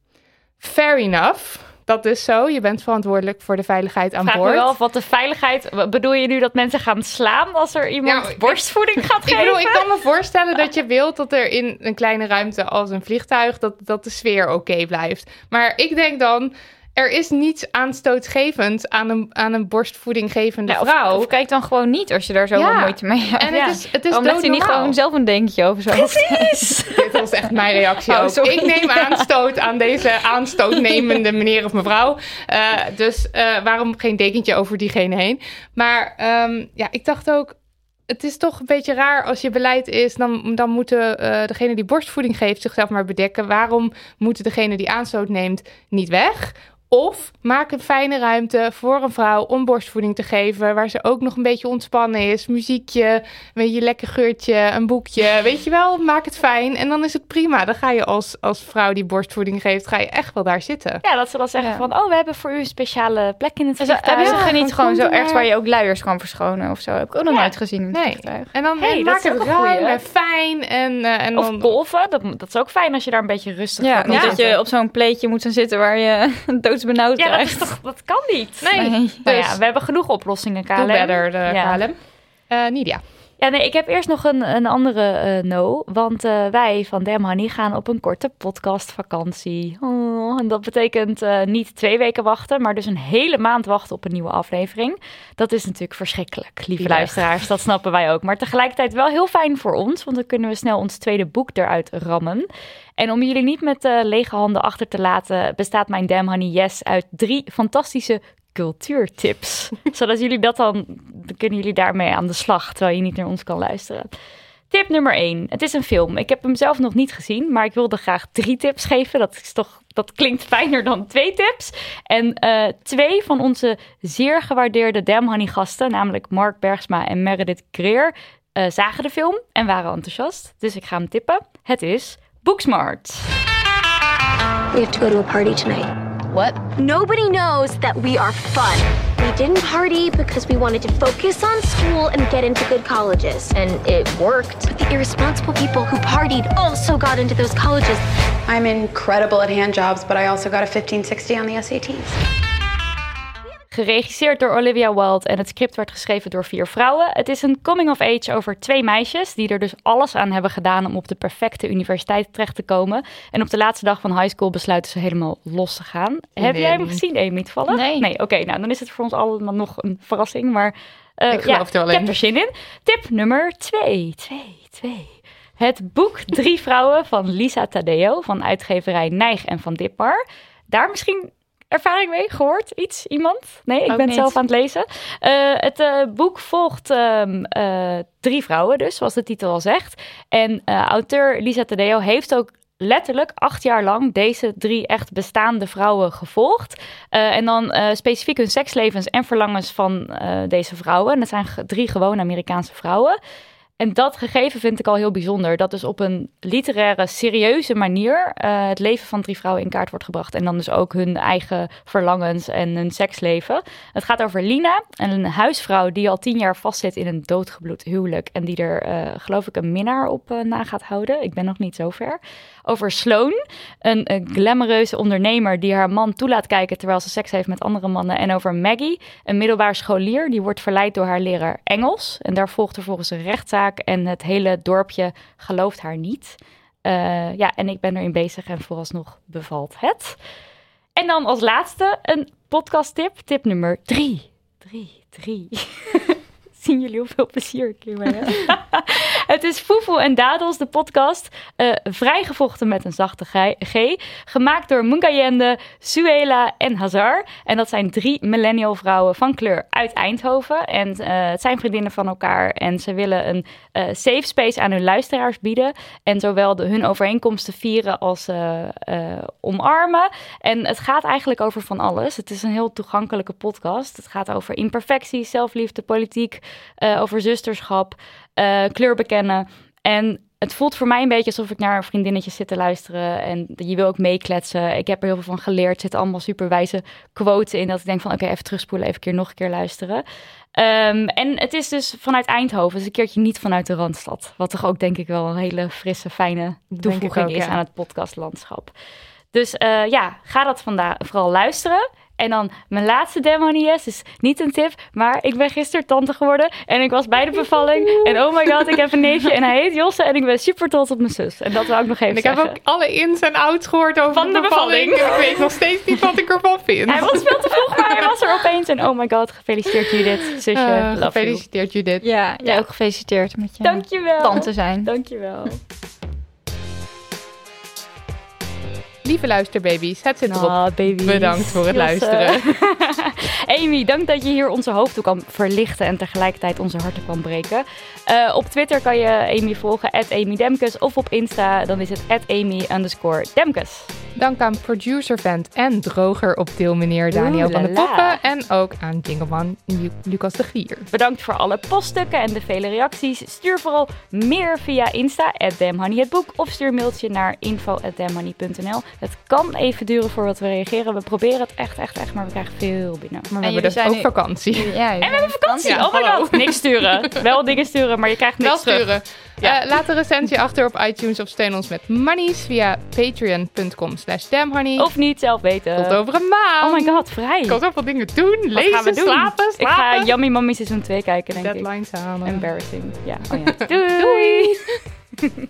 Fair enough. Dat is zo. Je bent verantwoordelijk voor de veiligheid aan Vraag boord. wel af wat de veiligheid... Bedoel je nu dat mensen gaan slaan als er iemand Nou, ik- borstvoeding gaat Ik geven? bedoel, ik kan me voorstellen dat je wilt dat er in een kleine ruimte als een vliegtuig, dat, dat de sfeer oké blijft. Maar ik denk dan, er is niets aanstootgevend aan een, aan een borstvoedinggevende Ja, vrouw. of kijk dan gewoon niet als je daar Ja. moeite mee hebt. en ja. het is, het is legt hij niet gewoon zelf een denkje over zo? Dit was echt mijn reactie Oh, ook. sorry. Ik neem aanstoot aan deze aanstootnemende meneer of mevrouw. Eh, dus eh, waarom geen dekentje over diegene heen? Maar ehm, ja, ik dacht ook... Het is toch een beetje raar als je beleid is, dan, dan moeten eh degene die borstvoeding geeft zichzelf maar bedekken. Waarom moet degene die aanstoot neemt niet weg? Of maak een fijne ruimte voor een vrouw om borstvoeding te geven, waar ze ook nog een beetje ontspannen is. Muziekje, een beetje lekker geurtje, een boekje. Weet je wel, maak het fijn en dan is het prima. Dan ga je als, als vrouw die borstvoeding geeft, ga je echt wel daar zitten. Ja, dat ze dan zeggen Ja. van... Oh, we hebben voor u een speciale plek in het Ze, vliegtuig. hebben ze Ja, niet gewoon zo ergens waar je ook luiers kan verschonen of zo? Heb ik ook nog Ja. nooit gezien in het Nee. vliegtuig. En dan Hey, maak het ruim en fijn. En, eh, en Of dan, golven, dat, dat is ook fijn als je daar een beetje rustig Ja, niet dat je op zo'n pleetje moet gaan zitten waar je doodsbenauwd Ja, dat, krijgt. is toch, dat kan niet. Nee. Nee. Nou Dus- ja, we hebben genoeg oplossingen, KLM. Do better, de Ja. KLM. Eh, Nidia. Ja, nee, ik heb eerst nog een, een andere eh, no. Want eh, wij van Dem Honey gaan op een korte podcastvakantie. Oh, en dat betekent eh, niet twee weken wachten, maar dus een hele maand wachten op een nieuwe aflevering. Dat is natuurlijk verschrikkelijk, lieve luisteraars. Dat snappen wij ook. Maar tegelijkertijd wel heel fijn voor ons, want dan kunnen we snel ons tweede boek eruit rammen. En om jullie niet met lege handen achter te laten, bestaat mijn Damn Honey Yes uit drie fantastische cultuurtips. Zodat jullie dat dan, dan kunnen jullie daarmee aan de slag, terwijl je niet naar ons kan luisteren. Tip nummer 1. Het is een film. Ik heb hem zelf nog niet gezien, maar ik wilde graag drie tips geven. Dat, is toch, dat klinkt fijner dan twee tips. En eh, twee van onze zeer gewaardeerde Damn Honey gasten, namelijk Mark Bergsma en Meredith Greer, eh, zagen de film en waren enthousiast. Dus ik ga hem tippen. Het is Booksmart. We have to go to a party tonight. What? Nobody knows that we are fun. We didn't party because we wanted to focus on school and get into good colleges. And it worked. But the irresponsible people who partied also got into those colleges. I'm incredible at hand jobs, but I also got a 1560 on the SATs. Geregisseerd door Olivia Wilde en het script werd geschreven door vier vrouwen. Het is een coming of age over twee meisjes die er dus alles aan hebben gedaan om op de perfecte universiteit terecht te komen. En op de laatste dag van high school besluiten ze helemaal los te gaan. Heb jij hem gezien, Amy, toevallig? Nee. Nee, oké. nou, dan is het voor ons allemaal nog een verrassing, maar... eh, Ik geloof ja, er wel Ik heb er zin in. Tip nummer twee. Twee, twee. Het boek Drie Vrouwen van Lisa Tadeo van uitgeverij Nijg en van Dipmar. Daar misschien ervaring mee gehoord? Iets? Iemand? Nee, ik Ook ben niet. zelf aan het lezen. Eh, het eh, boek volgt ehm, eh, drie vrouwen dus, zoals de titel al zegt. En auteur Lisa Tadeo heeft ook letterlijk acht jaar lang deze drie echt bestaande vrouwen gevolgd. En dan specifiek hun sekslevens en verlangens van deze vrouwen. En dat zijn drie gewone Amerikaanse vrouwen. En dat gegeven vind ik al heel bijzonder. Dat dus op een literaire, serieuze manier eh, het leven van drie vrouwen in kaart wordt gebracht. En dan dus ook hun eigen verlangens en hun seksleven. Het gaat over Lina, een huisvrouw die al tien jaar vastzit in een doodgebloed huwelijk. En die er, eh, geloof ik, een minnaar op eh, na gaat houden. Ik ben nog niet zo ver. Over Sloan, een, eh, glamoureuze ondernemer die haar man toelaat kijken terwijl ze seks heeft met andere mannen. En over Maggie, een middelbaar scholier die wordt verleid door haar leraar Engels. En daar volgt er volgens een rechtszaak en het hele dorpje gelooft haar niet. Eh, ja, en ik ben erin bezig en vooralsnog bevalt het. En dan als laatste een podcast tip, tip nummer drie. Drie, drie. zien jullie hoeveel plezier ik het is Foefel en Dadels, de podcast. eh, vrijgevochten met een zachte G. Gemaakt door Mungayende, Suela en Hazar. En dat zijn drie millennial vrouwen van kleur uit Eindhoven. En eh, het zijn vriendinnen van elkaar. En ze willen een eh, safe space aan hun luisteraars bieden. En zowel hun overeenkomsten vieren als omarmen. En het gaat eigenlijk over van alles. Het is een heel toegankelijke podcast. Het gaat over imperfectie, zelfliefde, politiek, eh, over zusterschap, eh, kleur bekennen. En het voelt voor mij een beetje alsof ik naar vriendinnetjes zit te luisteren. En je wil ook meekletsen. Ik heb er heel veel van geleerd. Er zitten allemaal superwijze quotes in. Dat ik denk van oké, even terugspoelen, even een keer nog een keer luisteren. Ehm, en het is dus vanuit Eindhoven. Dus een keertje niet vanuit de Randstad. Wat toch ook denk ik wel een hele frisse, fijne toevoeging ook, is ja. aan het podcastlandschap. Dus eh, ja, ga dat vandaag vooral luisteren. En dan mijn laatste demo niet is niet een tip, maar ik ben gisteren tante geworden en ik was bij de bevalling. En oh my god, ik heb een neefje en hij heet Josse en ik ben super trots op mijn zus. En dat wil ik nog even En ik heb ook alle ins en outs gehoord over Van de de bevalling. ik weet nog steeds niet wat ik ervan vind. Hij was veel te vroeg, maar hij was er opeens. En oh my god, gefeliciteerd Judith, zusje. Eh, you. gefeliciteerd Judith. Ja, jij ook gefeliciteerd met je Dankjewel. tante zijn. Dankjewel. Lieve luisterbaby's, het zit erop. Ah. Bedankt voor het luisteren. Amy, dank dat je hier onze hoofden kan verlichten en tegelijkertijd onze harten kan breken. Eh, op Twitter kan je Amy volgen, Amy Demkes. Of op Insta, dan is het Amy underscore Demkes. Dank aan producer Vent en droger op deelmeneer Daniel Oeh van de la la. Poppen. En ook aan Jingleman Lu- Lucas de Gier. Bedankt voor alle poststukken en de vele reacties. Stuur vooral meer via Insta, @damhoney of stuur een mailtje naar info@damhoney.nl. Het kan even duren voordat we reageren. We proberen het echt, echt, echt, maar we krijgen veel binnen. Maar we hebben dus zijn ook nu- vakantie. Ja, En we hebben vakantie. Ja, oh my god. Niks sturen. Wel dingen sturen, maar je krijgt niks Wel terug. sturen. Ja. Eh, laat een recensie achter op iTunes of steun ons met monies via patreon.com slash damhoney. Of niet zelf weten. Tot over een maand. Oh my god, vrij. Ik kan zoveel dingen doen. Wat Lezen, gaan we doen? slapen, Ik slapen. ga Yummy Mommy seizoen 2 kijken, denk ik. Deadlines halen. Embarrassing. Ja, oh ja. Doei.